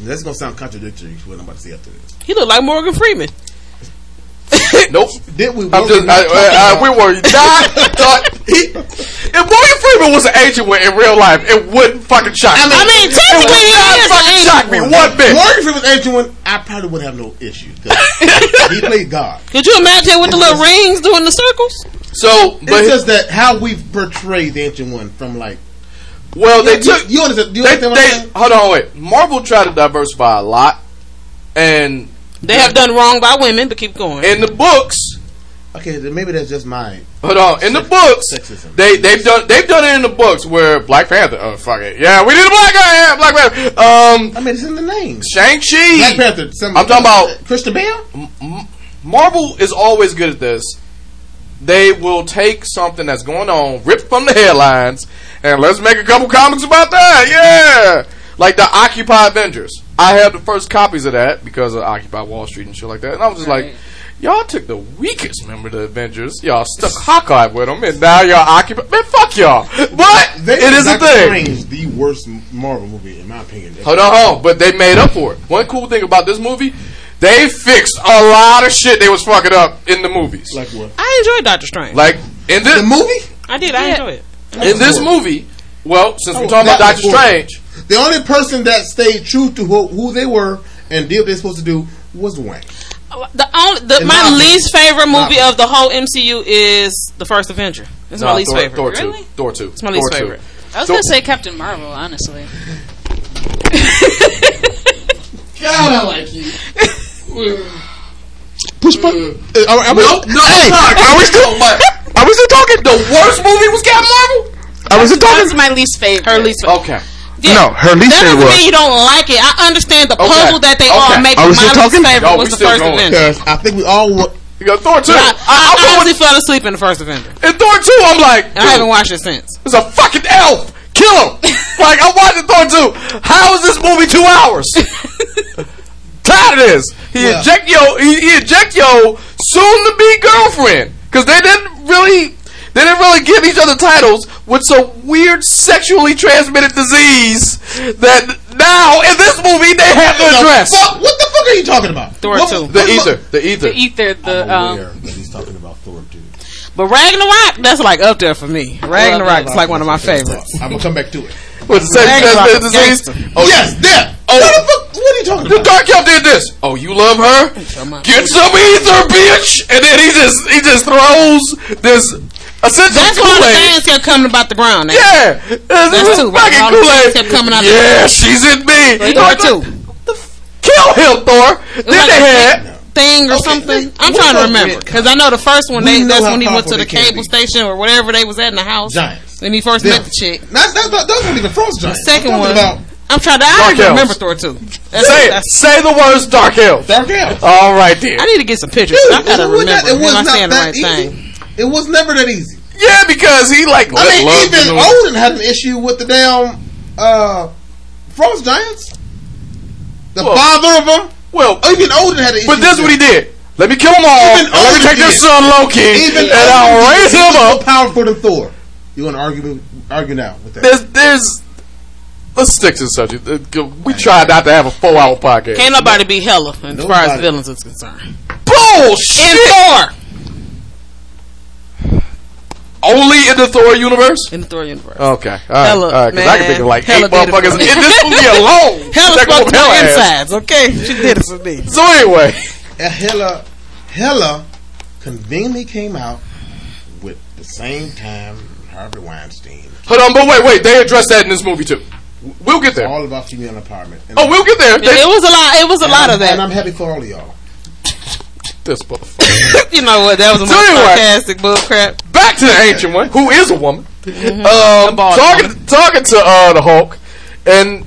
That's gonna sound contradictory to what I'm about to say after this. He looked like Morgan Freeman. Nope. Did we? I'm just. we I, I, I, we were not. thought, he, if Morgan Freeman was an agent one in real life, it wouldn't fucking shock me. I mean, technically, it he would is not fucking an shock me one bit. Morgan Freeman was ancient one. I probably would have no issue. he played God. Could you imagine with the little rings doing the circles? So, but It's just that how we portray the ancient one from like. well, they you, took. You understand? You They, understand what I'm they, hold on, wait. Marvel tried to diversify a lot, and They have done wrong by women, but keep going. in the books, Okay, then maybe that's just mine. hold on, in the books, Sexism. they they've done they've done it in the books where Black Panther. Oh fuck it, yeah, we need a black guy. Yeah, Black Panther. Um, I mean, it's in the name. Shang Chi, Black Panther. Some, I'm talking about- Christian Bale. Marvel is always good at this. They will take something that's going on, rip from the headlines, and let's make a couple comics about that. Yeah, like the Occupy Avengers. I have the first copies of that because of Occupy Wall Street and shit like that. And I was just like, y'all took the weakest member of the Avengers, y'all stuck Hawkeye with them, and now y'all occupy. Man, fuck y'all. But They it is a Doctor thing. Strange, the worst Marvel movie in my opinion. Hold on, hold on. But they made up for it. One cool thing about this movie, they fixed a lot of shit they was fucking up in the movies. Like what? I enjoyed Doctor Strange. Like in this The movie. I did. I enjoyed it. in this movie, well, since we're Oh, talking about Doctor before. Strange, The only person that stayed true to who, who they were and did what they're supposed to do was Wayne. The only, the, my my least favorite movie My of the whole MCU is the first Avenger. It's my least Thor, favorite. Thor two, Really? Thor two, It's my least two. favorite. I was So- gonna say Captain Marvel, honestly. God, I like you. Push button. Uh, are, are we, No, no, are we still? Are we still talking? The worst movie was Captain Marvel. I was That talking. was my least favorite. Her least favorite. Okay. No, her least That doesn't was. mean you don't like it. I understand the Okay. puzzle that they Okay. all make. Are we My still least talking? favorite No, was the first going. Avenger. Because I think we all. wa- You got Thor two. I, I, I I'm honestly going. fell asleep in the first Avenger. In Thor two, I'm like, And I haven't watched it since. It's a fucking elf. Kill him. like I'm watching Thor two. How is this movie two hours? Tired of this. He Well- eject yo. He, he eject yo soon to be girlfriend because they didn't really. They didn't really give each other titles with some weird sexually transmitted disease that now in this movie they have to address. fuck? What the fuck are you talking about? Thor What- two. The Aether. The Aether. The Aether, the I'm um, aware that he's talking about Thor 2. But Ragnarok, that's like up there for me. Ragnarok is like one of my favorites. I'm gonna come back to it. With the sexually Ragnarok transmitted disease. Oh, yes, there. Oh, what the fuck? What are you talking about? The about? Dark Elf did this. Oh, you love her? Get some Aether, bitch! And then he just he just throws this essential That's why the Kool-Aid. fans kept coming about the ground. Now. Yeah, That's two, right? Fucking All the Kool-Aid. fans kept coming out Yeah, ground. she's in me. Thor Like, two. Kill him, Thor. Then like they a had. thing or Okay, something. we- I'm trying to remember because I know the first one. They, that's when he went to the cable station or whatever they was at in the house. Giants. When he first No. met the chick. That's, that's, not- those weren't even frost giants. The second I'm one. about I'm trying to. I don't even remember Thor two. That's, Say it. that's- Say the words Dark Elf. Dark Elves. All right, then. I need to get some pictures. Dude, I gotta remember. not- it was Am I not saying the that right easy. thing? It was never that easy. Yeah, because he like I mean, even the- Odin had an issue with the damn uh, frost giants. The Well- father of them. Well, Even Odin had an issue. but this is what he did. Let me kill them all. Even and let me take this did. son Loki, Even and I'll raise was him more up. powerful than Thor. You want to argue argue now with that? There's, there's. Let's stick to the subject. Uh, We tried not to have a four-hour podcast. Can't nobody be Hela as far as Nobody. villains is concerned. Bullshit. In Thor, Only in the Thor universe. in the Thor universe. Okay, all right, Hela, all right. Because I can man. think of like Hela eight did it for motherfuckers in this movie alone. Hela That spoke go to my hella ass. insides. Okay, she did it for me. So anyway, Hella Hela conveniently came out with the same time, Harvey Weinstein. Hold on, but wait, wait. They address that in this movie too. We'll get there. All about female empowerment. And Oh, we'll get there. They- It was a lot. It was a and lot I'm- of that. And I'm happy for all of y'all. This motherfucker. you know what? That was a So most anyway. sarcastic bull crap. Back to the ancient one, who is a woman. Mm-hmm. Um, bald talking, talking to uh, the Hulk, and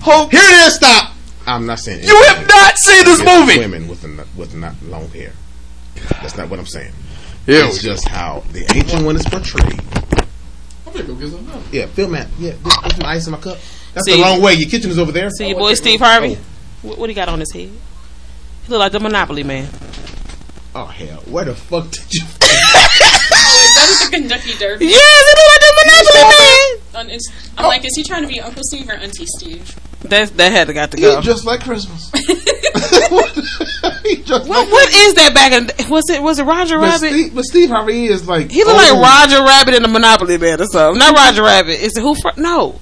Hulk. Here it is. Stop. I'm not saying You have not seen this movie. Women with a, with not long hair. That's not what I'm saying. Here it's we go. just how the ancient one is portrayed. I'm Yeah, Phil Matt. Yeah, put put some ice in my cup. That's See- the wrong way. Your kitchen is over there. See your boy Steve Harvey. What, what he got on his head? He look like the Monopoly man. Oh hell, where the fuck did you? Oh, is that at the Kentucky Derby? Yes, he look like the Monopoly man. I'm like, is he trying to be Uncle Steve or Auntie Steve? That that had to got to He go. just like Christmas. he just What, like what is that back in? Was it was it Roger But Rabbit? Steve, but Steve Harvey is like he look like. Roger Rabbit in the Monopoly man or something. Not Roger Rabbit. Is it who? Fr- no.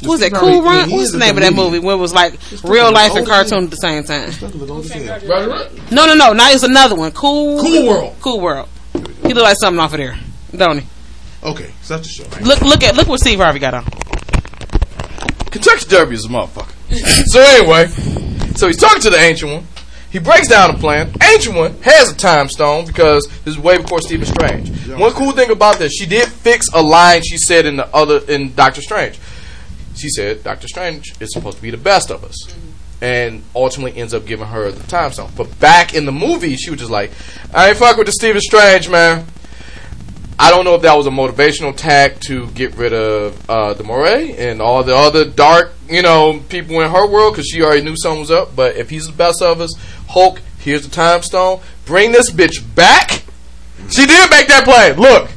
What was it Cool Harvey, Run? he What's the a name of that movie? Where it was like fucking real life and cartoon at the same time. Look at the old as hell. Right, right. No, no, no. Now it's another one. Cool. Cool World. Cool World. He look like something off of there, don't he? Okay, such a show. Look, look at look what Steve Harvey got on. Kentucky Derby is a motherfucker. so anyway, so he's talking to the ancient one. He breaks down the plan. Ancient one has a time stone because this is way before Stephen Strange. One cool thing about this, she did fix a line she said in the other in Doctor Strange. She said Doctor Strange is supposed to be the best of us. And ultimately ends up giving her the time stone. But back in the movie, she was just like, I ain't fuck with the Stephen Strange, man. I don't know if that was a motivational tack to get rid of uh, the Moray and all the other dark, you know, people in her world because she already knew something was up. But if he's the best of us, Hulk, here's the time stone. Bring this bitch back. She did make that play. Look,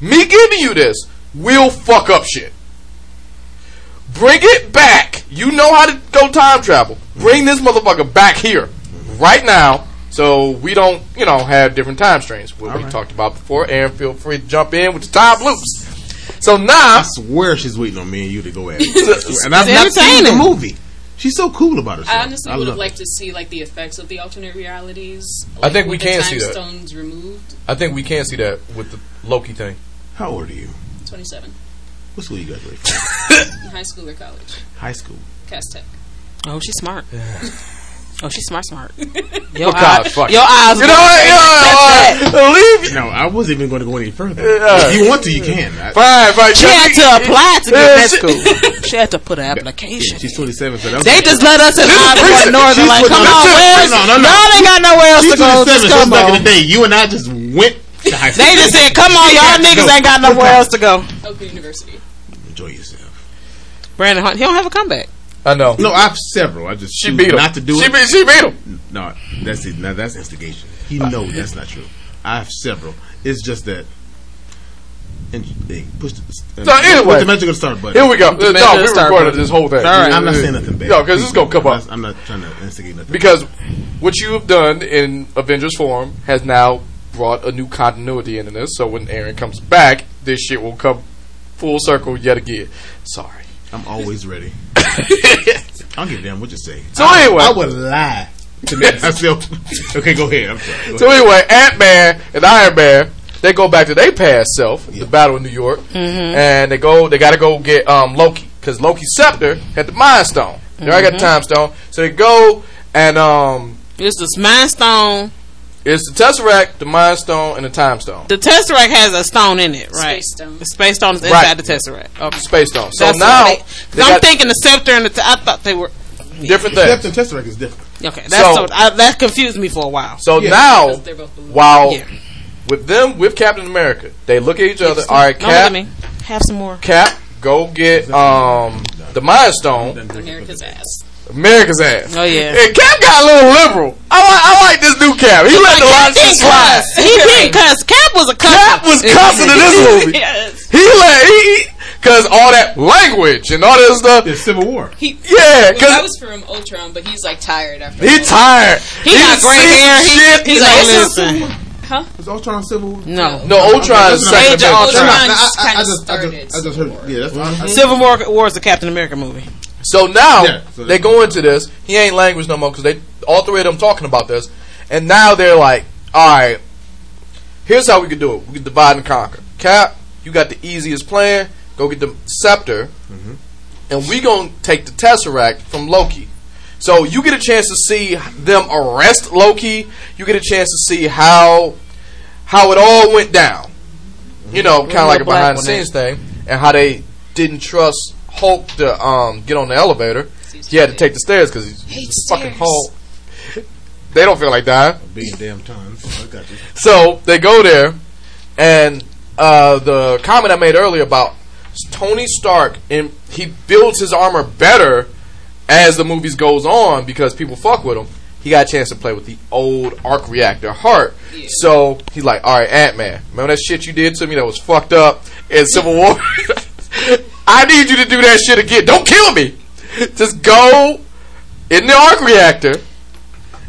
me giving you this will fuck up shit. Bring it back. You know how to go time travel. Bring this motherfucker back here right now. So we don't, you know, have different time streams. What we right. talked about before. Erin, feel free to jump in with the time loops. So now, I swear she's waiting on me and you to go at it. and I've not It's seen the movie. She's so cool about herself. I honestly would have love liked to see like the effects of the alternate realities. I think we can the see time that. stones removed. I think we can see that with the Loki thing. How old are you? Twenty-seven. What school you graduated from? High school or college? High school. Cass Tech. Oh, she's smart. Oh, she's smart, smart. Your, What eye, college? Fuck your eyes. You know what? You know what? Leave. No, I wasn't even going to go any further. Yeah. If you want to, you can. Fine, fine. She had to apply to get Yeah, that school. She had to put an yeah, application. she's 27, so that was They just let us in This is Iowa recent. Northern. She's Like, put- come on, no, Wes. no, no, no. Y'all ain't got nowhere else She's to go. 27, Just so come back in on. the day. You and I just went to high school. They just said, "Come on, y'all niggas ain't got nowhere else to go." Oakland University. Enjoy yourself. Brandon Hunt, he don't have a comeback. I know. No, I have several. I just She beat him. not to do she it. Beat, she beat him. No, that's it. Now that's instigation. He knows that's not true. I have several. It's just that. And hey, push the. Uh, So anyway. put the magic on the start button. Here we go. the No, we recorded with this whole thing. All right. I'm not saying nothing bad. No, because this is gonna come I'm up. not- I'm not trying to instigate nothing. Because what you have done in Avengers form has now brought a new continuity into this. So when Erin comes back, this shit will come full circle yet again. Sorry. I'm always ready. I don't give a damn what you say. So I, anyway. I would lie to make myself. Okay, go ahead. I'm sorry. Go So ahead. anyway, Ant Man and Iron Man, they go back to their past self, the Battle of New York, and they go. They got to go get um, Loki because Loki's scepter had the Mind Stone. They already got the Time Stone, so they go and um, It's the Mind Stone. It's the Tesseract, the Mind Stone, and the Time Stone, The Tesseract has a stone in it, right? Space stone. The Space Stone is inside Right. the Tesseract. Okay. Space Stone. So That's now they, they I'm thinking the scepter and the. T- I thought they were different things. Scepter and Tesseract is different. okay. That's So- so, I, that confused me for a while. So Yeah. now, Because they're both balloons. while Yeah. with them with Captain America, they look at each other. All right, Don't Cap, me. Have some more. Cap, go get um the Mind Stone, America's ass. America's ass. Oh yeah. And Cap got a little liberal. I like, I like this new Cap. He let the line shit slide. cuss. He didn't cuss. Cap was a cuss. Cap was cussing in this movie. yes. He let he because all that language and all this stuff. It's Civil War. He, Yeah, well, that because was from Ultron, but he's like tired after. he tired. He got done gray hair. some He- shit. he's like, like, this listen. Is Ultron Civil War? No. no, Ultron is That's second. Age of Avengers. Ultron. No, I- I- I just- I just- I just Civil heard. Yeah, that's I- I- Civil War War is the Captain America movie. So now Yeah, so they go into this. He ain't language no more because they all three of them talking about this, and now they're like, all right, Here's how we could do it. We could divide and conquer. Cap, you got the easiest plan. Go get the scepter, mm-hmm. and we gonna take the tesseract from Loki. So you get a chance to see them arrest Loki. You get a chance to see how how it all went down. You mm-hmm. know, kind of like a behind the scenes thing, and how they didn't trust Hulk to um, get on the elevator. He had to take the stairs because he's, he's Hates fucking. Hulk. They don't feel like dying. Being damn time. So I got you. So they go there, and uh, the comment I made earlier about Tony Stark, and he builds his armor better as the movies goes on because people fuck with him. He got a chance to play with the old arc reactor heart. So he's like, "All right, Ant Man, remember that shit you did to me that was fucked up in Civil War? I need you to do that shit again. Don't kill me. Just go in the arc reactor."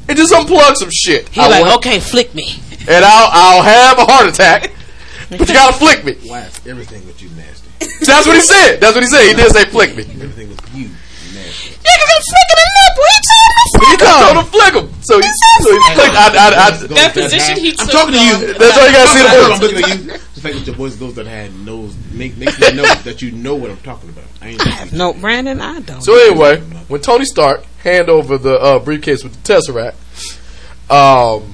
And just unplug some shit. He I like, want- okay, flick me. and I'll I'll have a heart attack. But you gotta flick me. Blast everything with you nasty. That's what he said. That's what he said. He did say flick me. Everything with you nasty. Yeah, cause I'm flicking a nipple. He told me to He flick just him. told him flick him. So he so he flicked. I, I, I, That position he took. I'm talking to you. That's all you gotta see the I'm movie. looking at you. The fact that your voice goes that high knows make, makes me know that you know what I'm talking about. I ain't No, Brandon, I don't. So anyway, when Tony Stark hand over the uh, briefcase with the Tesseract, um,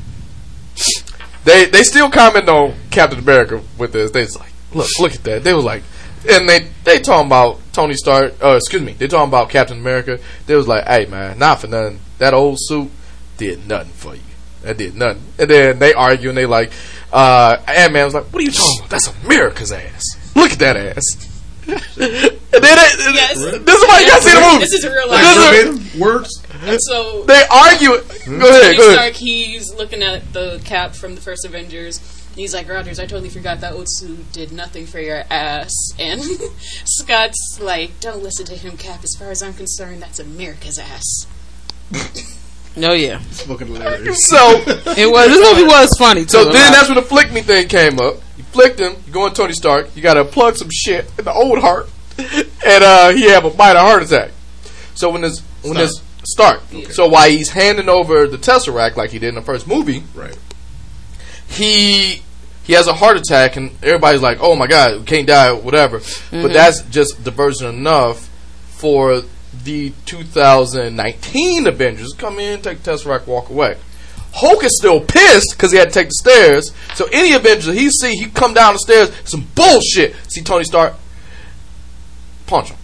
they they still comment on Captain America with this. They was like, look, look at that. They was like, and they they talking about Tony Stark. Uh, excuse me, they talking about Captain America. They was like, hey man, not for nothing. That old suit did nothing for you. That did nothing. And then they argue and they like, uh, Ant Man was like, what are you talking about? That's America's ass. Look at that ass. and then they, Yes. this is why you gotta see the movie. This is real This life. is- verbatim words. So they argue. Go ahead, Tony go ahead. Stark, he's looking at the cap from the first Avengers. and He's like, Rogers, I totally forgot that old suit did nothing for your ass. And Scott's like, don't listen to him, Cap. As far as I'm concerned, that's America's ass. No, yeah, It's fucking hilarious. So, it was. This movie was funny too. so then that's when the flick me thing came up. You flicked him. You go on Tony Stark. You gotta plug some shit in the old heart, and uh, he have a bite minor heart attack. So when this when this Stark, so while he's handing over the Tesseract like he did in the first movie, right. he he has a heart attack and everybody's like, "Oh my god, we can't die, whatever." But that's just diversion enough for the 2019 Avengers come in, take Tesseract, walk away. Hulk is still pissed because he had to take the stairs. So any Avenger he see, he come down the stairs, some bullshit. See Tony Stark, punch him.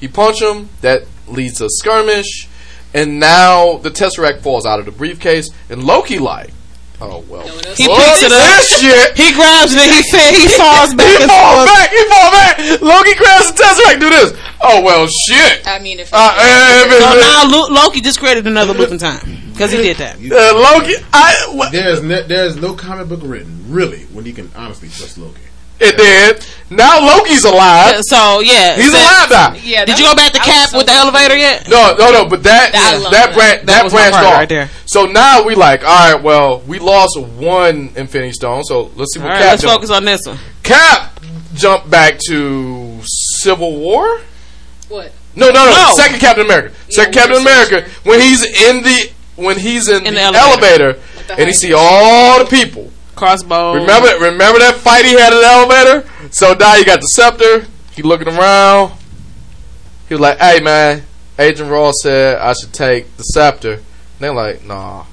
He punch him. That leads to a skirmish, and now the Tesseract falls out of the briefcase, and Loki like, oh well, No He Fuck picks it up. this shit. He grabs it. He fa- he falls back. He and fall back. He falls back. Loki grabs the Tesseract. Do this. Oh well, shit. I mean, if Uh, eh, So now Lu- Loki just created another loop in time because he did that. uh, Loki. I what, There's ne- there's no comic book written really when you can honestly trust Loki. It did. Now Loki's alive. So yeah, He's so- alive now. yeah, Did you go back to Cap so with the confused. elevator yet? No, no, no. But that that love that, that. bran- that, was my branched part off right there. So now we like, all right. Well, we lost one Infinity Stone. So let's see what All right, Cap let's doing. focus on this one. Cap jumped back to Civil War. What? No, no, no. No. Second Captain America. Second Winter Captain America. Soldier. When he's in the when he's in, In the, the elevator, elevator. the and he see all the people. Crossbow. Remember, remember that fight he had in the elevator. So now you got the scepter. He looking around. He was like, "Hey man, Agent Ross said I should take the scepter." And they're like, "Nah,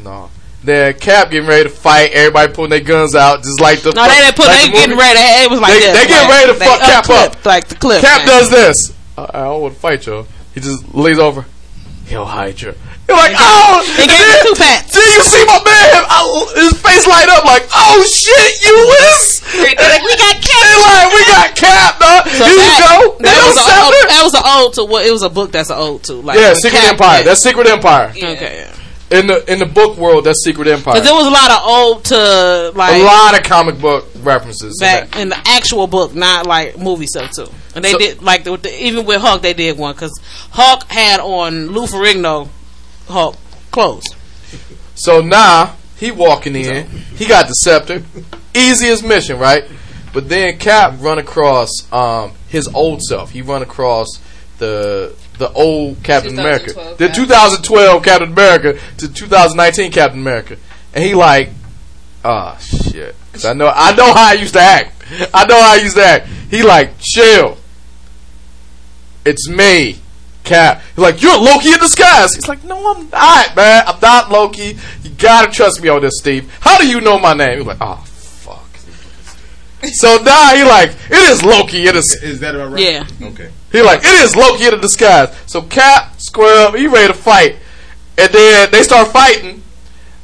nah." Then Cap getting ready to fight. Everybody pulling their guns out, just like the. No, they didn't put. like they the getting ready. It was like They- this. they getting like, ready to fuck Cap unclipped, up. like the clip. Cap man. does this. I, I don't want to fight y'all. He just leans over. He'll hide you. You're like, oh! They gave him two pats. Then you see my man, I, his face light up like, oh shit, you is? They're like, we got Cap. They like, we got Cap, dog. So Here that, you go. That was, no a, that was an ode to what? It was a book that's an ode to. Like Yeah, Secret Cap Empire. met- That's Secret Empire. okay. In the in the book world, that's Secret Empire. Because there was a lot of ode to like a lot of comic book references. in back that. in the actual book, not like movie stuff too. And they So- did like the, the, even with Hulk, they did one because Hulk had on Lou Ferrigno Hulk clothes. So now he walking in. He got the scepter. Easiest mission, right? But then Cap run across um, his old self. He run across the the old Captain America, the 2012 Captain America to 2019 Captain America, and he like, oh shit. 'Cause I know I know how I used to act. I know how I used to act. He like, chill. It's me. Cap. He's like, you're Loki in disguise. He's like, no, I'm not, man. I'm not Loki. You gotta trust me on this, Steve. How do you know my name? He's like, oh fuck. so now he like, it is Loki in a Is that about right? Yeah. Okay. he like, it is Loki in disguise. So Cap square up, he ready to fight. And then they start fighting.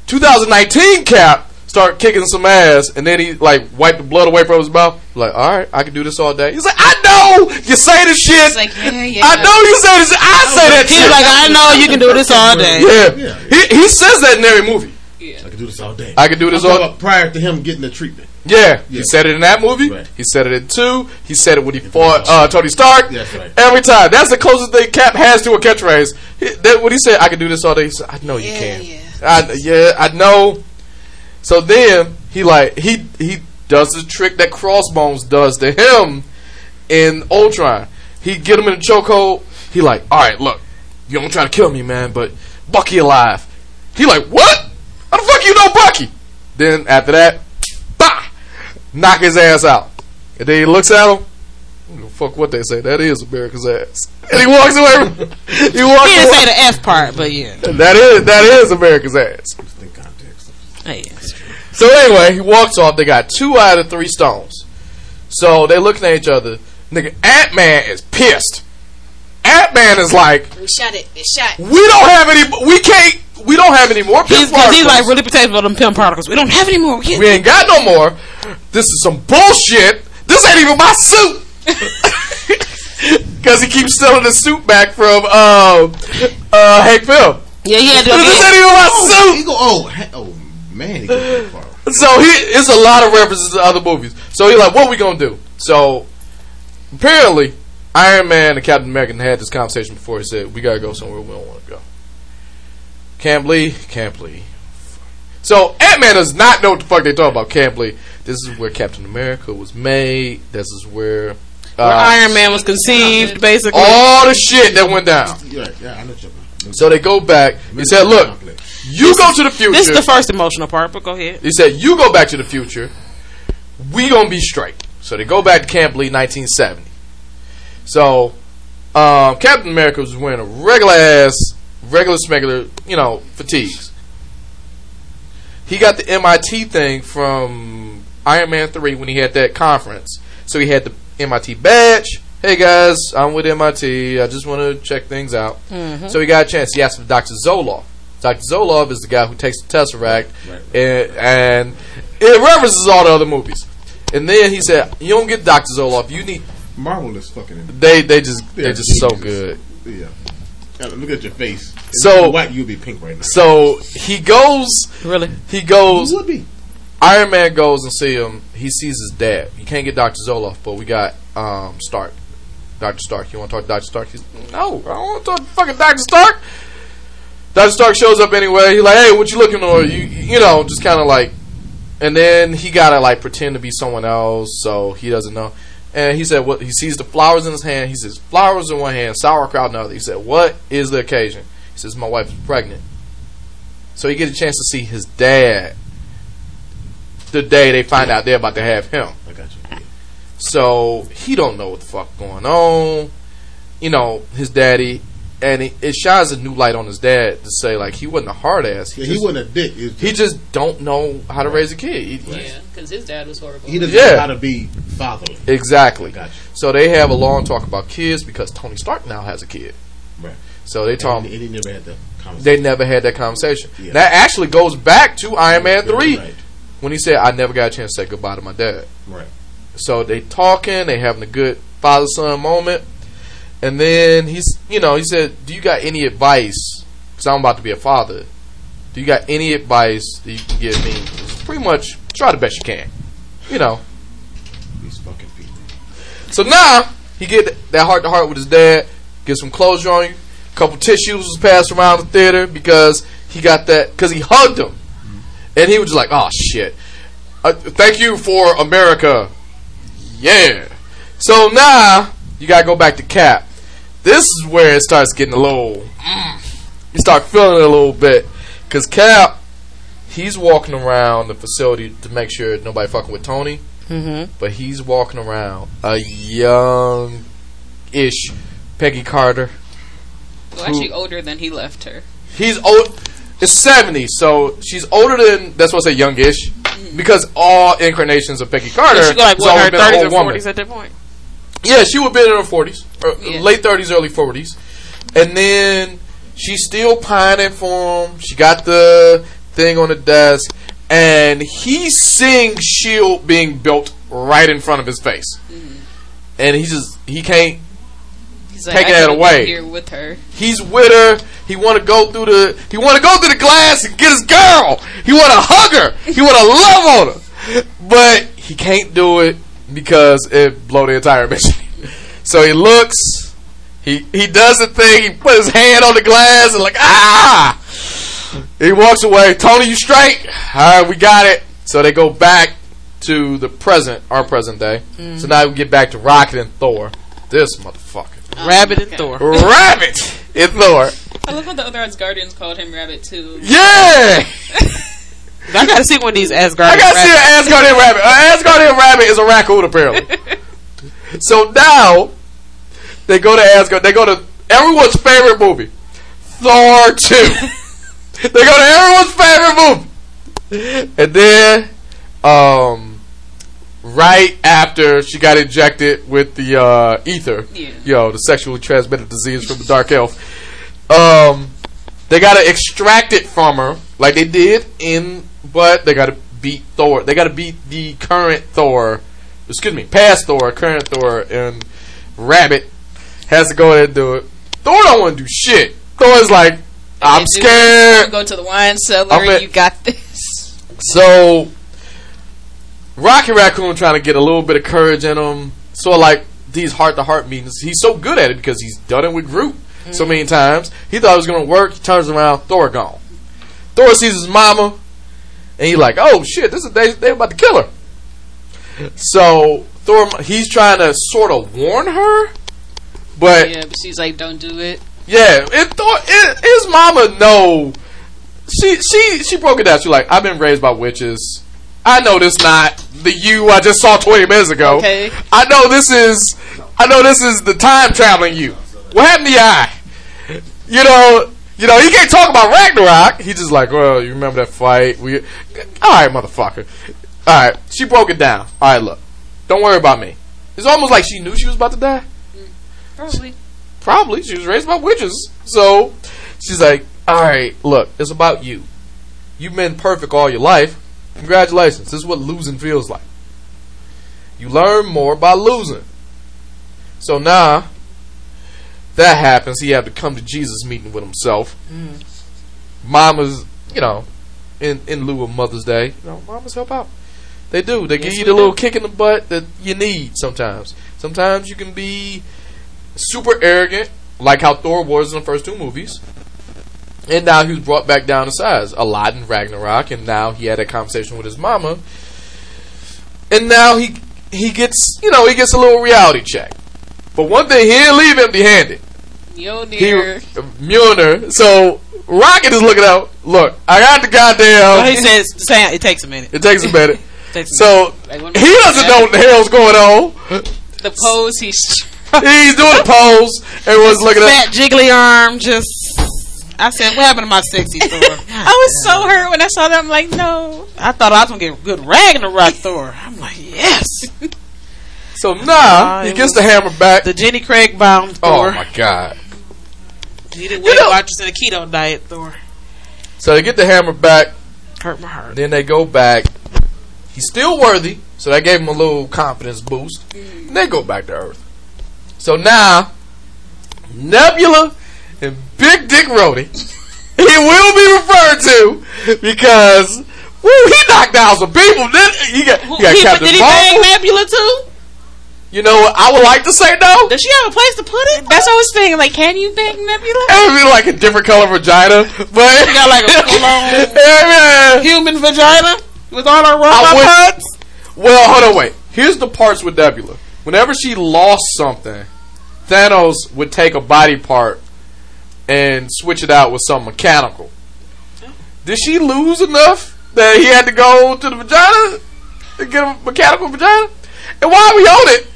2019 Cap start kicking some ass, and then he like wiped the blood away from his mouth. Like, all right, I can do this all day. He's like, I know you say this shit. It's like, yeah, yeah. I know you say this. I say that He's shit. like, I know you can do this all day. yeah, he he says that in every movie. I can do this all day. I can do this I'm all. talking about prior to him getting the treatment. Yeah, he said it in that movie. Right. He said it in two. He said it when he fought uh, Tony Stark. That's right. Every time. That's the closest thing Cap has to a catchphrase. He, that, when he said, "I can do this all day," he said, "I know you can." yeah. I, yeah, I know. So then he like he he does the trick that Crossbones does to him in Ultron. He get him in a chokehold. He like, all right, look, you don't try to kill me, man, but Bucky alive. He like, what? How the fuck you know Bucky? Then after that, bah, knock his ass out. And then he looks at him. I don't give a Fuck what they say. That is America's ass. And he walks away. From, he walks He didn't away. say the F part, but yeah. That is that is America's ass. Just in context. Hey. So anyway, he walks off. They got two out of three stones. So they looking at each other. Nigga, Ant Man is pissed. Ant Man is like, We shot it. It shot. we don't have any. We can't. We don't have any more. He's, pimp cause he's like really protective of them Pym particles. We don't have any more. We we ain't got no more. This is some bullshit. This ain't even my suit. Because he keeps stealing the suit back from uh, uh, Hank Pym. yeah, he had to. This ain't even my Oh, suit. he go. Oh, oh man, he goes that far. So he it's a lot of references to other movies. So he's like, what we gonna do? So apparently, Iron Man and Captain America had this conversation before. He said, we gotta go somewhere we don't want to go. Can't believe, can't believe. So Ant Man does not know what the fuck they talk about. Can't believe. This is where Captain America was made. This is where, uh, Where Iron Man was conceived, basically. all the shit that went down. You're. Yeah, I know what you're talking So they go back. He said, look, you go to the future. This is the first emotional part, but go ahead. He said, "You go back to the future. We gonna be straight." So they go back to Camp Lee, 1970. So um, Captain America was wearing a regular ass, regular smuggler, you know, fatigues. He got the MIT thing from Iron Man 3 when he had that conference. So he had the MIT badge. Hey guys, I'm with MIT. I just want to check things out. So he got a chance. He asked for Dr. Zoloff. Dr. Zoloff is the guy who takes the Tesseract, Right, right. And, and it references all the other movies. And then he said, "You don't get Dr. Zoloff. You need." Marvel is fucking. In. They they just They're they're just so good. Yeah. Look at your face. If So- you were white, you'd be pink right now. So he goes. Really? He goes. You would be. Iron Man goes and see him. He sees his dad. You can't get Doctor Zoloff, but we got um, Stark. Doctor Stark. You want to talk to Doctor Stark? He's no. I don't want to talk to fucking Doctor Stark. Doctor Stark shows up anyway. He's like, "Hey, what you looking for?" You you know, just kind of like, and then he gotta like pretend to be someone else, so he doesn't know. And he said, "What?" He sees the flowers in his hand. He says, "Flowers in one hand, sauerkraut in the other." He said, "What is the occasion?" He says, "My wife is pregnant." So he gets a chance to see his dad the day they find out they're about to have him. I got you. So he don't know what the fuck going on. You know, his daddy, and it, it shines a new light on his dad to say like he wasn't a hard ass. Yeah, He, he just, wasn't a dick. He, was he just don't know how to raise a kid. He- he- Yeah, because his dad was horrible. he doesn't Yeah. know how to be fatherly. Exactly. Gotcha. So they have a long talk about kids because Tony Stark now has a kid. Right. So they talk. And, and he never had the conversation. They never had that conversation. Yeah. That actually goes back to Iron Man three Right. when he said, "I never got a chance to say goodbye to my dad." Right. So they talking, they having a good father son moment, and then he's, you know, he said, "Do you got any advice? Because I'm about to be a father. Do you got any advice that you can give me? It's pretty much try the best you can, you know." These fucking people. So now he get that heart to heart with his dad, get some closure on you. A couple tissues was passed around the theater because he got that because he hugged him, and he was just like, "Oh shit." Uh, thank you for America. Yeah. So now you gotta go back to Cap. This is where it starts getting a little. Mm, you start feeling it a little bit because Cap he's walking around the facility to make sure nobody fucking with Tony. Mm-hmm. But he's walking around a young ish Peggy Carter. Well, actually, older than he left her. He's old. It's seventy, so she's older than. That's what I say, youngish, because all incarnations of Peggy Carter. She go like has what, always her been an thirties or woman. forties at that point. Yeah, she would have been in her forties, uh, Yeah. late thirties, early forties, and then she's still pining for him. She got the thing on the desk, and he's seeing Shield being built right in front of his face, mm-hmm. and he just he can't. He's like, Taking that away. Here with her. He's with her. He want to go through the. He want to go through the glass and get his girl. He want to hug her. He want to love on her, but he can't do it because it blow the entire mission. So he looks. He he does the thing. He put his hand on the glass and like ah. He walks away. Tony, you straight? All right, we got it. So they go back to the present, our present day. So now we get back to Rocket and Thor. This motherfucker. Rabbit and Thor. Rabbit and Thor. I love how the other odds Guardians called him Rabbit too. Yeah! I gotta see one of these Asgard. I gotta see an Asgardian rabbit. An Asgardian rabbit is a raccoon, apparently. so now, they go to Asgard. They go to everyone's favorite movie, Thor 2. they go to everyone's favorite movie. And then, um, right after she got injected with the uh, Aether, Yeah. yo, the sexually transmitted disease from the dark elf, um, they gotta extract it from her, like they did in, but they gotta beat Thor. They gotta beat the current Thor, excuse me, past Thor, current Thor, and Rabbit has to go ahead and do it. Thor don't want to do shit. Thor is like, I'm scared. Go to the wine cellar. At- you got this. So, Rocky Raccoon trying to get a little bit of courage in him. So, like these heart to heart meetings, he's so good at it because he's done it with Groot so mm-hmm. many times. He thought it was to work. He turns around, Thor gone. Thor sees his mama, and he's like, "Oh shit, this is they they about to kill her." So Thor, he's trying to sort of warn her, but Yeah, but she's like, don't do it. yeah, it, Thor, his mama know. She she she broke it down. She like, I've been raised by witches. I know this not the you I just saw twenty minutes ago. Okay. I know this is I know this is the time traveling you. What happened to your eye? You know, you know, he can't talk about Ragnarok. He just like, well, you remember that fight? We, all right, motherfucker. All right, she broke it down. All right, look, don't worry about me. It's almost like she knew she was about to die. Probably. Probably. She was raised by witches. So she's like, all right, look, it's about you. You've been perfect all your life. Congratulations. This is what losing feels like. You learn more by losing. So now that happens. He had to come to Jesus meeting with himself. Mm. Mamas, you know, in, in lieu of Mother's Day, you know, mamas help out. They do. They give you the little kick in the butt that you need sometimes. Sometimes you can be super arrogant, like how Thor was in the first two movies. And now he was brought back down to size. A lot in Ragnarok, and now he had a conversation with his mama. And now he he gets you know, he gets a little reality check. But one thing, he didn't leave empty handed. He Mjolnir. Mjolnir. So Rocket is looking out. Look, I got the goddamn. Well, he says saying it takes a minute. it takes a minute. Takes a So Like, when- he doesn't know what the hell's going on. The pose he's. He's doing a pose. Everyone's looking at. fat jiggly arm just. I said, what happened to my sexy Thor? I was so hurt when I saw that. I'm like, no. I thought I was gonna get a good Ragnarok Thor. I'm like, yes, So now he gets the hammer back. the Jenny Craig bound Oh my god! He did Weight Watchers and a keto diet Thor. So they get the hammer back. Hurt my heart. Then they go back. He's still worthy, so that gave him a little confidence boost. And they go back to Earth. So now, Nebula and Big Dick Rhodey, he will be referred to because woo, he knocked down some people. Then he got, he got He- Captain did he bang Nebula too? You know what? I would like to say no. Does she have a place to put it? That's what I was thinking. Like, can you bang Nebula? It would be like a different color vagina, but She got like a Yeah, human vagina with all her robot parts. Well, hold on, wait. Here's the parts with Nebula. Whenever she lost something, Thanos would take a body part and switch it out with some mechanical. Did she lose enough that he had to go to the vagina to get a mechanical vagina? And why are we on it?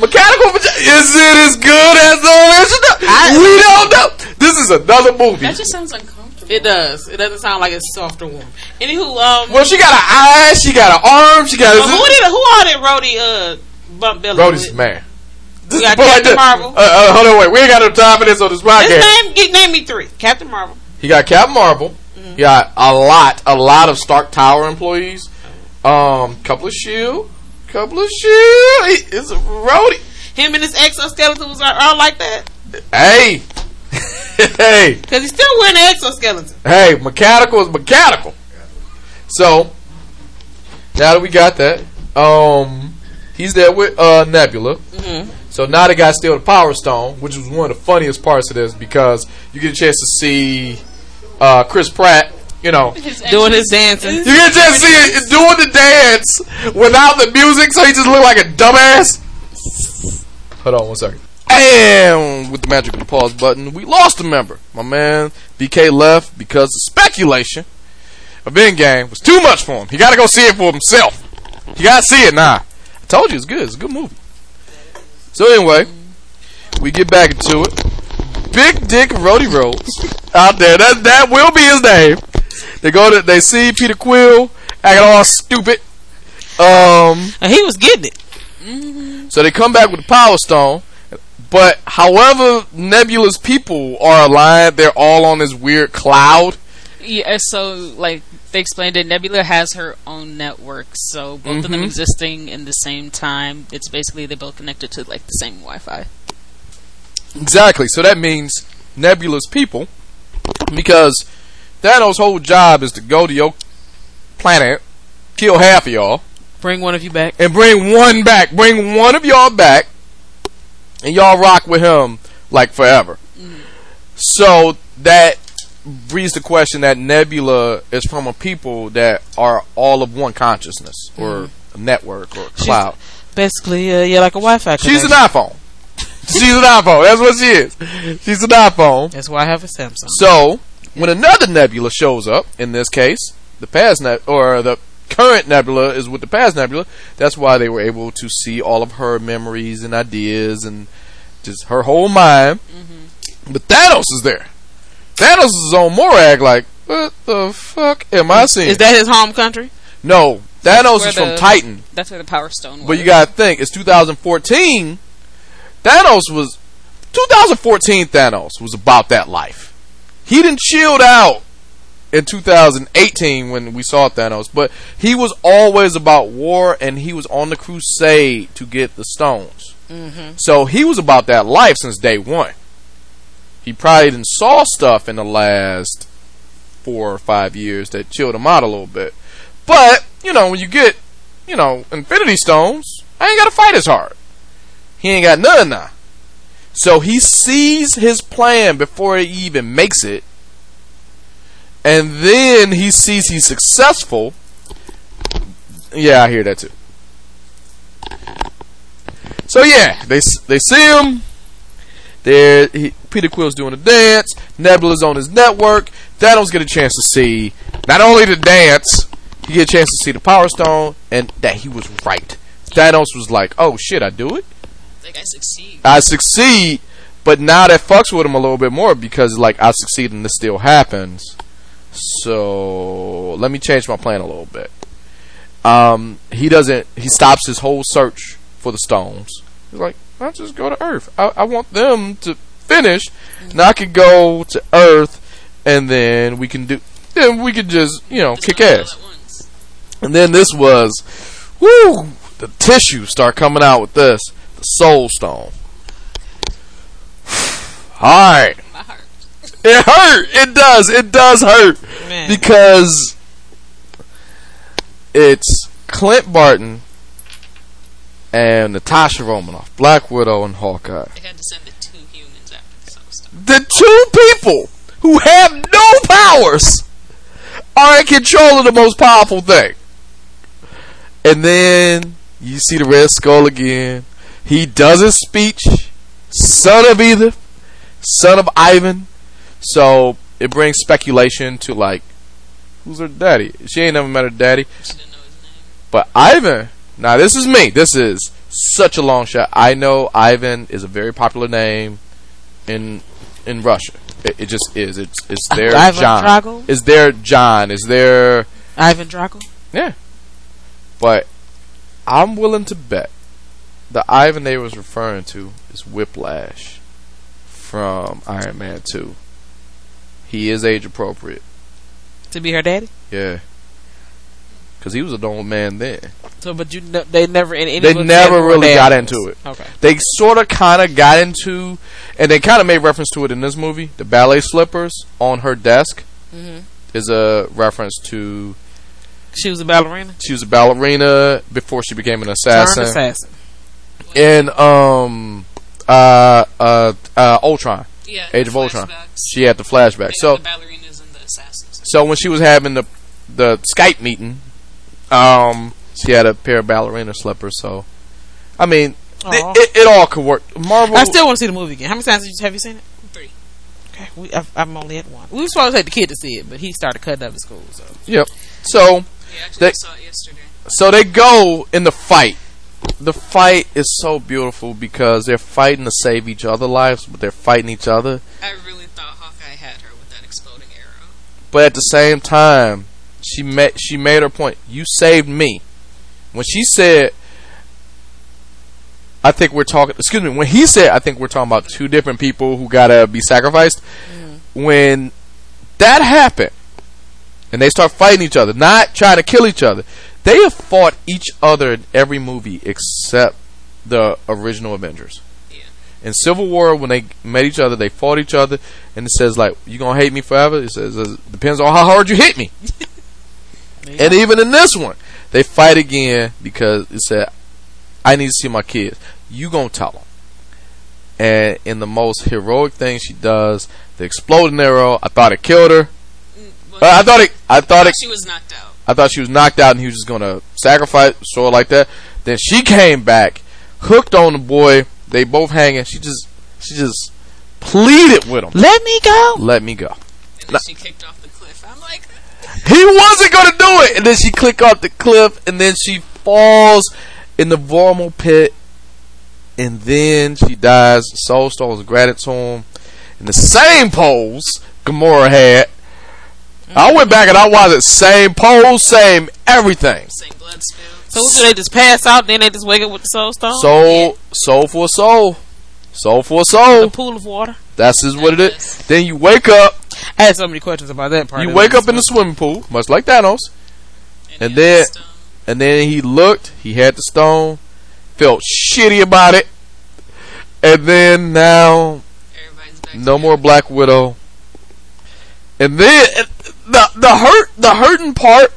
Mechanical vagina is it as good as the original? we don't know. This is another movie. That just sounds uncomfortable. It does. It doesn't sound like it's soft or warm. Anywho, um, Well, she got an eye, she got an arm, she got. well, who did who all did Rhodey uh bump Billy? Rhodey's with? man. We got But like Captain Marvel. Uh, uh, hold on, wait. We ain't got no time for this on this Just podcast. name, get, name me three. Captain Marvel. He got Captain Marvel. Mm-hmm. He got a lot, a lot of Stark Tower employees. Um, couple of Shield, couple of shoes. It's a Rhodey. Him and his exoskeleton was all, like that Hey, hey, because he's still wearing an exoskeleton. hey. Mechanical is mechanical. So now that we got that, um, he's there with uh Nebula. Mm-hmm. So now they got steal the Power Stone, which was one of the funniest parts of this because you get a chance to see uh, Chris Pratt. You know, Doing his dancing. You can just see it doing the dance without the music, so he just looked like a dumbass. Hold on one second. And with the magic of the pause button, we lost a member. My man BK left because the speculation of Endgame was too much for him. He got to go see it for himself. He got to see it now. I told you it's good. It's a good movie. So anyway, we get back into it. Big Dick Rhodey Rose out there. That that will be his name. They go to they see Peter Quill acting all stupid. Um, And he was getting it. so they come back with the Power Stone. But however Nebula's people are aligned, they're all on this weird cloud. Yeah, so like they explained it, Nebula has her own network, so both of them Mhm. existing in the same time. It's basically they're both connected to like the same Wi-Fi. Exactly. So that means Nebula's people, because Thanos' whole job is to go to your planet, kill half of y'all, Bring one of you back. and bring one back. Bring one of y'all back, and y'all rock with him like forever. So that breeds the question that Nebula is from a people that are all of one consciousness or a network or cloud. Basically, uh, yeah, like a Wi-Fi. She's an iPhone. She's an iPhone. That's what she is. She's an iPhone. That's why I have a Samsung. So when another nebula shows up, in this case, the past ne- or the current nebula is with the past nebula. That's why they were able to see all of her memories and ideas and just her whole mind. Mm-hmm. But Thanos is there. Thanos is on Morag. Like, what the fuck am I seeing? Is that his home country? no? Thanos is from Titan. That's where the Power Stone was. But you gotta think, it's 2014. Thanos was 2014. Thanos was about that life. He didn't chilled out in 2018 when we saw Thanos, but he was always about war and he was on the crusade to get the stones. Mm-hmm. So he was about that life since day one. He probably didn't saw stuff in the last four or five years that chilled him out a little bit. But you know, when you get you know, Infinity Stones, I ain't gotta fight as hard. He ain't got none now. So he sees his plan before he even makes it. And then he sees he's successful. Yeah, I hear that too. So yeah, they they see him. There, he, Peter Quill's doing a dance. Nebula's on his network. Thanos get a chance to see not only the dance, he get a chance to see the Power Stone, and that he was right. Thanos was like, "Oh shit, I do it. Like I succeed. I succeed." But now that fucks with him a little bit more because like I succeed and this still happens. So let me change my plan a little bit. Um, he doesn't. He stops his whole search for the stones. He's like, I'll just go to Earth. I, I want them to finish, and I can go to Earth, and then we can do. Then we can just you know kick ass. And then this was, whoo, the tissue start coming out with this, Soul Stone. All right, My it hurt. It does. It does hurt Man. because it's Clint Barton and Natasha Romanoff, Black Widow and Hawkeye. They had to send the two humans after the Soul Stone. The two people who have no powers are in control of the most powerful thing. And then you see the Red Skull again. He does his speech. Son of Edith, son of Ivan. So it brings speculation to like who's her daddy. She ain't never met her daddy. She didn't know his name. But Ivan, now this is me. This is such a long shot. I know Ivan is a very popular name in in Russia. It, it just is. It's it's uh, their Ivan John. Drago? It's their John. It's their Ivan Drago. yeah. But I'm willing to bet the Ivan they was referring to is Whiplash from Iron Man Two. He is age appropriate. To be her daddy. Yeah. Cause he was an old man then. So, but you, ne- they never in any. They never said who her really dad got into it. Okay. They sort of kind of got into, and they kind of made reference to it in this movie. The ballet slippers on her desk Mhm. is a reference to She was a ballerina. she was a ballerina before she became an assassin. Turned assassin. In um uh uh uh Ultron, Yeah. Age of Ultron, flashbacks. she had the flashback. They So the ballerinas and the assassins. so when she was having the the Skype meeting, um, she had a pair of ballerina slippers. So, I mean, it, it, it all could work. Marvel. I still want to see the movie again. How many times did you, have you seen it? Three. Okay, we, I've, I'm only at one. We were supposed to take the kid to see it, but he started cutting up at school. So Yep. So Yeah, actually, I saw it yesterday. so they go in the fight. The fight is so beautiful because they're fighting to save each other lives, but they're fighting each other. I really thought Hawkeye had her with that exploding arrow. But at the same time, she made she made her point. You saved me. When she said, "I think we're talking," excuse me. When he said, "I think we're talking about two different people who gotta be sacrificed," mm. when that happened, and they start fighting each other, not trying to kill each other, they have fought each other in every movie except the original Avengers. Yeah. In Civil War, when they met each other, they fought each other, and it says like, "You gonna hate me forever?" It says, uh, "Depends on how hard you hit me." and even in this one, they fight again because it said, "I need to see my kids." You gonna tell them? And in the most heroic thing she does, the exploding arrow, I thought it killed her. Well, Uh, I thought it. I thought it. she was knocked out. I thought she was knocked out and he was just gonna sacrifice, sort like that. Then she came back, hooked on the boy. They both hanging. She just, she just pleaded with him, let me go. let me go. And then Nah. she kicked off the cliff. I'm like, He wasn't gonna do it, and then she click off the cliff, and then she falls in the Vormir pit, and then she dies. Soul Stone is granted to him in the same pose Gamora had. I went back and I watched it. Same pose, same everything. same blood spill. So what do they just pass out? Then they just wake up with the soul stone. Soul, soul for a soul, soul for a a soul. pool of water. That's just what it is. Then you wake up. I had so many questions about that part. You wake up in the swimming pool, much like Thanos. And he then- the. And then he looked. He had the stone. Felt shitty about it. And then now, Everybody's back no more Black Widow. And then and the the hurt the hurting part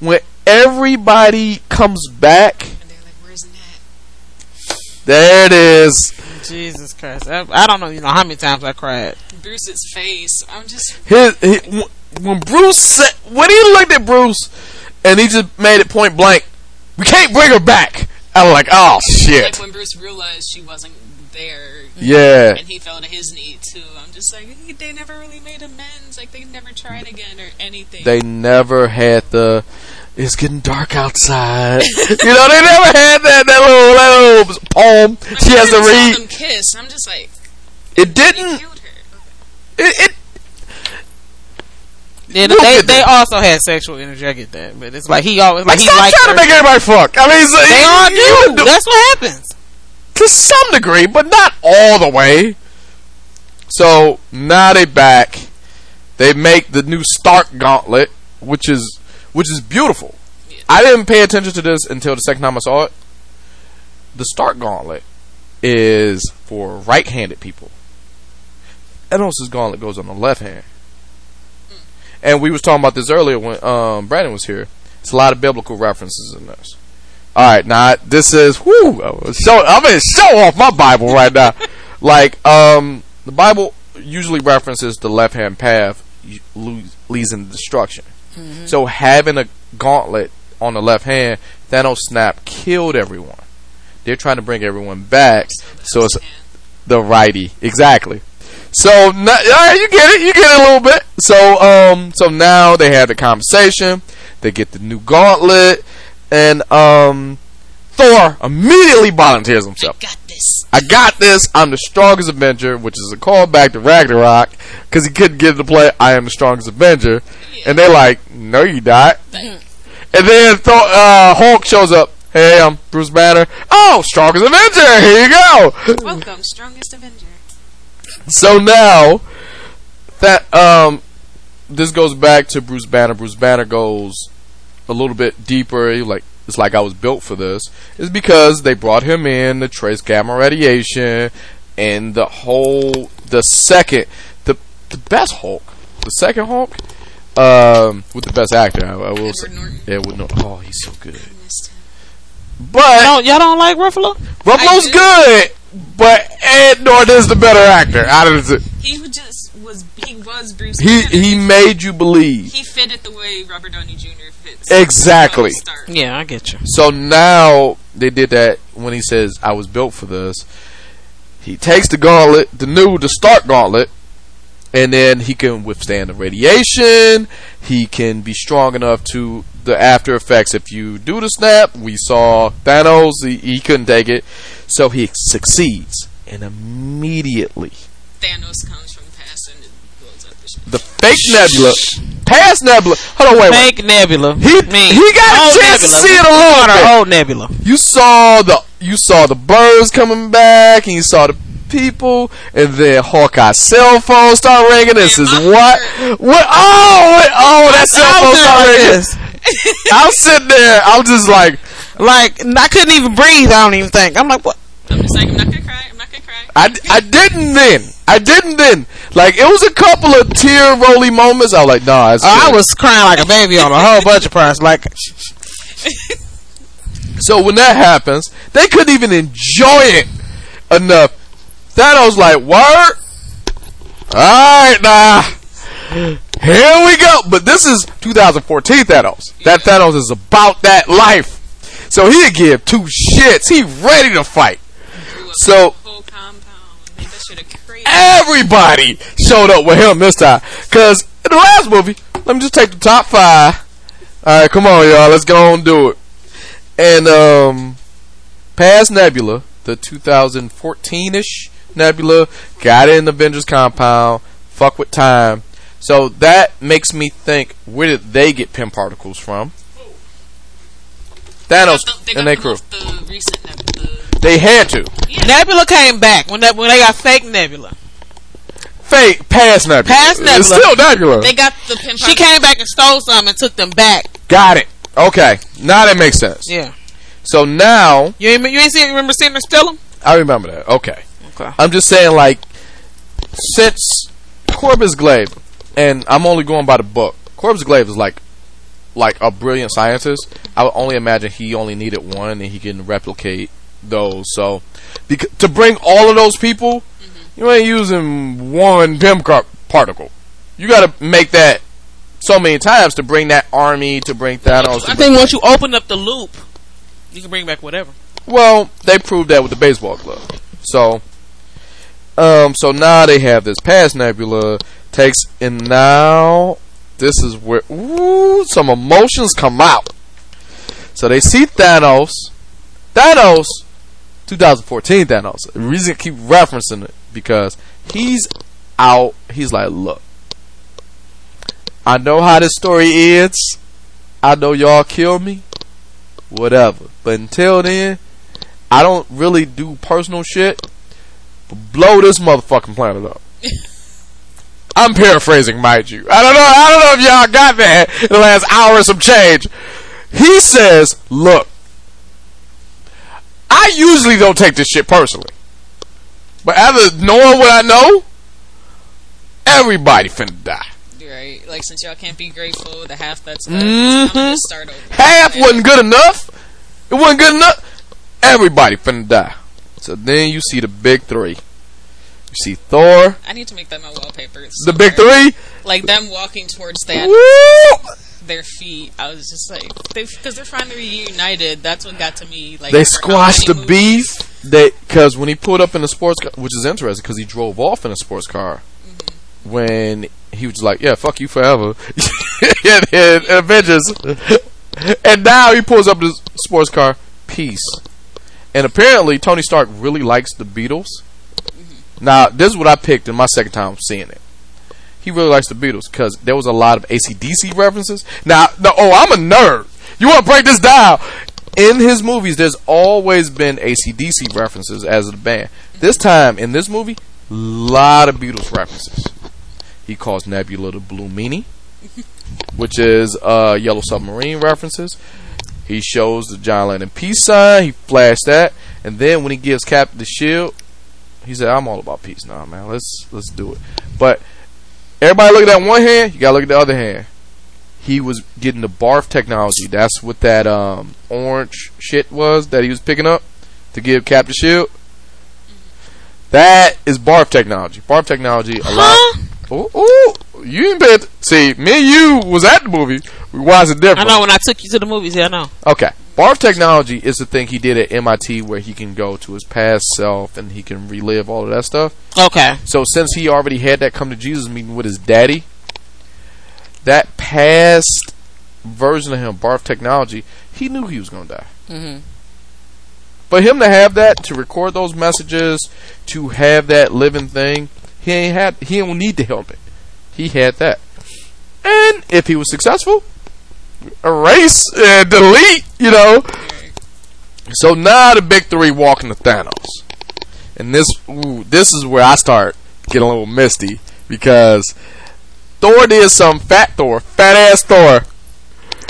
when everybody comes back. And they're like, where's Nat? There it is. Jesus Christ! I, I don't know. You know how many times I cried. Bruce's face. I'm just. His, he, when Bruce said, when he looked at Bruce and he just made it point blank, we can't bring her back. I was like, oh shit. Like when Bruce realized she wasn't there. Yeah. And he fell to his knee too. I'm just like, they never really made amends. Like they never tried again or anything. They never had the. It's getting dark outside. you know, they never had that that little, that little poem I she has to never read. them kiss. I'm just like, It didn't. her. It, it Yeah, Look they they that. also had sexual energy. I get that, but it's like he always like he stop liked trying her. to make everybody fuck. I mean, so They you- all you do. That's what happens. To some degree, but not all the way. So now they back. They make the new Stark Gauntlet, which is which is beautiful. I didn't pay attention to this until the second time I saw it. The Stark Gauntlet is for right-handed people. Thanos' gauntlet goes on the left hand. And we was talking about this earlier when um, Brandon was here. It's a lot of biblical references in this. All right, now this is whoo. So I'm gonna show off my Bible right now. like um, the Bible usually references the left hand path leads into destruction. So having a gauntlet on the left hand, Thanos snap killed everyone. They're trying to bring everyone back, so it's the righty exactly. So now, all right, you get it, you get it a little bit. So um, so now they have the conversation. They get the new gauntlet, and um, Thor immediately volunteers himself. Got this. I got this. I'm the strongest Avenger, which is a callback to Ragnarok, because he couldn't get to play I am the strongest Avenger, and they're like, "No, you not." And then Thor, uh, Hulk shows up. Hey, I'm Bruce Banner. Oh, strongest Avenger. Here you go. Welcome, strongest Avenger. So now that um this goes back to Bruce Banner. Bruce Banner goes a little bit deeper. Like it's like I was built for this. Is because they brought him in the trace gamma radiation and the whole the second the the best Hulk, the second Hulk, um, with the best actor. I, I will say, Edward Norton. Edward Norton. Oh, he's so good. Missed him. But No, y'all don't like Ruffalo? Ruffalo's good. But Ed Norton is the better actor out of the. He was just was he was Bruce. He Banner. he made you believe. he fitted the way Robert Downey Jr. fits. Exactly. from the start. Yeah, I get you. So now they did that when he says I was built for this. He takes the gauntlet, the new, the Stark gauntlet, and then he can withstand the radiation. He can be strong enough to the after effects. If you do the snap, we saw Thanos. He, he couldn't take it, so he succeeds, and immediately Thanos comes from the past and it blows up the fake Nebula, past Nebula. Hold on, wait, wait. Fake Nebula. He Me. he got a Old chance to see it a little bit. Old Nebula. You saw the you saw the birds coming back, and you saw the people, and then Hawkeye's cell phone start ringing. This is what what? Oh, wait, oh, that cell I phone was start ringing. I was sitting there. I was just like, Like, I couldn't even breathe, I don't even think. I'm like, what? I'm just like I'm not gonna cry. I'm not gonna cry. I, I didn't then. I didn't then. Like it was a couple of tear rolly moments. I was like, nah. It's Oh, I was crying like a baby on a whole bunch of parts. Like, So when that happens, they couldn't even enjoy it enough. Thanos like, word? Alright, nah. Here we go. But this is 2014 Thanos. That Thanos is about that life. So he'd give two shits. He ready to fight. Blew up So- Everybody showed up with him this time. Cause in the last movie, let me just take the top five. Alright, come on y'all, let's go and do it. And um past Nebula, the 2014-ish Nebula, got in the Avengers compound, fuck with time. So that makes me think, where did they get Pym particles from? Thanos They and their crew. The recent Nebula. They had to. Nebula came back when that when they got fake Nebula. Fake past Nebula. Past It's Nebula. still Nebula. They got the Pym. She came back and stole some and took them back. Got it. Okay. Now that makes sense. Yeah. So now You ain't you ain't see, remember seeing her steal them? I remember that. Okay. Okay. I'm just saying, like, since Corvus Glaive, and I'm only going by the book. Corvus Glaive is like, like a brilliant scientist. I would only imagine he only needed one, and he can replicate those. So, because, to bring all of those people, you ain't using one car- particle. You got to make that so many times to bring that army, to bring Thanos. I think once you open up the loop, you can bring back whatever. Well, they proved that with the baseball glove. So, um, so now they have this past nebula takes, and now this is where ooh, some emotions come out. So they see Thanos, Thanos, 2014 Thanos. The reason I keep referencing it because he's out. He's like, look, I know how this story ends. I know y'all kill me whatever. But until then, I don't really do personal shit. But blow this motherfucking planet up. I'm paraphrasing, mind you. I don't know. I don't know if y'all got that in the last hour or some change. He says, "Look, I usually don't take this shit personally, but after knowing what I know, everybody finna die. Right. Like since y'all can't be grateful, the half that's left, Mhm. I'm gonna start over. Half wasn't good enough. It wasn't good enough. Everybody finna die. So then you see the big three. You see Thor, I need to make that my wallpaper. the big three. Like them walking towards that. Their feet. I was just like, because they're finally reunited. That's what got to me. Like They squashed the beef. They because when he pulled up in the sports car, which is interesting because he drove off in a sports car. Mm-hmm. When he was like, "Yeah, fuck you forever," in, in Avengers, and now he pulls up in his sports car, peace. And apparently, Tony Stark really likes the Beatles. Mm-hmm. Now, this is what I picked in my second time seeing it. He really likes the Beatles because there was a lot of ACDC references. Now, no, oh, I'm a nerd. You want to break this down? In his movies, there's always been ACDC references as the band. This time, in this movie, a lot of Beatles references. He calls Nebula the Blue Meanie, which is uh, Yellow Submarine references. He shows the John Lennon peace sign. He flashed that, and then when he gives Cap the shield, he said, "I'm all about peace now, man. Let's let's do it." But everybody look at that one hand. You gotta look at the other hand. He was getting the barf technology. That's what that um, orange shit was that he was picking up to give Cap the shield. That is barf technology. Barf technology allows. Ooh, ooh, you ain't been. See, me and you was at the movie. We watched it different. I know when I took you to the movies. Yeah, I know. Okay. Barf technology is the thing he did at MIT where he can go to his past self and he can relive all of that stuff. Okay. So since he already had that come to Jesus meeting with his daddy, that past version of him, Barf technology, he knew he was going to die. hmm But him to have that, to record those messages, to have that living thing, he ain't had. He don't need the helmet. He had that, and if he was successful, erase and delete. You know. So now the big three walking to Thanos, and this ooh, this is where I start getting a little misty because Thor did some fat Thor, fat ass Thor.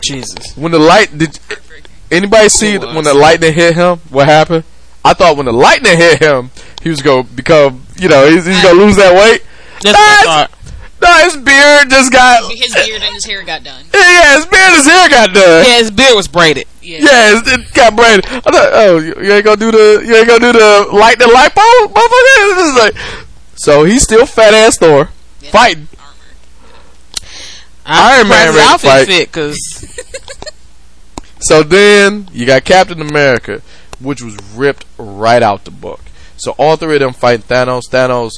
Jesus. When the light did anybody see when the lightning hit him? What happened? I thought when the lightning hit him, he was gonna become, you know, he's, he's gonna lose that weight. That's what I thought. No, his beard just got. His beard and his hair got done. Yeah, his beard, and his hair got done. Yeah, his beard was braided. Yeah. Yeah, it's, it got braided. I thought, oh, you, you ain't gonna do the, you ain't gonna do the lightning light bulb, motherfucker. This is like, so he's still fat ass Thor fighting. Iron Man ready to fight. fit because So then you got Captain America, which was ripped right out the book. So all three of them fighting Thanos. Thanos,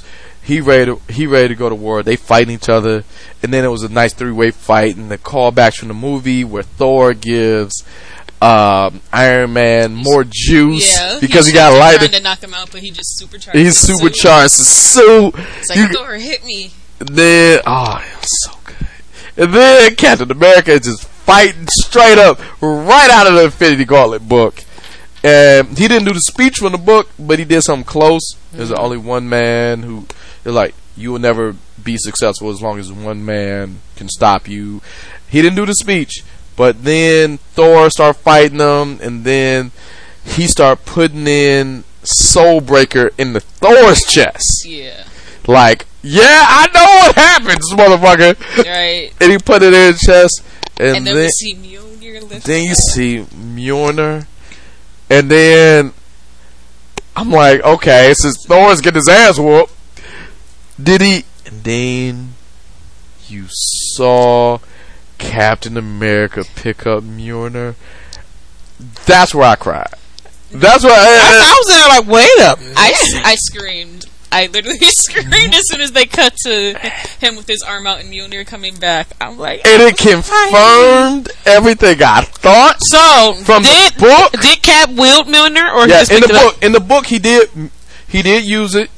he ready to, he ready to go to war. They fighting each other, and then it was a nice three way fight. And the callbacks from the movie where Thor gives um, Iron Man more juice Yeah, because he, was got trying lighted. to knock him out, but he just supercharged. He's supercharged. his suit. It's like You- Thor hit me. then oh, it was so good. And then Captain America is just fighting straight up right out of the Infinity Gauntlet book. And he didn't do the speech from the book, but he did something close. There's only one man who is like, you will never be successful as long as one man can stop you. He didn't do the speech, but then Thor started fighting him, and then he started putting in Stormbreaker in the Thor's chest. Yeah. Like, yeah, I know what happens, motherfucker. Right. and he put it in his chest, and, And then then see Mjolnir then you see Mjolnir, and then I'm like, okay, since Thor's getting his ass whooped, did he? And then you saw Captain America pick up Mjolnir. That's where I cried. That's where I, I, I was in there like, wait up. I, I screamed. I literally screamed as soon as they cut to him with his arm out and Mjolnir coming back. I'm like, and it oh, confirmed everything I thought. So From the did book? did Cap wield Mjolnir or he Yeah, just in the it book, in the book, he did, he did use it.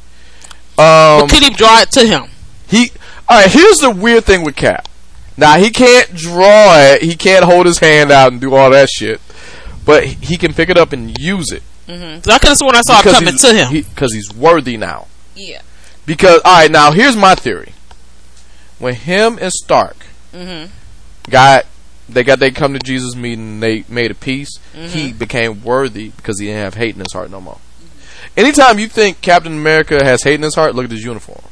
Um, up? Could he draw it to him? he. All right, here's the weird thing with Cap. Now he can't draw it. He can't hold his hand out and do all that shit. But he can pick it up and use it Mm-hmm. So I could have sworn I saw it coming to him. because he's worthy now. yeah. Because all right, now here's my theory. When him and Stark mm-hmm. got they got they come to Jesus meeting, they made a peace. He Mm-hmm. became worthy because he didn't have hate in his heart no more. Anytime you think Captain America has hate in his heart, look at his uniform.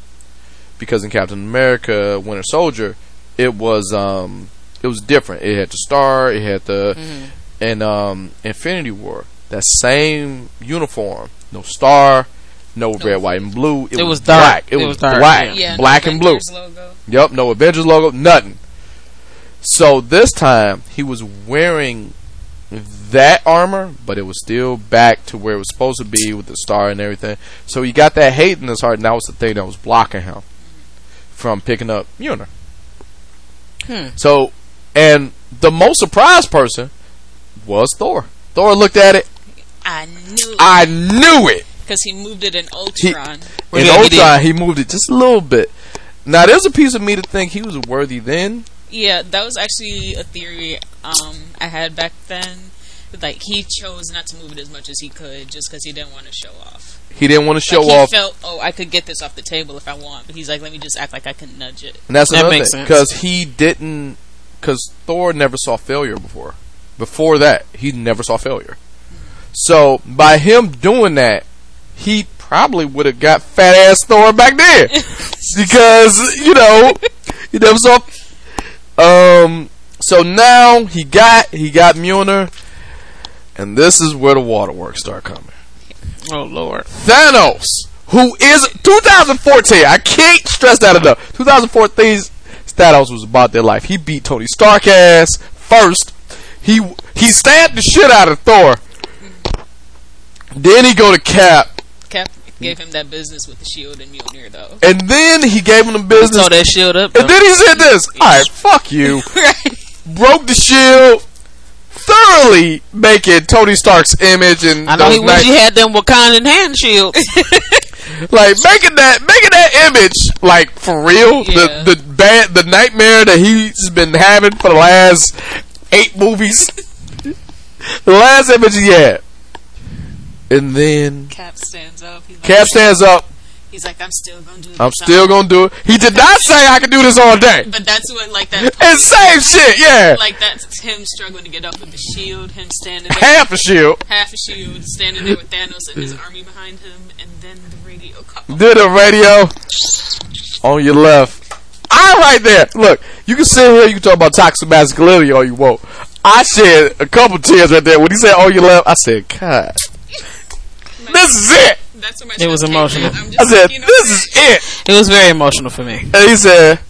Because in Captain America Winter Soldier, it was um it was different. It had the star, it had the Mm-hmm. and um Infinity War, that same uniform, no star, no, red, white, and blue. It, It was, was dark. black. It, It was, was dark, black, yeah. Yeah. black no and blue. Logo. Yep, no Avengers logo, nothing. So this time he was wearing that armor, but it was still back to where it was supposed to be with the star and everything. So he got that hate in his heart, and that was the thing that was blocking him from picking up Mjolnir. Hmm. So, and the most surprised person was Thor. Thor looked at it. I knew I knew it. because he moved it in Ultron. In Yeah, he Ultron, he moved it just a little bit. Now, there's a piece of me to think he was worthy then. Yeah, that was actually a theory um, I had back then. Like he chose not to move it as much as he could, just because he didn't want to show off. He didn't want to show like, he off. felt, oh, I could get this off the table if I want, but he's like, let me just act like I can nudge it. And that's That another makes thing because he didn't. Because Thor never saw failure before. Before that, he never saw failure. So by him doing that, he probably would have got fat ass Thor back then because you know he never saw. Um. So now he got he got Mjolnir, and this is where the waterworks start coming. Oh Lord. Thanos, who is 2014. I can't stress that enough. 2014, Thanos was about their life. He beat Tony Stark ass first. He he stabbed the shit out of Thor. Then he go to Cap, Cap gave him that business with the shield and Mjolnir, though. and then he gave him the business. Throw that shield up. And then he said this. All right, fuck you. right. Broke the shield. Thoroughly making Tony Stark's image and I know he wish he had them Wakandan hand shields. like making that making that image like for real Yeah. the the bad the nightmare that he's been having for the last eight movies the last image he had and then Cap stands up. He's like, Cap stands up He's like, I'm still gonna do. It I'm still gonna do it he did not say I can do this all day But that's what, like that. and same shit yeah Like that's him struggling to get up with the shield. Him standing there, half a shield half a shield, standing there with Thanos and his army behind him, and then the radio call. did a radio on your left I right there look you can sit here you can talk about toxic masculinity all you want I shed a couple tears right there when he said on your left I said God this is it That's what my It was emotional. out. I'm just I said, like, you know "This is it." It was very emotional for me. And he said,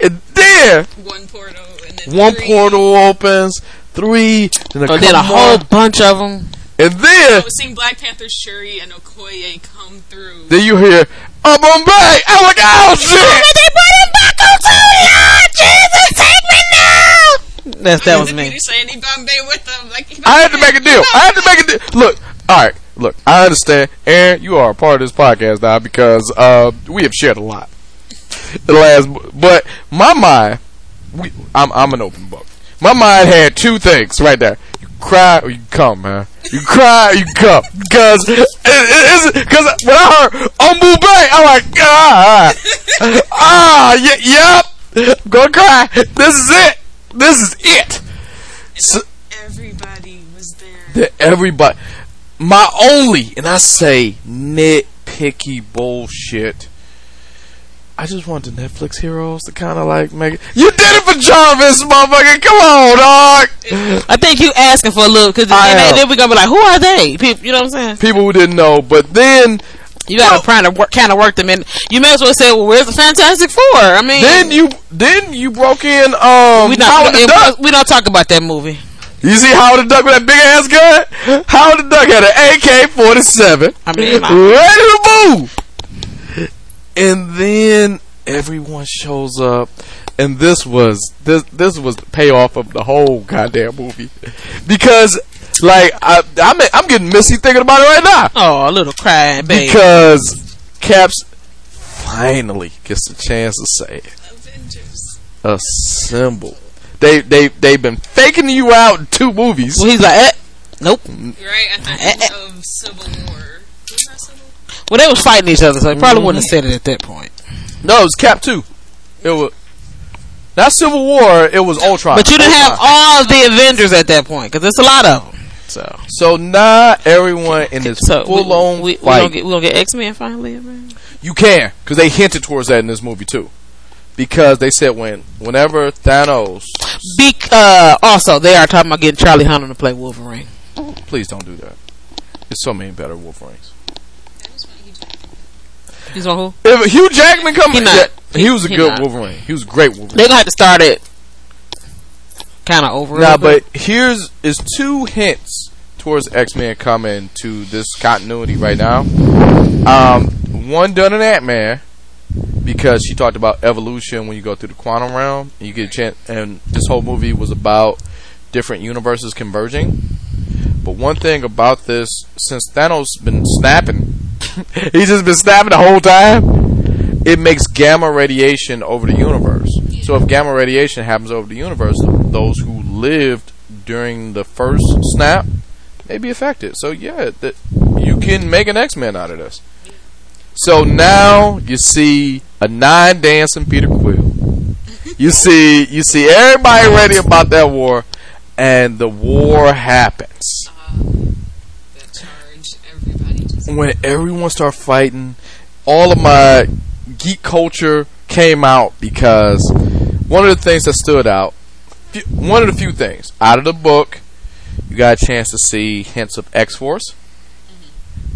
and then one portal and then one three. portal opens, three, then a, oh, then a whole more, bunch of them. and I then oh, was seeing Black Panther Shuri and Okoye come through. then you hear, "I'm on back." I'm like, "Oh shit!" That's that was me. Peter saying Yibambe with them. Like, I had to make a deal. I had to make a deal. Look, all right, look. I understand, Erin. You are a part of this podcast now because uh, we have shared a lot. The last, but my mind, we, I'm I'm an open book. My mind had two things right there. You cry or you come, man. You cry or you come because because when I heard on Bay, I'm like, ah, ah, y- yep, I'm gonna cry. This is it. This is it. So, Everybody was there. that everybody my only and I say nitpicky bullshit. I just want the Netflix heroes to kind of like make it. You did it for Jarvis, motherfucker. Come on, dog. I think you asking for a little because then, then we gonna be like, who are they? People, you know what I'm saying? People who didn't know, but then You gotta try to work, kind of work them in. You may as well say, well, where's the Fantastic Four? I mean, then you then you broke in um we not we, we don't talk about that movie. You see Howard the Duck with that big ass gun? Howard the Duck had an AK forty seven. I mean, ready to move. And then everyone shows up, and this was this this was the payoff of the whole goddamn movie, because like I I'm I'm getting missy thinking about it right now oh, a little crying baby. because Caps finally gets the chance to say it. Avengers. assemble. They they they've been faking you out in two movies. well, he's like, eh, nope. Right at the end of Civil War. Was Civil Well, they was fighting each other, so he probably wouldn't have mm-hmm. said it at that point. No, it was Cap two. It was not Civil War. It was Ultron. But you didn't have all the Avengers at that point because there's a lot of them. So, So not everyone in this so full on we, we, we fight. gonna get we gonna get X Men finally. Man. you can because they hinted towards that in this movie too. Because they said when whenever Thanos, Bec- uh, also, they are talking about getting Charlie Hunnam to play Wolverine. please don't do that. There's so many better Wolverines. He's on who? If Hugh Jackman come, He not. yeah, he was a He good not. Wolverine. He was a great Wolverine. They're gonna have to start it. kind of over. Nah, but here's is two hints towards X Men coming to this continuity right now. Um, one done in Ant Man because she talked about evolution when you go through the quantum realm. And you get a chance, and this whole movie was about different universes converging. But one thing about this, since Thanos been snapping, he's just been snapping the whole time. It makes gamma radiation over the universe. So if gamma radiation happens over the universe, those who lived during the first snap may be affected. So yeah, that you can make an X Men out of this. So now you see a nine dancing Peter Quill. You see, you see everybody ready about that war, and the war happens. When everyone start fighting, all of my geek culture came out because one of the things that stood out, one of the few things out of the book, you got a chance to see hints of X Force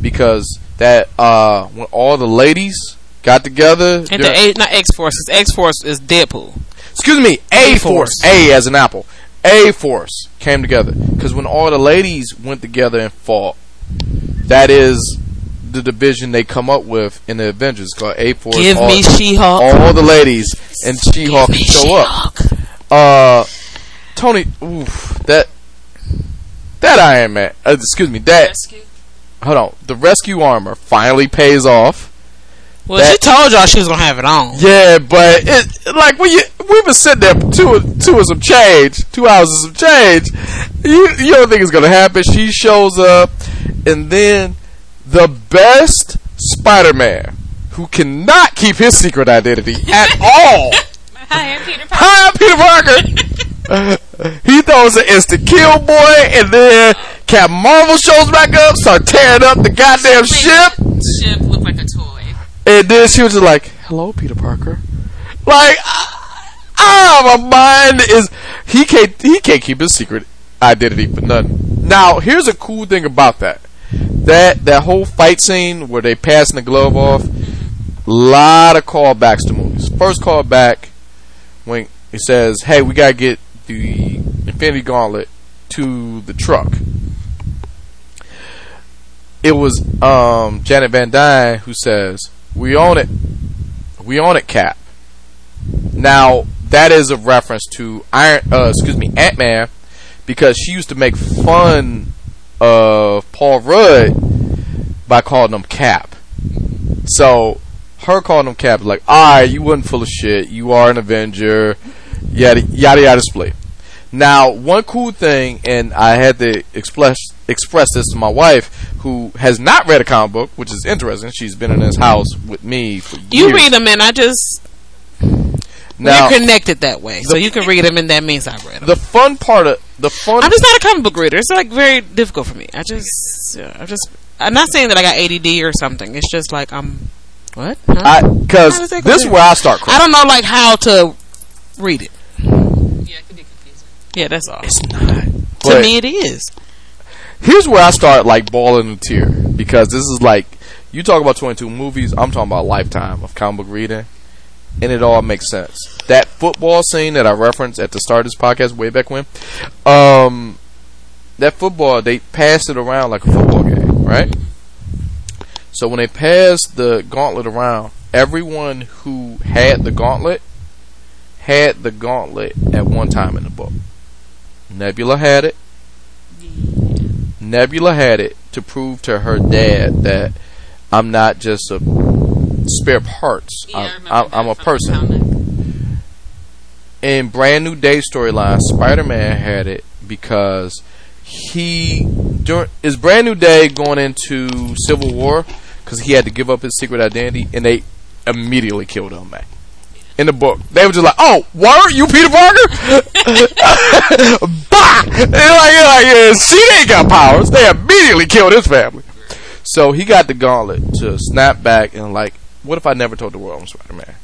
because that uh, when all the ladies got together, and the A, not X Force. X Force is Deadpool. excuse me, A A-Force. A as an apple, A Force came together because when all the ladies went together and fought, that is the division they come up with in the Avengers called A Force. Give all, me She-Hulk. all the ladies and She-Hulk show up. She-Hulk. Uh, Tony, oof, that that Iron Man, uh, excuse me, that Rescue. Hold on, the rescue armor finally pays off. Well, That- she told y'all she was gonna have it on. Yeah, but it like when you we've been sitting there two two of some change, two hours of some change. You you don't think it's gonna happen? She shows up, and then the best Spider-Man who cannot keep his secret identity at all. Hi, I'm Peter Parker. Hi, I'm Peter Parker. he throws an instant kill boy, and then Captain Marvel shows back up, start tearing up the goddamn ship. Ship look like a toy. And then she was just like, "Hello, Peter Parker." Like, ah, my mind is he can't he can't keep his secret identity for nothing. Now, here's a cool thing about that that that whole fight scene where they passing the glove off. Lot of callbacks to movies. First callback when he says, "Hey, we gotta get the Infinity Gauntlet to the truck." It was um, Janet Van Dyne who says, "We own it, we own it, Cap." Now that is a reference to Iron, uh, excuse me, Ant Man, because she used to make fun of Paul Rudd by calling him Cap. So her calling him Cap like, all right, you wasn't full of shit. You are an Avenger. Yada yada yada. Split. Now, one cool thing, and I had to express express this to my wife, who has not read a comic book, which is interesting. She's been in this house with me for years. You years. read them, and I just now. we're connected that way, so you can read them, and that means I read them. The fun part of the fun. I'm just not a comic book reader. It's like very difficult for me. I just, yeah, I just, I'm not saying that I got ADD or something. It's just like I'm, what? Huh? Because that this is where I start. I don't know like how to read it. Yeah, it could be confusing. Yeah, that's all. It's not. to me, it is. here's where I start like balling a tear because this is like you talk about 22 movies. I'm talking about a lifetime of comic book reading, and it all makes sense. That football scene that I referenced at the start of this podcast way back when, um, that football they passed it around like a football game, right? So when they passed the gauntlet around, everyone who had the gauntlet had the gauntlet at one time in the book. Nebula had it. Nebula had it to prove to her dad that I'm not just a spare parts. Yeah, I'm, I'm, a person. In Brand New Day storyline, Spider-Man had it because he during is Brand New Day going into Civil War because he had to give up his secret identity, and they immediately killed him, man. In the book, they were just like, "Oh, were you Peter Parker?" bah! They're like, they're like, yeah, she ain't got powers. They immediately killed his family. So he got the gauntlet to snap back and like, what if I never told the world I'm Spider-Man?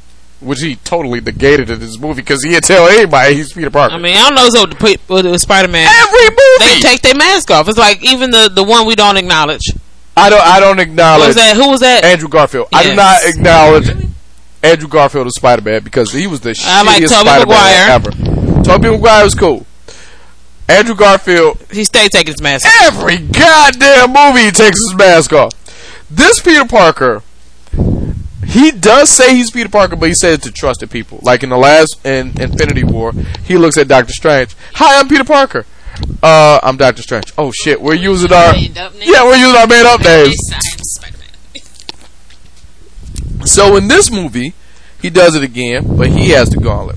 Which he totally negated in this movie because he didn't tell anybody he's Peter Parker. I mean, I don't know so with, the- Spider Man. Every movie, They take their mask off. It's like even the the one we don't acknowledge. I don't. I don't acknowledge was that? Who was that? Andrew Garfield. I do not acknowledge Andrew Garfield as Spider Man because he was the I like shittiest Tobey Spider Maguire. Man ever. Tobey Maguire was cool. Andrew Garfield He stayed taking his mask. off. every goddamn movie he takes his mask off. This Peter Parker, he does say he's Peter Parker, but he says it to trusted people. Like in the last in Infinity War, he looks at Doctor Strange. Hi, I'm Peter Parker. Uh, I'm Doctor Strange. Oh shit, we're using our Made up names. yeah, we're using our made up names. So in this movie, he does it again, but he has the gauntlet.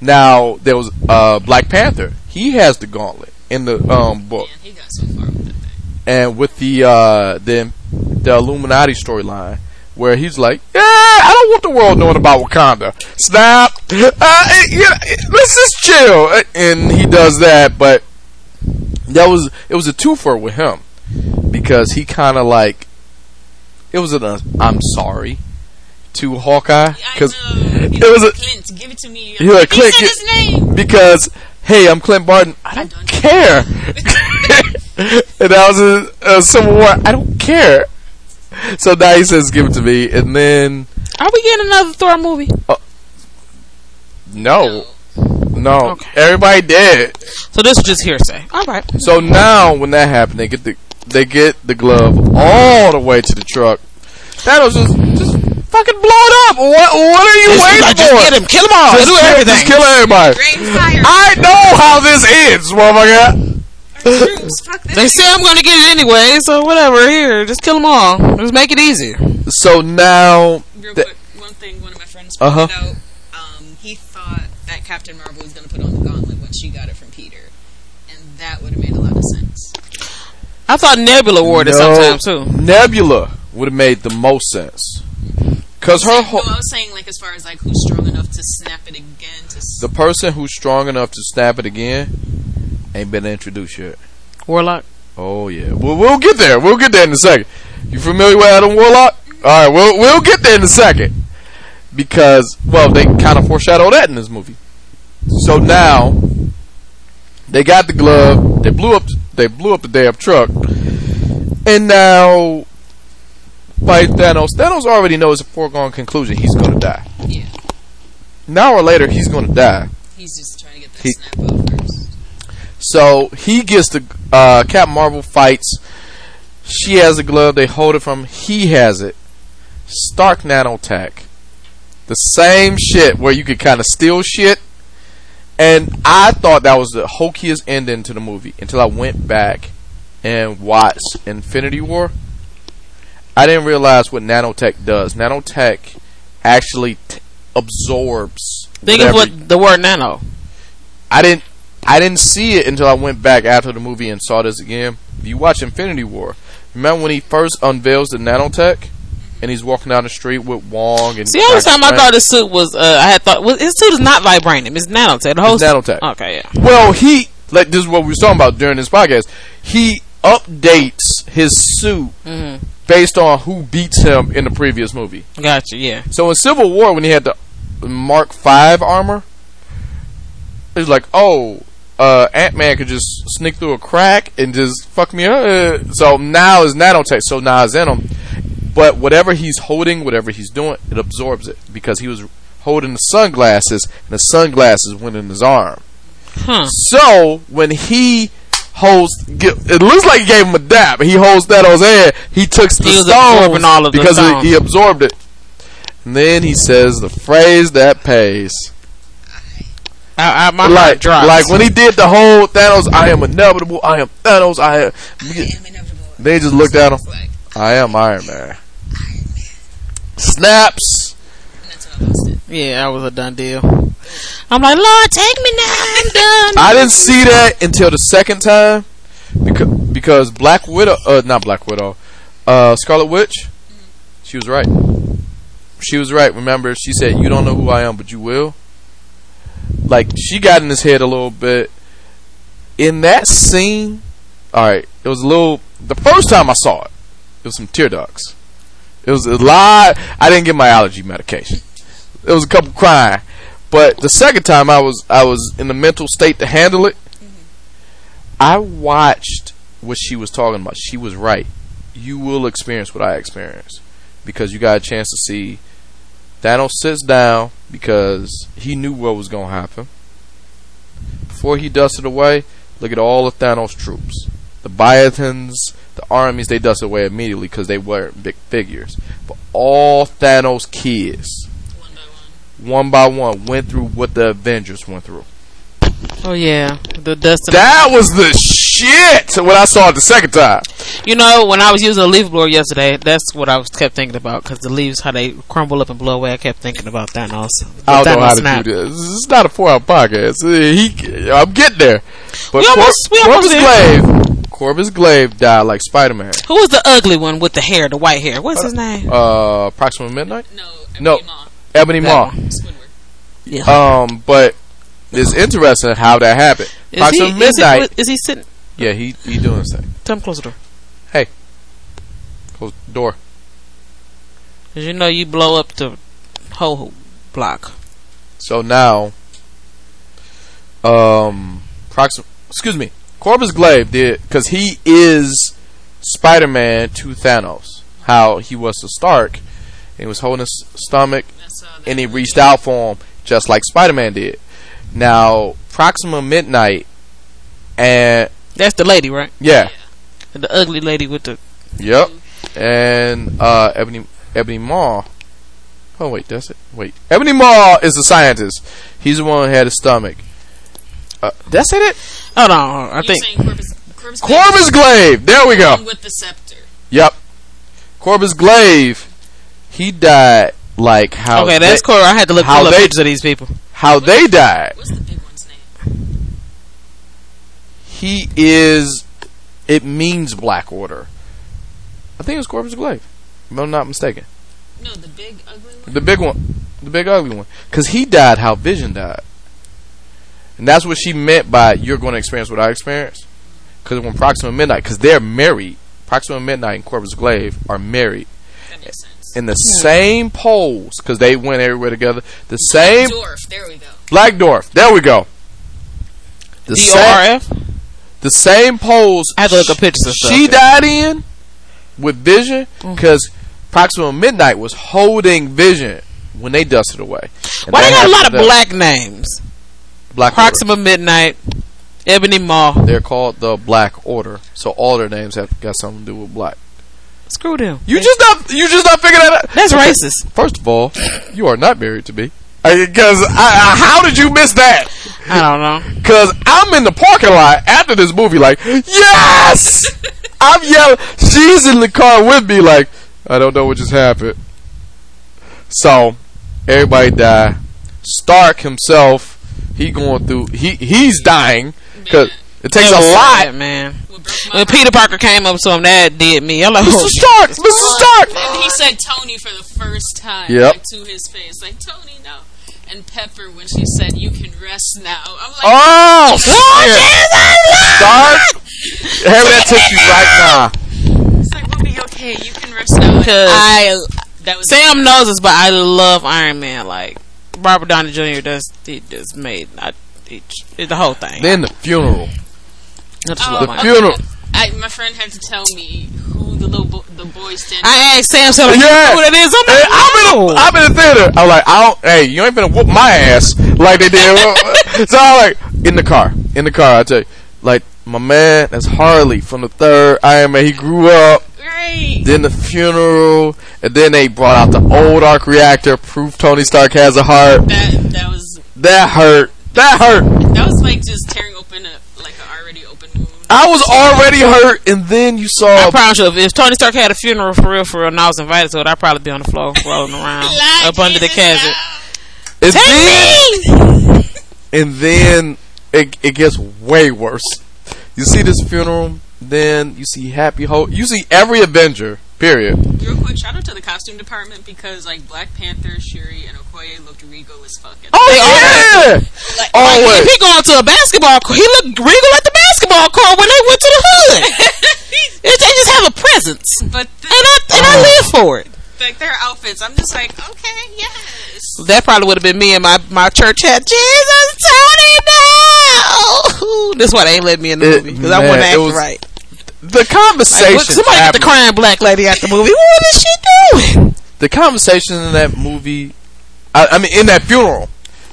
Now there was uh, Black Panther. He has the gauntlet in the um, book, Man, he got so far with that thing. and with the uh, the the Illuminati storyline, where he's like, "Yeah, I don't want the world knowing about Wakanda." Snap. Uh, eh, yeah, eh, let's just chill, Uh, and he does that. But that was it was a twofer with him because he kind of like it was an uh, I'm sorry to Hawkeye because it was like, a Clint, give it to me. He like, he said his name. because hey, I'm Clint Barton. I don't, don't care. and that was a, a Civil War. I don't care. So now he says, "Give it to me," and then Are we getting another Thor movie? Uh, no, no, Okay. everybody did. So this is just hearsay. All right. So now when that happened, they get the they get the glove all the way to the truck. That was just just fucking blow it up. What what are you Just, waiting like, for? just get him. Kill him all. Just do kill, everything. just kill everybody. I know how this ends, motherfucker. Troops. Fuck this. They say I'm going to get it anyway, so whatever. Here, just kill them all. Just make it easy. So now, Real quick, one thing one of my friends Uh-huh. pointed out. Um, he thought that Captain Marvel was going to put on the gauntlet when she got it from Peter, and that would have made a lot of sense. I thought Nebula wore it No. sometime too. Nebula would have made the most sense. Cause her no, whole, I was saying like as far as like who's strong enough to snap it again. To the person who's strong enough to snap it again ain't been introduced yet. Warlock. Oh yeah, we'll we'll get there. We'll get there in a second. You familiar with Adam Warlock? Mm-hmm. All right, we'll we'll get there in a second because well, they kind of foreshadow that in this movie. So now they got the glove. They blew up. They blew up the damn truck, and now by Thanos. Thanos already knows a foregone conclusion. He's going to die. yeah, An hour later, he's going to die. he's just trying to get that He- snap off first. So he gets the uh, Captain Marvel fights. She has the glove. They hold it from. He has it. Stark nanotech. The same shit where you could kind of steal shit. And I thought that was the hokiest ending to the movie until I went back and watched Infinity War. I didn't realize what nanotech does. Nanotech actually t- absorbs. Think of what the word nano. I didn't I didn't see it until I went back after the movie and saw this again. If you watch Infinity War, remember when he first unveils the nanotech and he's walking down the street with Wong and See, Doctor time I thought his suit was. Uh, I had thought well, his suit is not vibranium. It's nanotech. The whole It's nanotech. Okay, yeah. Well, he like this is what we were talking about during this podcast. He updates his suit Mm-hmm. Based on who beats him in the previous movie. Gotcha. Yeah. So in Civil War, when he had the Mark Five armor, it was like, oh, uh, Ant Man could just sneak through a crack and just fuck me up. So now is nanotech. So now it's in him. But whatever he's holding, whatever he's doing, it absorbs it because he was holding the sunglasses, and the sunglasses went in his arm. Huh. So when he holds, it looks like he gave him a dap. He holds that on his head. He took the He was stones all of the because stones. he absorbed it. And then he says the phrase that pays. I, I, my like, heart drops. like when he did the whole Thanos, I am inevitable. I am Thanos. I am. I am inevitable. They just looked at him. Like, I am Iron Man. Snaps. and that's when I yeah, that was a done deal. I'm like, Lord, take me now. I didn't see that until the second time because because Black Widow, uh, not Black Widow, uh, Scarlet Witch, she was right. She was right. Remember, she said, "You don't know who I am, but you will." Like she got in his head a little bit. In that scene, all right, it was a little. The first time I saw it, it was some tear ducts. It was a lot. I didn't get my allergy medication. It was a couple crying. But the second time I was I was in the mental state to handle it. I watched what she was talking about. She was right. You will experience what I experienced because you got a chance to see Thanos sits down because he knew what was going to happen. Before he dusted away, Look at all of Thanos' troops. The Biotans, the armies, they dusted away immediately because they weren't big figures. But all Thanos' kids, one by one, went through what the Avengers went through. Oh yeah, the dust. That was the shit when I saw it the second time. You know, when I was using a leaf blower yesterday, that's what I was kept thinking about because the leaves how they crumble up and blow away. I kept thinking about Thanos. I don't know how to snap. do this. This is not a four hour podcast. Uh, He, I'm getting there. But We almost- we almost Corvus there. Glaive, Corvus Glaive died like Spider Man. Who was the ugly one with the hair, the white hair? What's his name? Uh, Proxima Midnight. No, No, Ebony That Maw. Yeah. Um, but it's interesting how that happened. Is Proxima he, is, Midnight. he, is he sitting? yeah, he he doing his thing. Tell him close the door. Hey, close the door. Cause you know you blow up the whole block. So now, um, Proxima. Excuse me. Corvus Glaive did because he is Spider Man to Thanos. How he was to Stark, and he was holding his stomach, That's, and he reached out for him just like Spider Man did. Now Proxima Midnight, and That's the lady, right? yeah, The ugly lady with the. Yep. And uh Ebony Ebony Maw. Oh wait, that's it. Wait. Ebony Maw is the scientist. He's the one who had his stomach. Uh, that's it. Hold on, I You're think. saying Corvus, Corvus, Corvus Glaive. There we go. with the scepter. Yep. Corvus Glaive. He died like how Okay, that's they, cool. I had to look how pull up they- pictures of these people. how they died. What's the big one's name? He is. It means Black Order. I think it's Corvus Glaive. If I'm not mistaken. No, the big ugly one. The big one. The big ugly one. Because he died how Vision died. And that's what she meant by you're going to experience what I experienced. Because when Proxima Midnight, because they're married, Proxima Midnight and Corvus Glaive are married That makes sense. In the hmm. same pose, because they went everywhere together. The same Dwarf. There we go. Black Dwarf. There we go. The same, Dwarf. the same pose. I had to look up pictures of stuff. She died in with Vision hmm. because Proxima Midnight was holding Vision when they dusted away. And Why they got a lot of happened to black names? Black Order. Proxima Midnight, Ebony Maw. They're called the Black Order, so all their names have got something to do with black. Screw them. You just not you just not figuring that out. That's racist. First of all, you are not married to me. Because how did you miss that? I don't know. Because I'm in the parking lot after this movie, like yes, I'm yelling. She's in the car with me, like I don't know what just happened. So everybody die. Stark himself, he going through. He he's dying because it takes That a lot. sad, man. What broke my When Peter Parker came up to him, that did me. I'm like, Mr. oh, Stark, Mr. Stark. And he said Tony for the first time, Yep. like to his face, like Tony, no. And Pepper when she said, "You can rest now." I'm like, Oh, oh shit. Stark. Have that tissue right now. it's like, we'll be okay. You can rest now. Cause I that was Sam knows this, but I love Iron Man. Like Robert Downey Jr. Just he just made I, he, the whole thing. Then the funeral. I just Oh, love The my- funeral. I, my friend had to tell me who the little bo- the boy standing. I asked Sam, so like, Yeah. you know what it is? I'm Hey, like, I'm in, no. the, I'm in the theater. I'm like, I don't. Hey, you ain't gonna whoop my ass like they did. so I'm like, in the car, in the car. I tell you, like my man, that's Harley from the third Iron Man. He grew up. Right. Then the funeral, and then they brought out the old arc reactor. Proof Tony Stark has a heart. That that was That hurt. That hurt. that was like just tearing I was already hurt, and then you saw. I promise you, if, if Tony Stark had a funeral for real, for real, and I was invited to it, I'd probably be on the floor rolling around Like up under the Jesus, casket. and Take then, me! and then it, it gets way worse. You see this funeral, then you see Happy Hope. You see every Avenger. Period. Real quick, shout out to the costume department because like Black Panther, Shuri, and Okoye looked regal as fuck. Oh yeah, Like, Like, always. if he going to a basketball court, he looked regal at the basketball court when they went to the hood. It- they just have a presence, but and I and I oh. live for it. like their outfits, I'm just like, okay, yes. That probably would have been me and my, my church hat. Jesus, Tony, no! That's why they ain't let me in the It- movie because I man, wasn't acting was right. The conversation. what- somebody get the crying black lady at the movie. What is she doing? the conversation in that movie. I, I mean, in that funeral,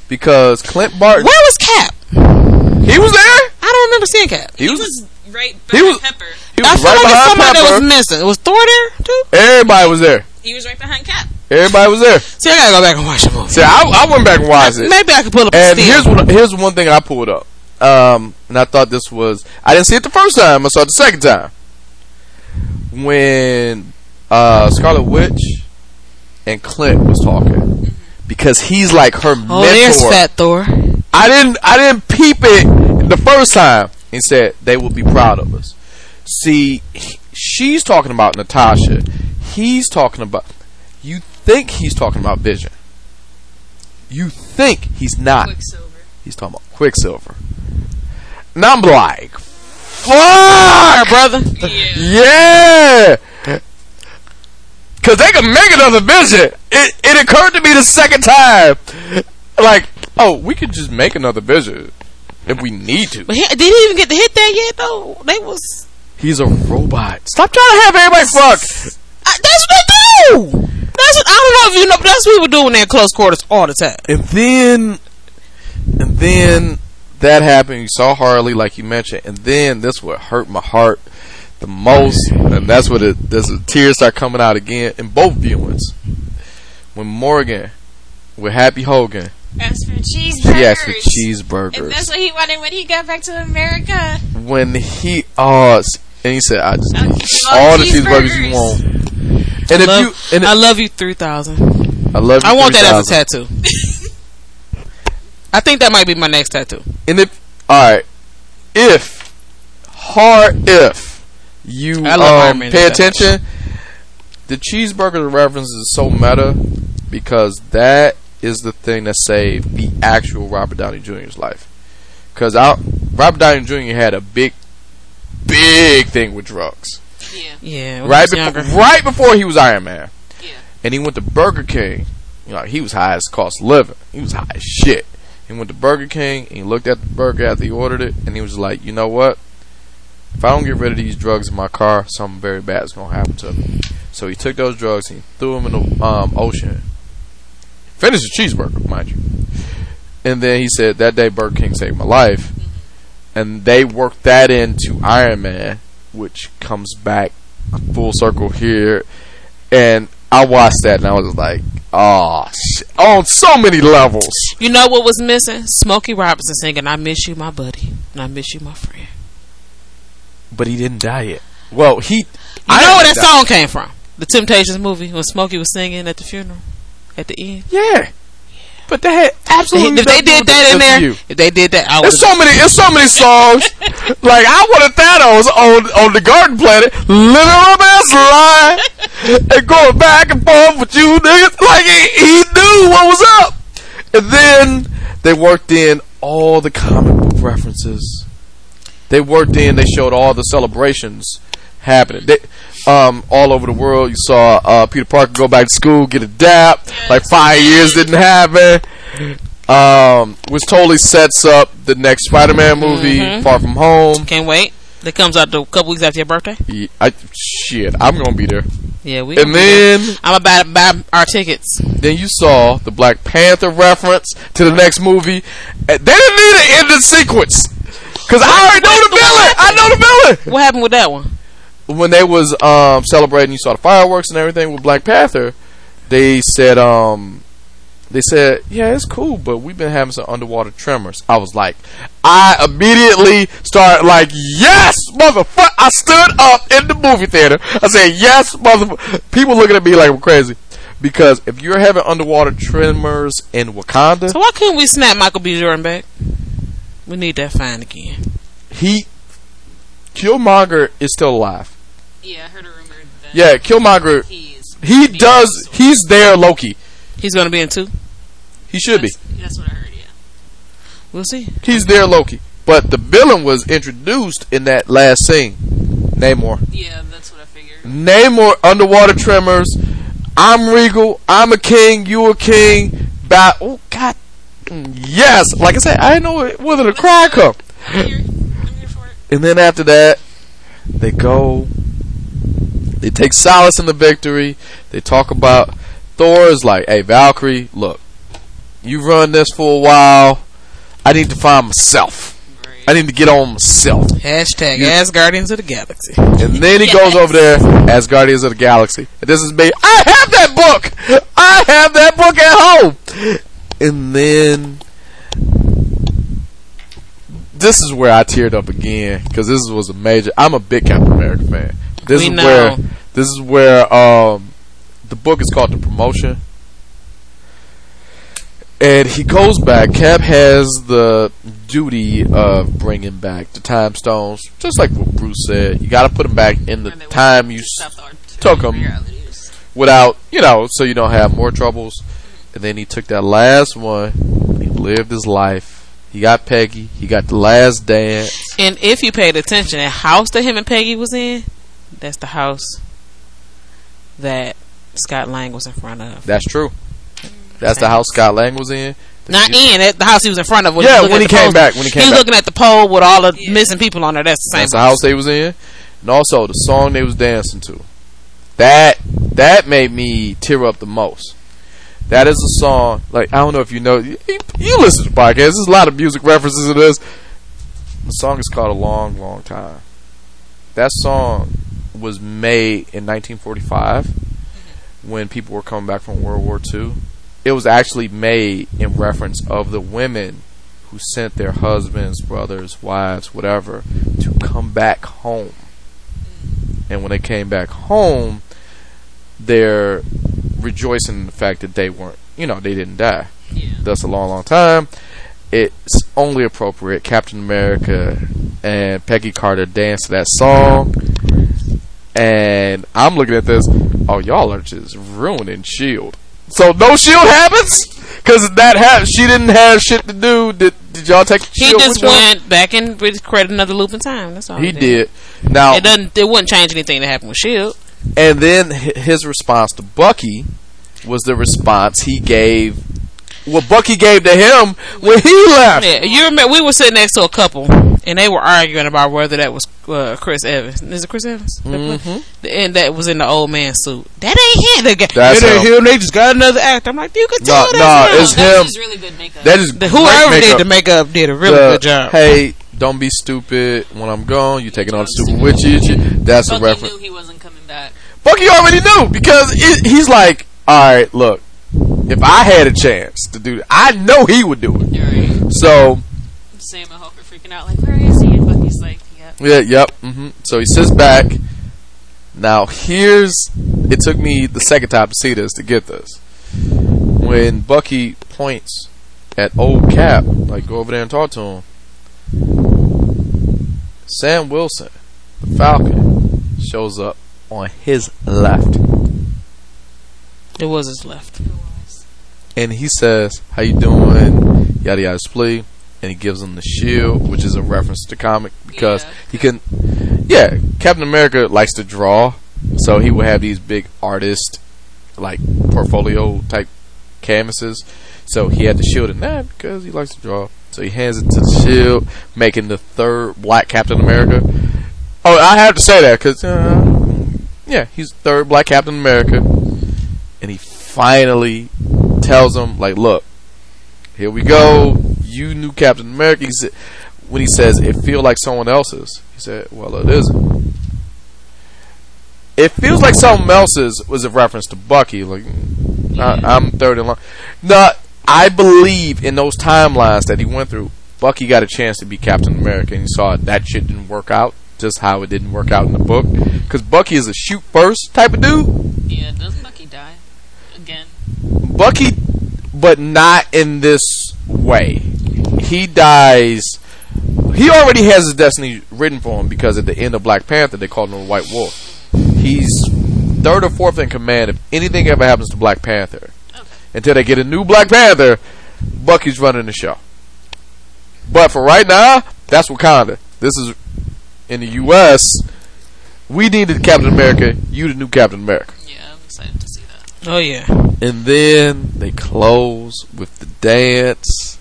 because Clint Barton, Where was Cap? he was there. I don't don't remember seeing Cap. He He was. was right He behind was- Pepper. He I was feel right like it's behind somebody that was missing. It Was Thor there too? Everybody was there. He was right behind Cap. Everybody was there. See, I gotta go back and watch the movie. See, I, I went back and watched it. Maybe I could pull up And still. here's what here's one thing I pulled up. Um, and I thought this was I didn't see it the first time. I saw it the second time when uh, Scarlet Witch and Clint was talking because he's like her oh, there's. Fat Thor. I didn't I didn't peep it the first time. He said they will be proud of us. See, he- she's talking about Natasha. He's talking about. You think he's talking about Vision. You think he's not. Quicksilver. He's talking about Quicksilver. And I'm like, fuck, brother. Yeah. Yeah. Cause they can make another vision. It it occurred to me the second time. Like, oh, we could just make another vision if we need to. But he, did he even get to hit that yet though? They was. He's a robot. Stop trying to have everybody fuck. I, that's what they do. That's what, I don't know if you know, but that's what people do when they're in close quarters all the time. And then, and then that happened. You saw Harley, like you mentioned, and then this what hurt my heart the most, and that's what it. There's the tears start coming out again in both viewings. When Morgan with Happy Hogan, Asked for cheeseburgers. he asked for And cheeseburgers. that's what he wanted when he got back to America. When he oh, s- and he said, "I just I'll need all all the cheeseburgers." cheeseburgers you want." And if love, you, and I love you three thousand. I love you. I want that as a tattoo. I think that might be my next tattoo. And if all right, if hard if you I love um, pay so much. attention, the cheeseburger reference is so meta because that is the thing that saved the actual Robert Downey Jr.'s life. Because Robert Downey Jr. had a big, big thing with drugs Yeah. Yeah, right he before, right before he was Iron Man. Yeah. And he went to Burger King. You know, he was high as cost of living. He was high as shit. He went to Burger King and he looked at the burger after he ordered it and he was like, you know what? If I don't get rid of these drugs in my car, something very bad is gonna happen to me. So he took those drugs and he threw them in the um, ocean. Finished the cheeseburger, mind you. And then he said that day Burger King saved my life. And they worked that into Iron Man, which comes back full circle here. And I watched that and I was like, oh, shit. on so many levels. You know what was missing? Smokey Robinson singing "I Miss You, My Buddy," and "I Miss You, My Friend." But he didn't die yet. Well, he. You know where that song came from? The Temptations movie when Smokey was singing at the funeral at the end. Yeah. But they had absolutely. if they did that in there, you. if they did that, I. There's so many. There's so many songs. like I wanted Thanos on on the Garden Planet, living on this line and going back and forth with you niggas. Like he, he knew what was up. And then they worked in all the comic book references. They worked in. They showed all the celebrations happening. They, um, all over the world, you saw uh, Peter Parker go back to school, get a dap. like five years didn't happen. Um, which totally sets up the next Spider-Man movie, Mhm. Far From Home. Can't wait. That comes out a couple weeks after your birthday. Yeah, I, shit, I'm gonna be there. Yeah, we. And gonna be there. then, I'm about to buy our tickets. then you saw the Black Panther reference to the next movie. They didn't need an ending sequence because I already know the villain. I know the villain. What happened with that one? When they was um celebrating, you saw the fireworks and everything with Black Panther. They said um they said yeah it's cool, but we've been having some underwater tremors. I was like, I immediately started like yes, motherfucker. I stood up in the movie theater. I said yes, motherfucker. People looking at me like I'm crazy. Because if you're having underwater tremors in Wakanda, So why couldn't we snap Michael B. Jordan back? We need that fine again. he Killmonger is still alive. Yeah, I heard a rumor that Yeah, Killmonger. he's He does. He's there, Loki. He's gonna be in two. He should be. That's what I heard. Yeah. We'll see. He's there, Loki. But the villain was introduced in that last scene. Namor. Yeah, that's what I figured. Namor, underwater tremors. I'm regal. I'm a king. You a king. Ba- oh God. Mm, Yes. Like I said, I didn't know whether the cry come. I'm here. I'm here for it. And then after that, they go. They take solace in the victory. They talk about Thor is like, "Hey Valkyrie, look, you run this for a while. I need to find myself." I need to get on myself. Hashtag You- As Guardians of the Galaxy. And then he goes over there as Guardians of the Galaxy. And this is me. I have that book! I have that book at home! And then. This is where I teared up again. Because this was a major. I'm a big Captain America fan. This We is know. where. This is where. Um, the book is called The Promotion. And he goes back. Cap has the duty of bringing back the time stones, just like what Bruce said. You got to put them back in the And they time you Stop the art- took them without, you know, so you don't have more troubles. And then he took that last one. He lived his life. He got Peggy. He got the last dance. And if you paid attention, that house that him and Peggy was in, that's the house that Scott Lang was in front of. That's true. Mm-hmm. That's the house Scott Lang was in. Not mu- in it, the house he was in front of. Yeah, was looking when at he the came poster. back, when he came was back. looking at the pole with all the missing people on there. That's the same That's the house they was in, and also the song they was dancing to. That that made me tear up the most. That is a song like I don't know if you know. You, you listen to podcasts. There's a lot of music references in this. The song is called "A Long, Long Time." That song was made in 1945 when people were coming back from World War II. It was actually made in reference of the women who sent their husbands, brothers, wives, whatever, to come back home. And when they came back home, they're rejoicing in the fact that they weren't, you know, they didn't die. That's a long, long time. It's only appropriate. Captain America and Peggy Carter dance to that song. And I'm looking at this. Oh, y'all are just ruining Shield. So no Shield happens because that ha- she didn't have shit to do. Did did y'all take He Shield? just went back and re- created another loop in time. That's all He did. Now It doesn't. It wouldn't change anything that happened with Shield. And then his response to Bucky was the response he gave, what Bucky gave to him when he left. Yeah, you remember we were sitting next to a couple, and they were arguing about whether that was uh, Chris Evans. Is it Chris Evans? Mm-hmm. And that was in the old man suit. That ain't him. They got, That's it ain't him. him. They just got another actor. I'm like, you can No, tell no, that's him. it's That him. was really good makeup. That is The- great whoever did the makeup did a really The, good job. Hey, don't be stupid. When I'm gone, you taking on the stupid witchy and shit. That's a Bucky reference. knew he wasn't coming back. Bucky already knew because it, he's like, all right, look, if I had a chance to do it, I know he would do it. Right. So Sam and Hulk are freaking out, like, where is he? And Bucky's like, yeah. Yeah, yep. hmm So he sits back. Now here's it took me the second time to see this to get this. When Bucky points at old Cap, like go over there and talk to him. Sam Wilson, the Falcon, shows up on his left. It was his left. And he says, "How you doing?" Yada yada splee, and he gives him the shield, which is a reference to comic because Yeah. he can. Yeah, Captain America likes to draw, so he would have these big artist like portfolio type canvases. So he had the shield in that because he likes to draw. So he hands it to the shield, making the third black Captain America. Oh, I have to say that because, uh, yeah, he's third black Captain America, and he finally tells him, like, look, here we go. You knew Captain America. He said, when he says it feels like someone else's, he said, well, it isn't. It feels like someone else's was a reference to Bucky. Like, I, I'm third in line. No, I believe in those timelines that he went through. Bucky got a chance to be Captain America, and he saw that shit didn't work out. Just how it didn't work out in the book, because Bucky is a shoot first type of dude. Yeah, doesn't Bucky die? Again. Bucky, but not in this way. He dies. He already has his destiny written for him because at the end of Black Panther, they called him a White Wolf. He's third or fourth in command if anything ever happens to Black Panther. Until they get a new Black Panther, Bucky's running the show. But for right now, that's Wakanda. This is in the U.S. We needed Captain America. You the new Captain America. Yeah, I'm excited to. Oh yeah. And then they close with the dance,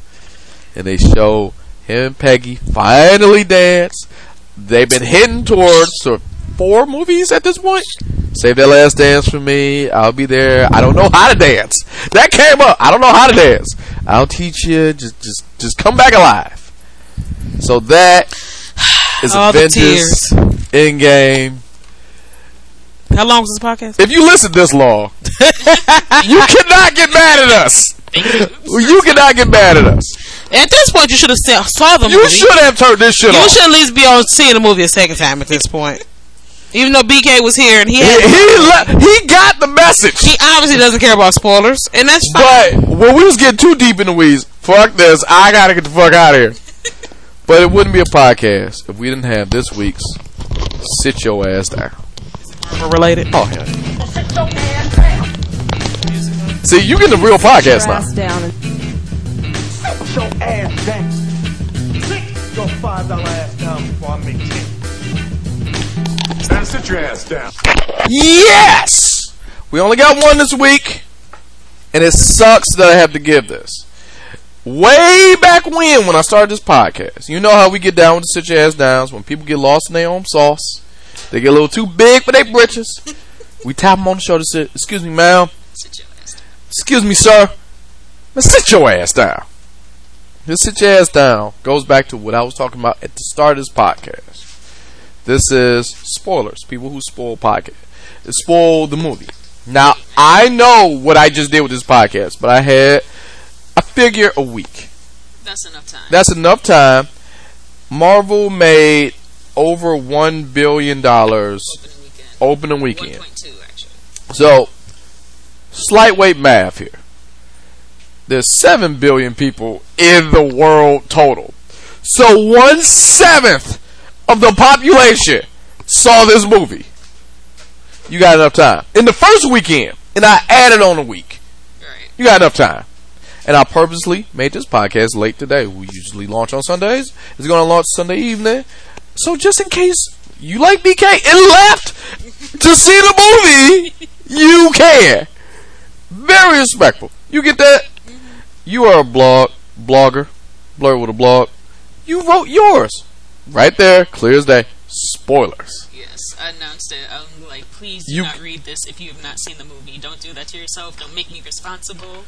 and they show him and Peggy finally dance. They've been heading towards four movies at this point. Save that last dance for me. I'll be there. I don't know how to dance. That came up. I don't know how to dance. I'll teach you. Just, just, just come back alive. So that is All Avengers Endgame. How long was this podcast? If you listen this long, you cannot get mad at us. You cannot get mad at us. At this point, you should have saw, the You movie. You should have turned this shit You off. You should at least be on seeing the movie a second time at this point. Even though BK was here and he He, had, he, le- he got the message. he obviously doesn't care about spoilers, and that's fine. But when we was getting too deep in the weeds, fuck this. I gotta get the fuck out of here. But it wouldn't be a podcast if we didn't have this week's sit your ass down. Related. Oh yeah. See, you get the real podcast now. down Sit your ass down. Sit your five dollar ass down before I make ten. Now sit your ass down. Yes! We only got one this week, and it sucks that I have to give this. Way back when, when I started this podcast, you know how we get down with the sit your ass downs when people get lost in their own sauce. They get a little too big for their britches. We tap them on the shoulder and say, Excuse me, ma'am. Sit your ass down. Excuse me, sir. Sit your ass down. This sit your ass down goes back to what I was talking about at the start of this podcast. This is spoilers. People who spoil podcast, spoil the movie. Now I know what I just did with this podcast, but I had, I figure a week. That's enough time. That's enough time. Marvel made over one billion dollars Opening opening weekend. weekend. 1.2 actually. So, slight weight math here. There's 7 billion people in the world total. So, one seventh of the population saw this movie. You got enough time. In the first weekend, and I added on a week. Right. You got enough time. And I purposely made this podcast late today. We usually launch on Sundays. It's going to launch Sunday evening. So just in case you like BK and left to see the movie, you can. Very respectful. You get that? You are a blog blogger, blur with a blog. You wrote yours right there, clear as day. Spoilers. Yes, I announced it. I'm like, please do You- not read this if you have not seen the movie. Don't do that to yourself. Don't make me responsible.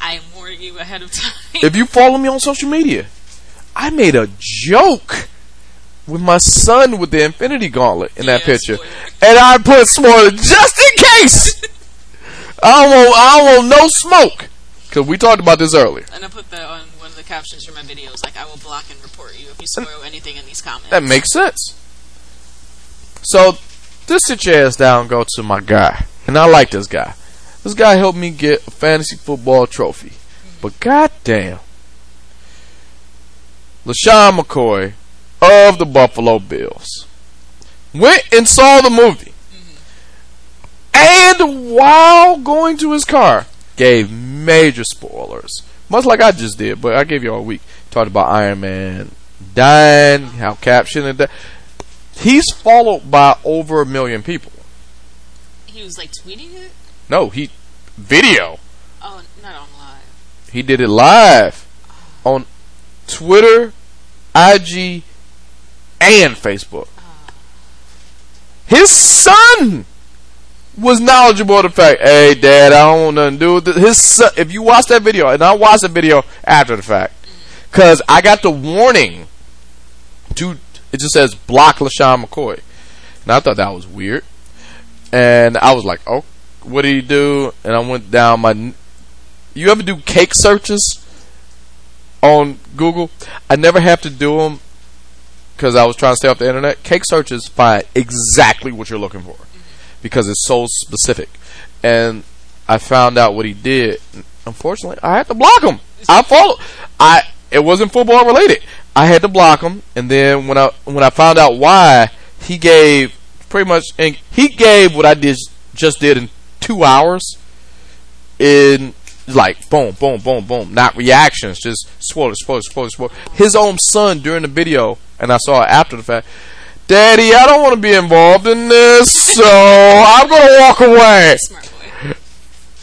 I warning you ahead of time. if you follow me on social media, I made a joke with my son with the Infinity Gauntlet in that Yeah, picture, spoiler. and I put spoiler just in case. I don't want, I don't want no smoke because we talked about this earlier. and I put that on one of the captions for my videos. Like, I will block and report you if you spoil anything in these comments. That makes sense. So this sit your ass down, and go to my guy, and I like this guy. This guy helped me get a fantasy football trophy, but goddamn, LeSean McCoy of the Buffalo Bills went and saw the movie, and while going to his car, gave major spoilers, much like I just did. But I gave you all a week. Talked about Iron Man dying, how Cap shouldn't have died. He's followed by over a million people. He was like tweeting it? No, he video. Oh, not on live. He did it live on Twitter, IG, and Facebook. His son was knowledgeable of the fact, hey, dad, I don't want nothing to do with this. His son, if you watch that video, and I watched the video after the fact, because I got the warning to, it just says block LeSean McCoy. And I thought that was weird. And I was like, oh, what did he do? And I went down my. You ever do cake searches on Google? I never have to do them because I was trying to stay off the internet. Cake searches find exactly what you're looking for because it's so specific. And I found out what he did. Unfortunately, I had to block him. I followed. I it wasn't football related. I had to block him, and then when I when I found out why, he gave pretty much and he gave what I did just did in two hours. In like boom, boom, boom, boom, not reactions, just spoilers, spoilers, spoilers, spoilers. His own son during the video, and I saw it after the fact. Daddy, I don't want to be involved in this, so I'm gonna walk away. Smart boy.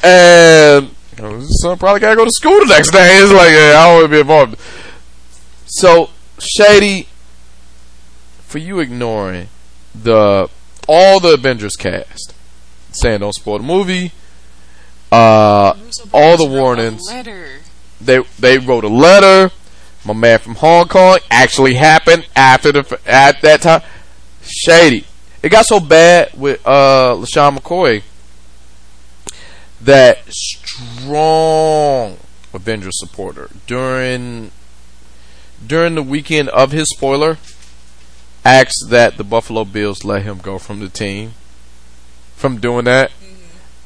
And you know, his son probably gotta go to school the next day. It's like, yeah, I don't want to be involved. So, Shady, for you ignoring the all the Avengers cast, saying don't spoil the movie, uh, all the warnings. They they wrote a letter. My man from Hong Kong actually happened after the at that time. Shady. It got so bad with uh LeSean McCoy that strong Avengers supporter during during the weekend of his spoiler asked that the Buffalo Bills let him go from the team from doing that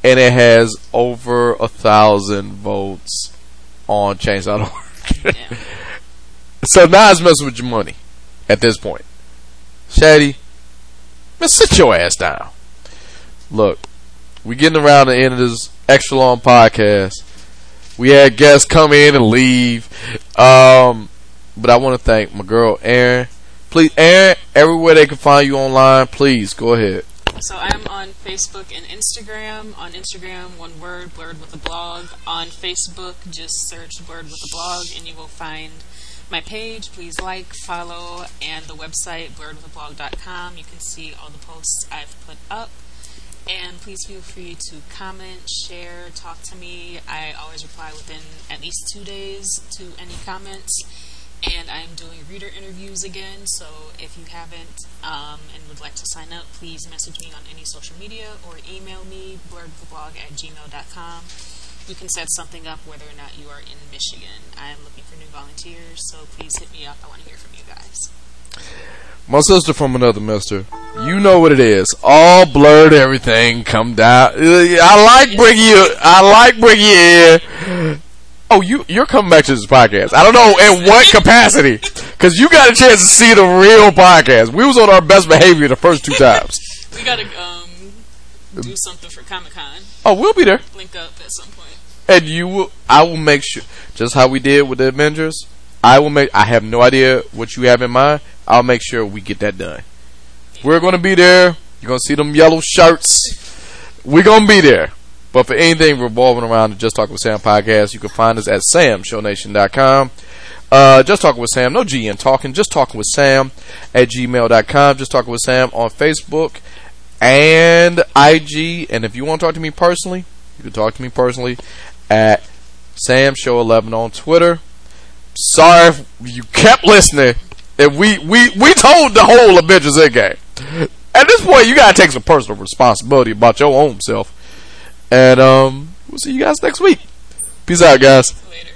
and it has over a thousand votes on change.org. so now it's messing with your money at this point. Shady, man, sit your ass down. Look, we're getting around the end of this extra long podcast. We had guests come in and leave. Um, but I want to thank my girl Erin. Please, Erin, everywhere they can find you online, please go ahead. So I'm on Facebook and Instagram. On Instagram, one word, Blurred with a blog. On Facebook, just search Blurred with a blog and you will find my page. Please like, follow, and the website, blurredwithablog.com. You can see all the posts I've put up. And please feel free to comment, share, talk to me. I always reply within at least two days to any comments. And I'm doing reader interviews again, so if you haven't um, and would like to sign up, please message me on any social media or email me, blurredwithablog at gmail.com. We can set something up whether or not you are in Michigan. I am looking for new volunteers, so please hit me up. I want to hear from you guys. My sister from another mister. You know what it is. All blurred everything. Come down. I like bringing you. I like bringing you in. Oh, you you're coming back to this podcast. I don't know in what capacity, because you got a chance to see the real podcast. We was on our best behavior the first two times. We gotta um, do something for Comic Con. Oh, we'll be there, Link up at some point. and you will. I will make sure, just how we did with the Avengers. I will make. I have no idea what you have in mind. I'll make sure we get that done. We're gonna be there. You're gonna see them yellow shirts. We're gonna be there. But for anything revolving around the Just Talk with Sam podcast, you can find us at samshownation.com. Uh, just talking with Sam, no G in talking, just talking with Sam at gmail.com. Just talking with Sam on Facebook and IG. And if you want to talk to me personally, you can talk to me personally at Sam Show 11 on Twitter. Sorry if you kept listening. If we, we, we told the whole Avengers game. At this point, you gotta take some personal responsibility about your own self. And um, we'll see you guys next week. Peace out, guys. Later.